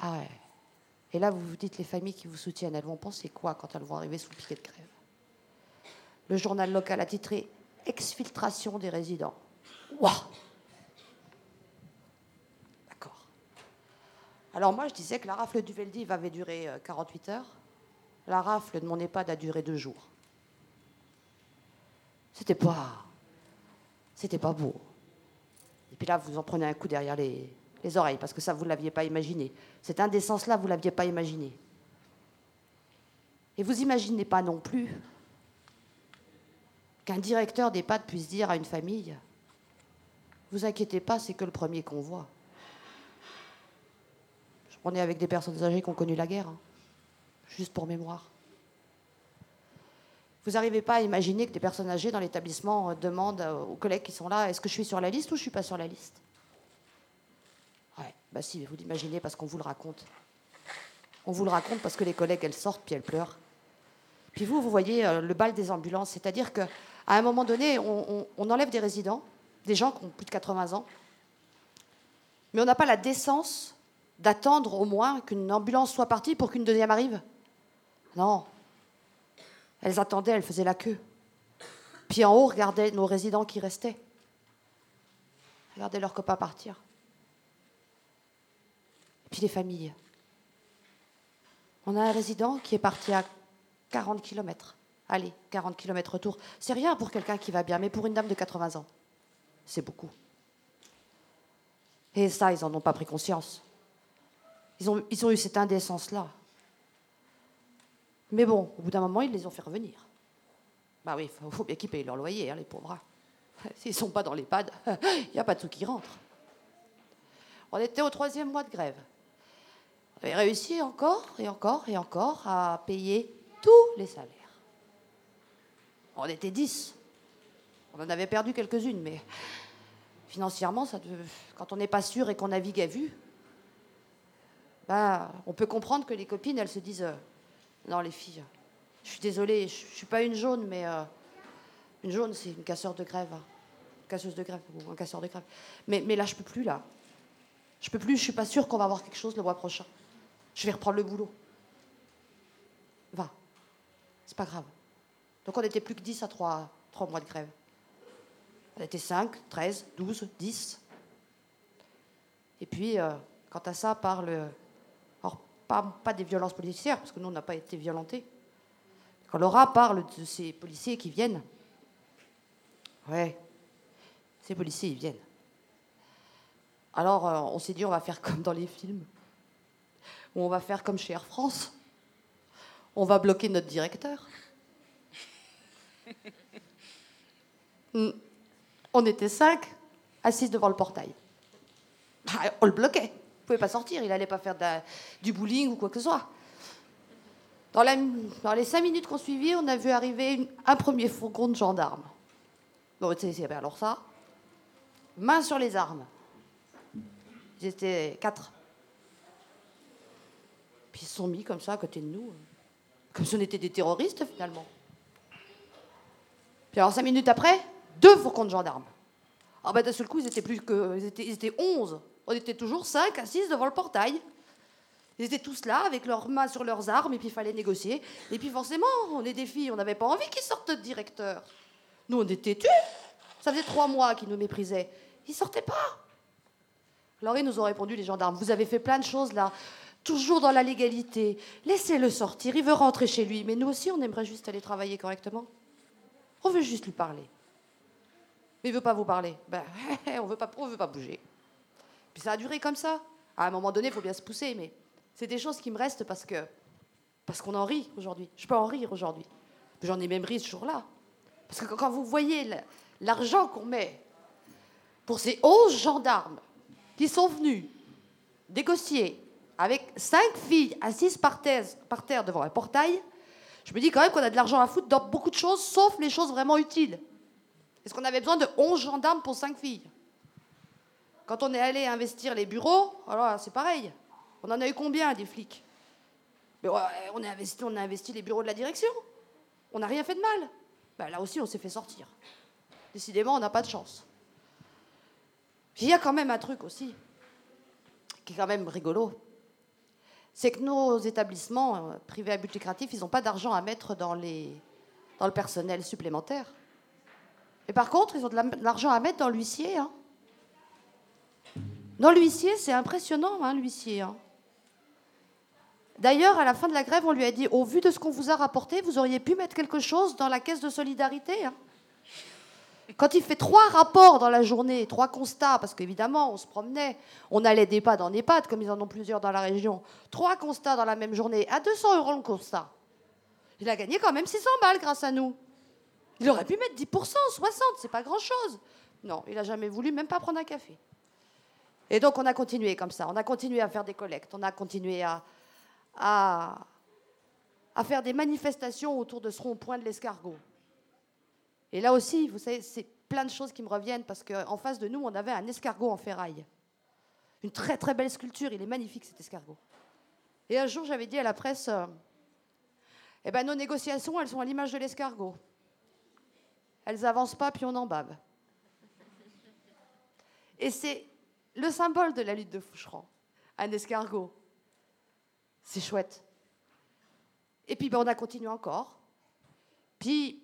Ah ouais. Et là, vous vous dites, les familles qui vous soutiennent, elles vont penser quoi quand elles vont arriver sous le piquet de grève? Le journal local a titré Exfiltration des résidents. Waouh D'accord. Alors moi, je disais que la rafle du Veldiv avait duré 48 euh, heures. La rafle de mon EHPAD a duré deux jours. C'était pas... C'était pas beau. Et puis là, vous en prenez un coup derrière les, les oreilles, parce que ça, vous ne l'aviez pas imaginé. Cette indécence-là, vous ne l'aviez pas imaginé. Et vous imaginez pas non plus qu'un directeur d'EHPAD puisse dire à une famille vous inquiétez pas, c'est que le premier qu'on voit. On est avec des personnes âgées qui ont connu la guerre, hein. juste pour mémoire. Vous n'arrivez pas à imaginer que des personnes âgées dans l'établissement demandent aux collègues qui sont là est-ce que je suis sur la liste ou je ne suis pas sur la liste? Ouais, bah si, vous l'imaginez parce qu'on vous le raconte. On vous le raconte parce que les collègues, elles sortent puis elles pleurent. Puis vous, vous voyez euh, le bal des ambulances, c'est-à-dire qu'à un moment donné, on, on enlève des résidents, des gens qui ont plus de 80 ans, mais on n'a pas la décence d'attendre au moins qu'une ambulance soit partie pour qu'une deuxième arrive. Non, elles attendaient, elles faisaient la queue. Puis en haut, regardaient nos résidents qui restaient. Regardaient leurs copains partir. Puis les familles. On a un résident qui est parti à 40 km. Allez, 40 km retour. C'est rien pour quelqu'un qui va bien, mais pour une dame de 80 ans, c'est beaucoup. Et ça, ils n'en ont pas pris conscience. Ils ont, eu cette indécence-là. Mais bon, au bout d'un moment, ils les ont fait revenir. Bah oui, il faut bien qu'ils payent leur loyer, hein, les pauvres. S'ils ne sont pas dans l'EHPAD, il n'y a pas de sous qui rentrent. On était au troisième mois de grève. Avait réussi encore et encore et encore à payer tous les salaires. On était dix. On en avait perdu quelques-unes, mais financièrement, quand on n'est pas sûr et qu'on navigue à vue, bah, on peut comprendre que les copines, elles se disent euh, non, les filles, je suis désolée, je ne suis pas une jaune, mais euh, une jaune, c'est une casseur de grève. Hein. Une casseuse de grève ou un casseur de grève. Mais, mais là, je peux plus, là. Je peux plus, je suis pas sûre qu'on va avoir quelque chose le mois prochain. Je vais reprendre le boulot. Va. C'est pas grave. Donc on n'était plus que 10 à 3, 3 mois de grève. On était 5, 13, 12, 10. Et puis, euh, quant à ça, par le, pas, des violences policières, parce que nous, on n'a pas été violentés. Quand Laura parle de ces policiers qui viennent, ouais, ces policiers, ils viennent. Alors, euh, on s'est dit, on va faire comme dans les films, ou on va faire comme chez Air France. On va bloquer notre directeur. On était cinq, assis devant le portail. Ah, on le bloquait pouvait pas sortir, il allait pas faire du bowling ou quoi que ce soit. Dans, les cinq minutes qu'on suivit, on a vu arriver un premier fourgon de gendarmes. Bon, alors ça, main sur les armes. Étaient quatre. Ils se sont mis comme ça à côté de nous, comme si on était des terroristes finalement. Puis alors cinq minutes après, deux fourgons de gendarmes. Alors ben, d'un seul coup, ils étaient plus que, ils étaient, ils étaient onze. On était toujours cinq à six devant le portail. Ils étaient tous là, avec leurs mains sur leurs armes, et puis il fallait négocier. Et puis forcément, on est des filles, on n'avait pas envie qu'ils sortent de directeur. Nous, on était têtus. Ça faisait trois mois qu'ils nous méprisaient. Ils sortaient pas. Alors nous ont répondu, les gendarmes, vous avez fait plein de choses là, toujours dans la légalité. Laissez-le sortir, il veut rentrer chez lui. Mais nous aussi, on aimerait juste aller travailler correctement. On veut juste lui parler. Mais il veut pas vous parler. Ben, on veut pas, on veut pas bouger ça a duré comme ça. À un moment donné, il faut bien se pousser, mais c'est des choses qui me restent parce que parce qu'on en rit aujourd'hui. Je peux en rire aujourd'hui. J'en ai même ri ce jour-là. Parce que quand vous voyez l'argent qu'on met pour ces 11 gendarmes qui sont venus négocier avec cinq filles assises par terre, devant un portail, je me dis quand même qu'on a de l'argent à foutre dans beaucoup de choses, sauf les choses vraiment utiles. Est-ce qu'on avait besoin de 11 gendarmes pour cinq filles? Quand on est allé investir les bureaux, alors c'est pareil. On en a eu combien des flics? On, a investi, les bureaux de la direction. On n'a rien fait de mal. Ben, là aussi, on s'est fait sortir. Décidément, on n'a pas de chance. il y a quand même un truc aussi, qui est quand même rigolo. C'est que nos établissements euh, privés à but lucratif, ils n'ont pas d'argent à mettre dans, dans le personnel supplémentaire. Et par contre, ils ont de l'argent à mettre dans l'huissier. Hein. Non, l'huissier, c'est impressionnant, hein, l'huissier. Hein. D'ailleurs, à la fin de la grève, on lui a dit, au vu de ce qu'on vous a rapporté, vous auriez pu mettre quelque chose dans la caisse de solidarité. Hein. Quand il fait trois rapports dans la journée, trois constats, parce qu'évidemment, on se promenait, on allait d'EHPAD en EHPAD, comme ils en ont plusieurs dans la région, trois constats dans la même journée, à 200 euros le constat. Il a gagné quand même 600 balles grâce à nous. Il aurait pu mettre 10%, 60%, c'est pas grand-chose. Non, il n'a jamais voulu même pas prendre un café. Et donc on a continué comme ça, on a continué à faire des collectes, on a continué à, à, à faire des manifestations autour de ce rond-point de l'escargot. Et là aussi, vous savez, c'est plein de choses qui me reviennent parce qu'en face de nous, on avait un escargot en ferraille. Une très très belle sculpture, il est magnifique cet escargot. Et un jour, j'avais dit à la presse, euh, eh ben, nos négociations, elles sont à l'image de l'escargot. Elles avancent pas, puis on en bave. Et c'est le symbole de la lutte de Foucheron, un escargot. C'est chouette. Et puis ben, on a continué encore. Puis,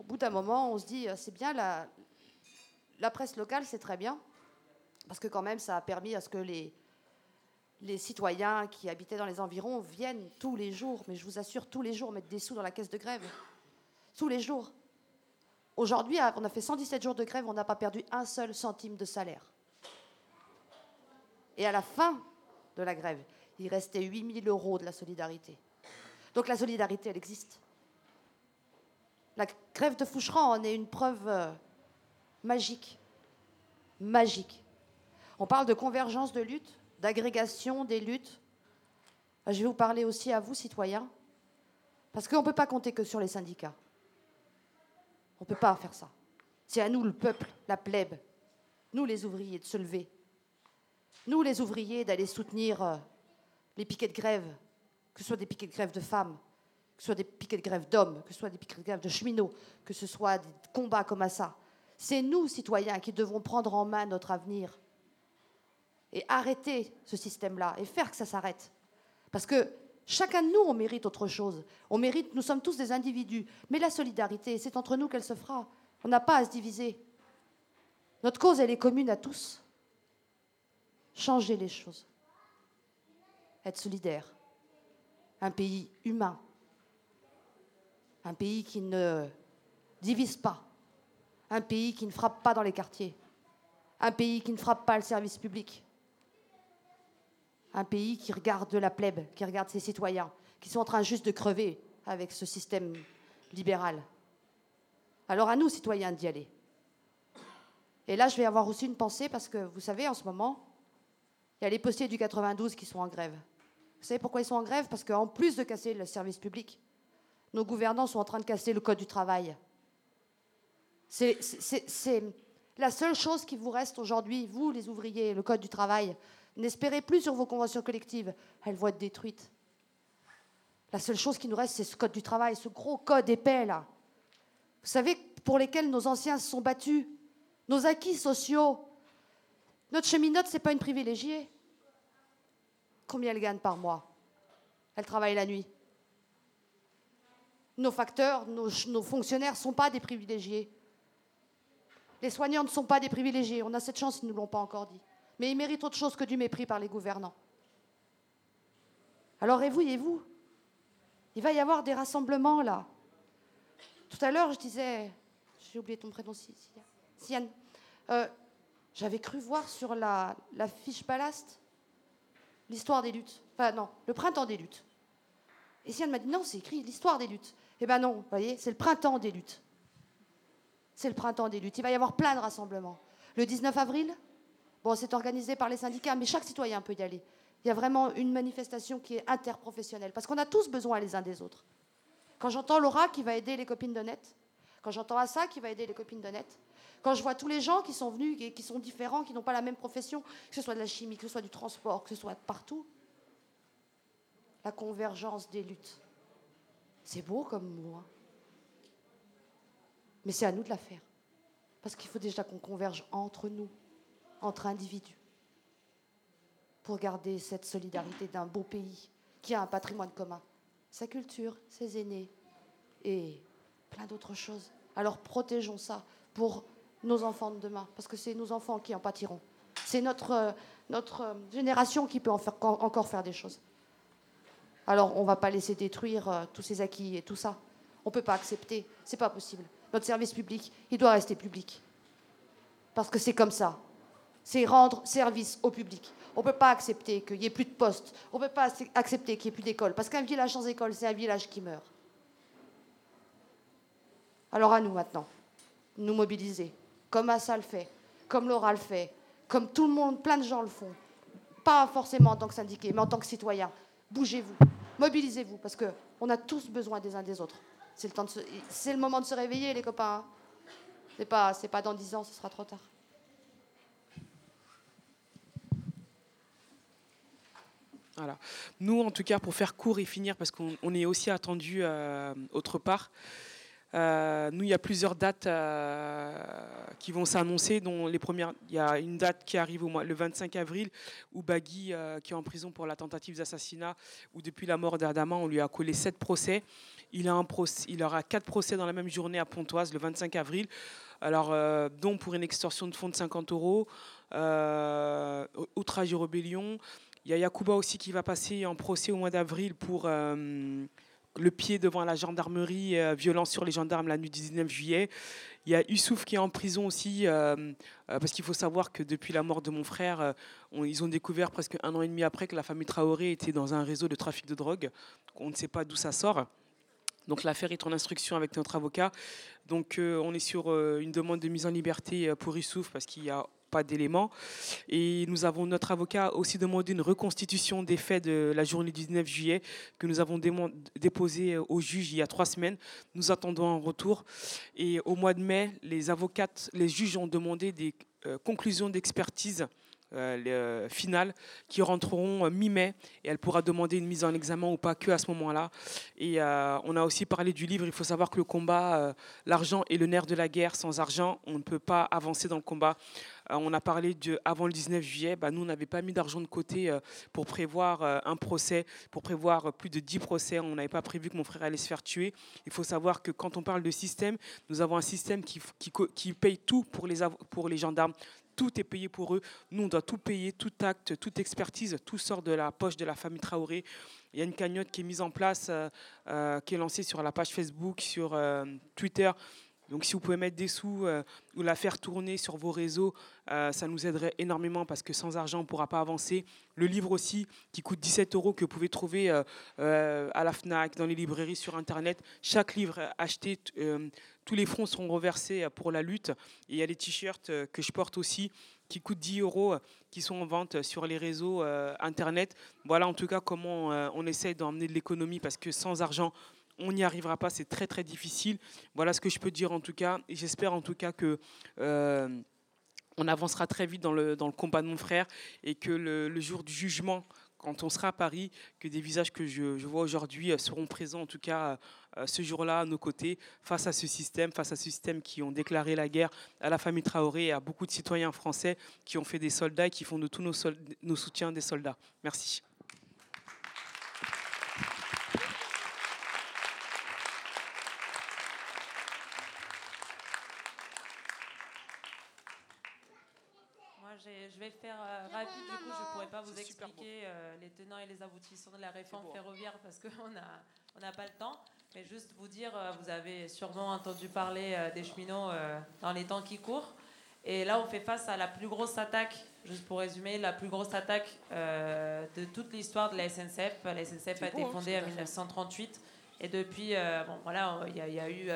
au bout d'un moment, on se dit, euh, c'est bien, la, presse locale, c'est très bien, parce que quand même, ça a permis à ce que les, les citoyens qui habitaient dans les environs viennent tous les jours, mais je vous assure, tous les jours, mettre des sous dans la caisse de grève. Tous les jours. Aujourd'hui, on a fait 117 jours de grève, on n'a pas perdu un seul centime de salaire. Et à la fin de la grève, il restait 8000 euros de la solidarité. Donc la solidarité, elle existe. La grève de Foucheran en est une preuve euh, magique. Magique. On parle de convergence de lutte, d'agrégation des luttes. Je vais vous parler aussi à vous, citoyens, parce qu'on ne peut pas compter que sur les syndicats. On ne peut pas faire ça. C'est à nous, le peuple, la plèbe, nous les ouvriers, de se lever. Nous les ouvriers, d'aller soutenir euh, les piquets de grève, que ce soit des piquets de grève de femmes, que ce soit des piquets de grève d'hommes, que ce soit des piquets de grève de cheminots, que ce soit des combats comme ça. C'est nous, citoyens, qui devons prendre en main notre avenir et arrêter ce système-là et faire que ça s'arrête. Parce que chacun de nous, on mérite autre chose. On mérite, nous sommes tous des individus. Mais la solidarité, c'est entre nous qu'elle se fera. On n'a pas à se diviser. Notre cause, elle est commune à tous. Changer les choses. Être solidaire. Un pays humain. Un pays qui ne divise pas. Un pays qui ne frappe pas dans les quartiers. Un pays qui ne frappe pas le service public un pays qui regarde la plèbe, qui regarde ses citoyens, qui sont en train juste de crever avec ce système libéral. Alors à nous, citoyens, d'y aller. Et là, je vais avoir aussi une pensée parce que, vous savez, en ce moment, il y a les postiers du 92 qui sont en grève. Vous savez pourquoi ils sont en grève? Parce qu'en plus de casser le service public, nos gouvernants sont en train de casser le code du travail. C'est la seule chose qui vous reste aujourd'hui, vous les ouvriers, le code du travail, N'espérez plus sur vos conventions collectives. Elles vont être détruites. La seule chose qui nous reste, c'est ce code du travail, ce gros code épais là. Vous savez, pour lesquels nos anciens se sont battus, nos acquis sociaux. Notre cheminote, ce n'est pas une privilégiée. Combien elle gagne par mois? Elle travaille la nuit. Nos facteurs, nos, fonctionnaires ne sont pas des privilégiés. Les soignants ne sont pas des privilégiés. On a cette chance, ils ne nous l'ont pas encore dit mais ils méritent autre chose que du mépris par les gouvernants. Alors réveillez-vous. Il va y avoir des rassemblements là. Tout à l'heure, je disais, j'ai oublié ton prénom, Siane. Euh, J'avais cru voir sur la, la fiche ballast l'histoire des luttes. Enfin non, le printemps des luttes. Et Siane m'a dit non, c'est écrit l'histoire des luttes. Eh ben non, vous voyez, c'est le printemps des luttes. C'est le printemps des luttes. Il va y avoir plein de rassemblements. Le 19 avril, Bon, c'est organisé par les syndicats, mais chaque citoyen peut y aller. Il y a vraiment une manifestation qui est interprofessionnelle, parce qu'on a tous besoin les uns des autres. Quand j'entends Laura qui va aider les copines de net, quand j'entends Assa qui va aider les copines de net, quand je vois tous les gens qui sont venus et qui sont différents, qui n'ont pas la même profession, que ce soit de la chimie, que ce soit du transport, que ce soit de partout, la convergence des luttes. C'est beau comme mot, hein. mais c'est à nous de la faire. Parce qu'il faut déjà qu'on converge entre nous entre individus pour garder cette solidarité d'un beau pays qui a un patrimoine commun, sa culture, ses aînés et plein d'autres choses. Alors protégeons ça pour nos enfants de demain, parce que c'est nos enfants qui en pâtiront. C'est notre, notre génération qui peut encore faire des choses. Alors on ne va pas laisser détruire euh, tous ces acquis et tout ça. On ne peut pas accepter, c'est pas possible. Notre service public, il doit rester public. Parce que c'est comme ça c'est rendre service au public. On ne peut pas accepter qu'il n'y ait plus de postes. On ne peut pas accepter qu'il n'y ait plus d'écoles. Parce qu'un village sans école, c'est un village qui meurt. Alors à nous maintenant, nous mobiliser, comme Assa le fait, comme Laura le fait, comme tout le monde, plein de gens le font. Pas forcément en tant que syndiqué, mais en tant que citoyen. Bougez-vous, mobilisez-vous, parce qu'on a tous besoin des uns des autres. C'est le, c'est le moment de se réveiller, les copains. Hein. C'est pas, pas dans dix ans, ce sera trop tard. Voilà. Nous, en tout cas, pour faire court et finir, parce qu'on est aussi attendu euh, autre part, euh, nous, il y a plusieurs dates euh, qui vont s'annoncer, dont les premières, il y a une date qui arrive au mois, le 25 avril, où Bagui, qui est en prison pour la tentative d'assassinat, où depuis la mort d'Adama, on lui a collé sept procès. Il, a un procès, il aura quatre procès dans la même journée à Pontoise, le 25 avril. Alors, dont pour une extorsion de fonds de 50 euros, outrage et rébellion, il y a Yacouba aussi qui va passer en procès au mois d'avril pour euh, le pied devant la gendarmerie, euh, violence sur les gendarmes la nuit du 19 juillet. Il y a Youssouf qui est en prison aussi, euh, parce qu'il faut savoir que depuis la mort de mon frère, ils ont découvert presque un an et demi après que la famille Traoré était dans un réseau de trafic de drogue. On ne sait pas d'où ça sort. Donc l'affaire est en instruction avec notre avocat. Donc on est sur une demande de mise en liberté pour Youssouf parce qu'il y a pas d'éléments. Et nous avons notre avocat aussi demandé une reconstitution des faits de la journée du 19 juillet que nous avons déposé au juge il y a trois semaines. Nous attendons un retour. Et au mois de mai, les avocates, les juges ont demandé des euh, conclusions d'expertise euh, euh, finales qui rentreront euh, mi-mai et elle pourra demander une mise en examen ou pas que à ce moment-là. Et on a aussi parlé du livre. Il faut savoir que le combat, l'argent est le nerf de la guerre. Sans argent, on ne peut pas avancer dans le combat. On a parlé avant le 19 juillet. Bah, nous, on n'avait pas mis d'argent de côté pour prévoir un procès, pour prévoir plus de 10 procès. On n'avait pas prévu que mon frère allait se faire tuer. Il faut savoir que quand on parle de système, nous avons un système qui, paye tout pour les, gendarmes tout est payé pour eux. Nous, on doit tout payer, tout acte, toute expertise, tout sort de la poche de la famille Traoré. Il y a une cagnotte qui est mise en place, euh, euh, qui est lancée sur la page Facebook, sur euh, Twitter. Donc si vous pouvez mettre des sous ou la faire tourner sur vos réseaux, ça nous aiderait énormément parce que sans argent, on ne pourra pas avancer. Le livre aussi, qui coûte 17 euros, que vous pouvez trouver à la FNAC, dans les librairies, sur Internet. Chaque livre acheté tous les fonds seront reversés pour la lutte. Et il y a les t-shirts euh, que je porte aussi qui coûtent 10 euros, euh, qui sont en vente sur les réseaux euh, Internet. Voilà en tout cas comment on essaye d'emmener de l'économie parce que sans argent, on n'y arrivera pas, c'est très très difficile. Voilà ce que je peux dire en tout cas. J'espère en tout cas que on avancera très vite dans le, dans le combat de mon frère et que le jour du jugement, quand on sera à Paris, que des visages que je, vois aujourd'hui euh, seront présents, en tout cas euh, ce jour-là, à nos côtés, face à ce système, face à ce système qui ont déclaré la guerre à la famille Traoré et à beaucoup de citoyens français qui ont fait des soldats et qui font de tous nos, nos soutiens des soldats. Merci. je vais faire euh, rapide, du coup, je ne pourrais pas vous expliquer euh, les tenants et les aboutissants de la réforme ferroviaire parce qu'on n'a on n'a pas le temps. Mais juste vous dire, euh, vous avez sûrement entendu parler des cheminots dans les temps qui courent. Et là, on fait face à la plus grosse attaque, juste pour résumer, la plus grosse attaque de toute l'histoire de la SNCF. La SNCF a été hein, fondée en 1938. Et depuis, bon, voilà, il y, y, a eu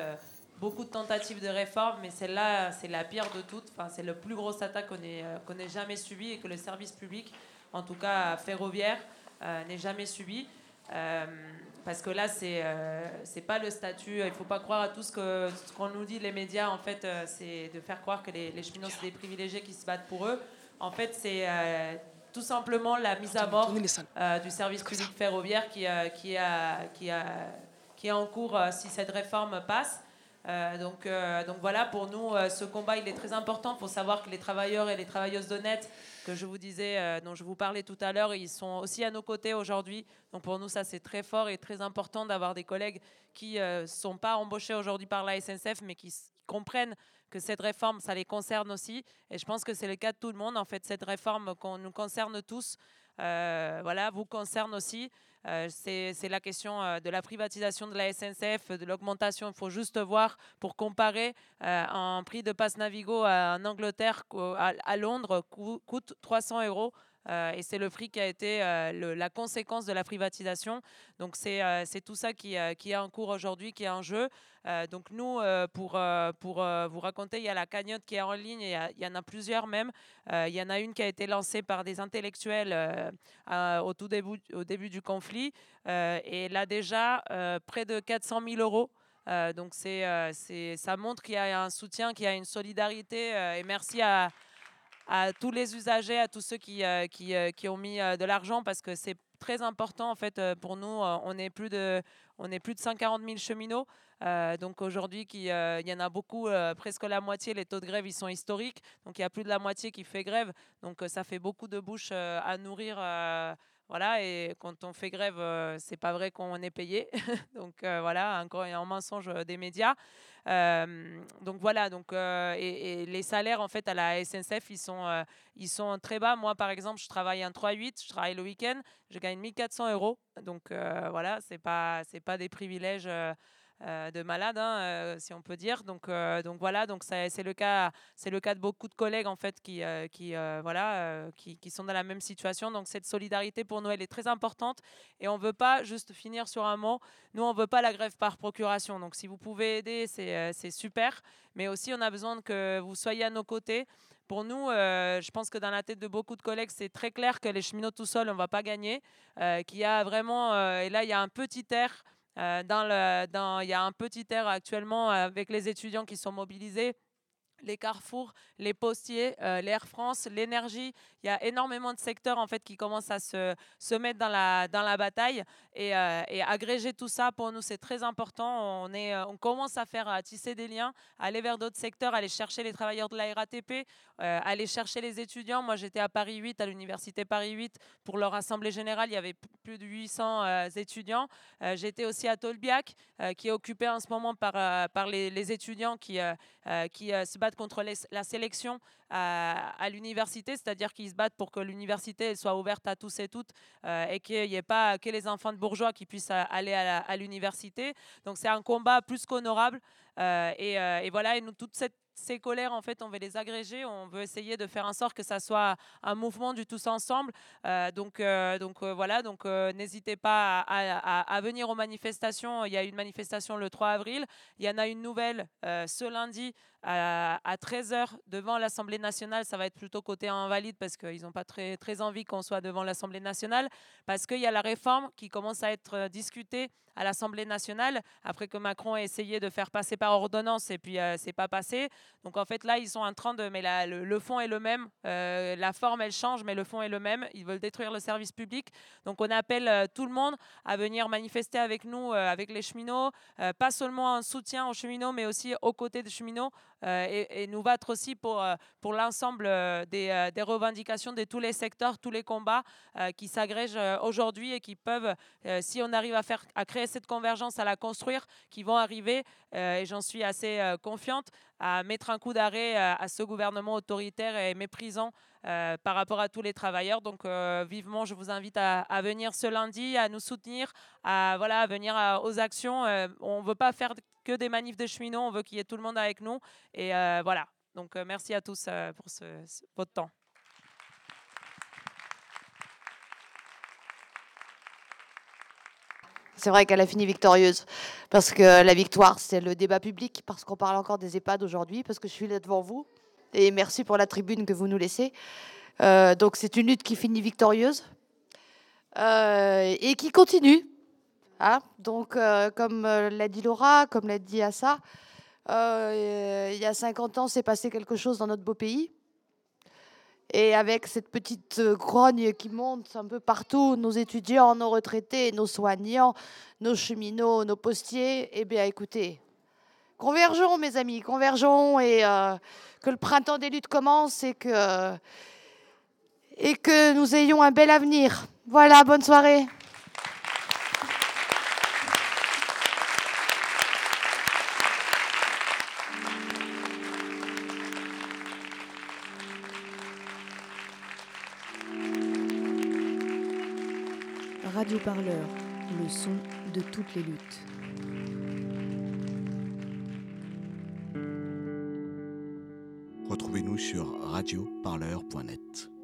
beaucoup de tentatives de réforme, mais celle-là, c'est la pire de toutes. Enfin, c'est le plus gros attaque qu'on ait, euh, qu'on ait jamais subi et que le service public, en tout cas ferroviaire, euh, n'ait jamais subi. Euh, parce que là, c'est c'est pas le statut. Il faut pas croire à tout ce que ce qu'on nous dit les médias. En fait, c'est de faire croire que les, les cheminots c'est des privilégiés qui se battent pour eux. En fait, c'est tout simplement la mise à mort du service public ferroviaire qui, qui, a, qui, a, qui est en cours si cette réforme passe. Euh, donc, euh, donc voilà, pour nous, euh, ce combat, il est très important. Il faut savoir que les travailleurs et les travailleuses d'honnête, que je vous disais, dont je vous parlais tout à l'heure, ils sont aussi à nos côtés aujourd'hui. Donc pour nous, ça, c'est très fort et très important d'avoir des collègues qui ne sont pas embauchés aujourd'hui par la SNCF, mais qui comprennent que cette réforme, ça les concerne aussi. Et je pense que c'est le cas de tout le monde. En fait, cette réforme qu'on nous concerne tous, voilà, vous concerne aussi. Euh, c'est la question euh, de la privatisation de la SNCF, de l'augmentation. Il faut juste voir pour comparer euh, un prix de passe Navigo en Angleterre à, Londres coûte 300 euros. Et c'est le prix qui a été la conséquence de la privatisation. Donc c'est tout ça qui, est en cours aujourd'hui, qui est en jeu. donc nous, pour, vous raconter, il y a la cagnotte qui est en ligne, il y, en a plusieurs même. il y en a une qui a été lancée par des intellectuels au tout début, début du conflit. et là déjà, près de 400 000 euros. donc c'est, ça montre qu'il y a un soutien, qu'il y a une solidarité. et merci à, à tous les usagers, à tous ceux qui, qui, qui ont mis de l'argent parce que c'est très important en fait pour nous. On est plus de, on est plus de 140 000 cheminots. donc aujourd'hui, il y en a beaucoup, presque la moitié. Les taux de grève, ils sont historiques. Donc il y a plus de la moitié qui fait grève. Donc ça fait beaucoup de bouches à nourrir voilà, et quand on fait grève, euh, c'est pas vrai qu'on est payé. donc euh, voilà, encore un mensonge euh, des médias. Donc voilà, donc, et, les salaires en fait à la SNCF, ils sont, ils sont très bas. Moi par exemple, je travaille un 3-8, je travaille le week-end, je gagne 1400 euros. Donc voilà, c'est pas, c'est pas des privilèges. Euh, de malades, hein, euh, si on peut dire. Donc, euh, donc voilà, donc c'est le cas, c'est le cas de beaucoup de collègues en fait qui, qui voilà, qui, sont dans la même situation. Donc cette solidarité pour nous, elle est très importante et on veut pas juste finir sur un mot. Nous, on veut pas la grève par procuration. Donc si vous pouvez aider, c'est super. Mais aussi, on a besoin que vous soyez à nos côtés. Pour nous, je pense que dans la tête de beaucoup de collègues, c'est très clair que les cheminots tout seuls, on ne va pas gagner. qu'il y a vraiment, et là, il y a un petit air euh, dans le, dans, il y a un petit air actuellement avec les étudiants qui sont mobilisés les carrefours, les postiers, euh, l'Air France, l'énergie. Il y a énormément de secteurs en fait qui commencent à se, se mettre dans la, dans la bataille et, euh, agréger tout ça pour nous c'est très important. On, est, euh, on commence à faire à tisser des liens, aller vers d'autres secteurs, aller chercher les travailleurs de la RATP, aller chercher les étudiants. Moi j'étais à Paris 8, à l'université Paris 8 pour leur assemblée générale. Il y avait plus de 800 étudiants. J'étais aussi à Tolbiac qui est occupé en ce moment par, par les, les étudiants qui, qui se battent contre la sélection à, l'université, c'est-à-dire qu'ils se battent pour que l'université soit ouverte à tous et toutes euh, et qu'il n'y ait pas que les enfants de bourgeois qui puissent aller à l'université. Donc c'est un combat plus qu'honorable. Euh, et, euh, et, voilà, et nous, toute cette ces colères, en fait, on veut les agréger, on veut essayer de faire en sorte que ça soit un mouvement du tous ensemble. Donc, donc voilà, donc n'hésitez pas à, venir aux manifestations. Il y a une manifestation le 3 avril. Il y en a une nouvelle ce lundi à, 13h devant l'Assemblée nationale. Ça va être plutôt côté invalide parce qu'ils n'ont pas très, très envie qu'on soit devant l'Assemblée nationale. Parce qu'il y a la réforme qui commence à être discutée à l'Assemblée nationale après que Macron a essayé de faire passer par ordonnance et puis c'est pas passé. Donc en fait, là, ils sont en train de. Mais le, fond est le même. Euh, la forme, elle change, mais le fond est le même. Ils veulent détruire le service public. Donc on appelle euh, tout le monde à venir manifester avec nous, euh, avec les cheminots, pas seulement en soutien aux cheminots, mais aussi aux côtés des cheminots et, nous battre aussi pour, pour l'ensemble des, des, revendications de tous les secteurs, tous les combats qui s'agrègent aujourd'hui et qui peuvent, si on arrive à, faire, à créer cette convergence, à la construire, qui vont arriver, et j'en suis assez confiante, à mettre un coup d'arrêt euh, à, ce gouvernement autoritaire et méprisant euh, par rapport à tous les travailleurs. Donc euh, vivement, je vous invite à, venir ce lundi, à nous soutenir, à, voilà, à venir aux actions. on ne veut pas faire que des manifs de cheminots, on veut qu'il y ait tout le monde avec nous. Et voilà. Donc merci à tous pour ce, votre temps. C'est vrai qu'elle a fini victorieuse. Parce que la victoire, c'est le débat public. Parce qu'on parle encore des EHPAD aujourd'hui. Parce que je suis là devant vous. Et merci pour la tribune que vous nous laissez. Euh, donc c'est une lutte qui finit victorieuse. Euh, et qui continue. Hein donc, euh, comme l'a dit Laura, comme l'a dit Assa, il y a 50 ans, c'est passé quelque chose dans notre beau pays. Et avec cette petite grogne qui monte un peu partout, nos étudiants, nos retraités, nos soignants, nos cheminots, nos postiers, eh bien écoutez, convergeons mes amis, convergeons et euh, que le printemps des luttes commence et que, et que nous ayons un bel avenir. Voilà, bonne soirée. Radio Parleur, le son de toutes les luttes. Sur radioparleur.net.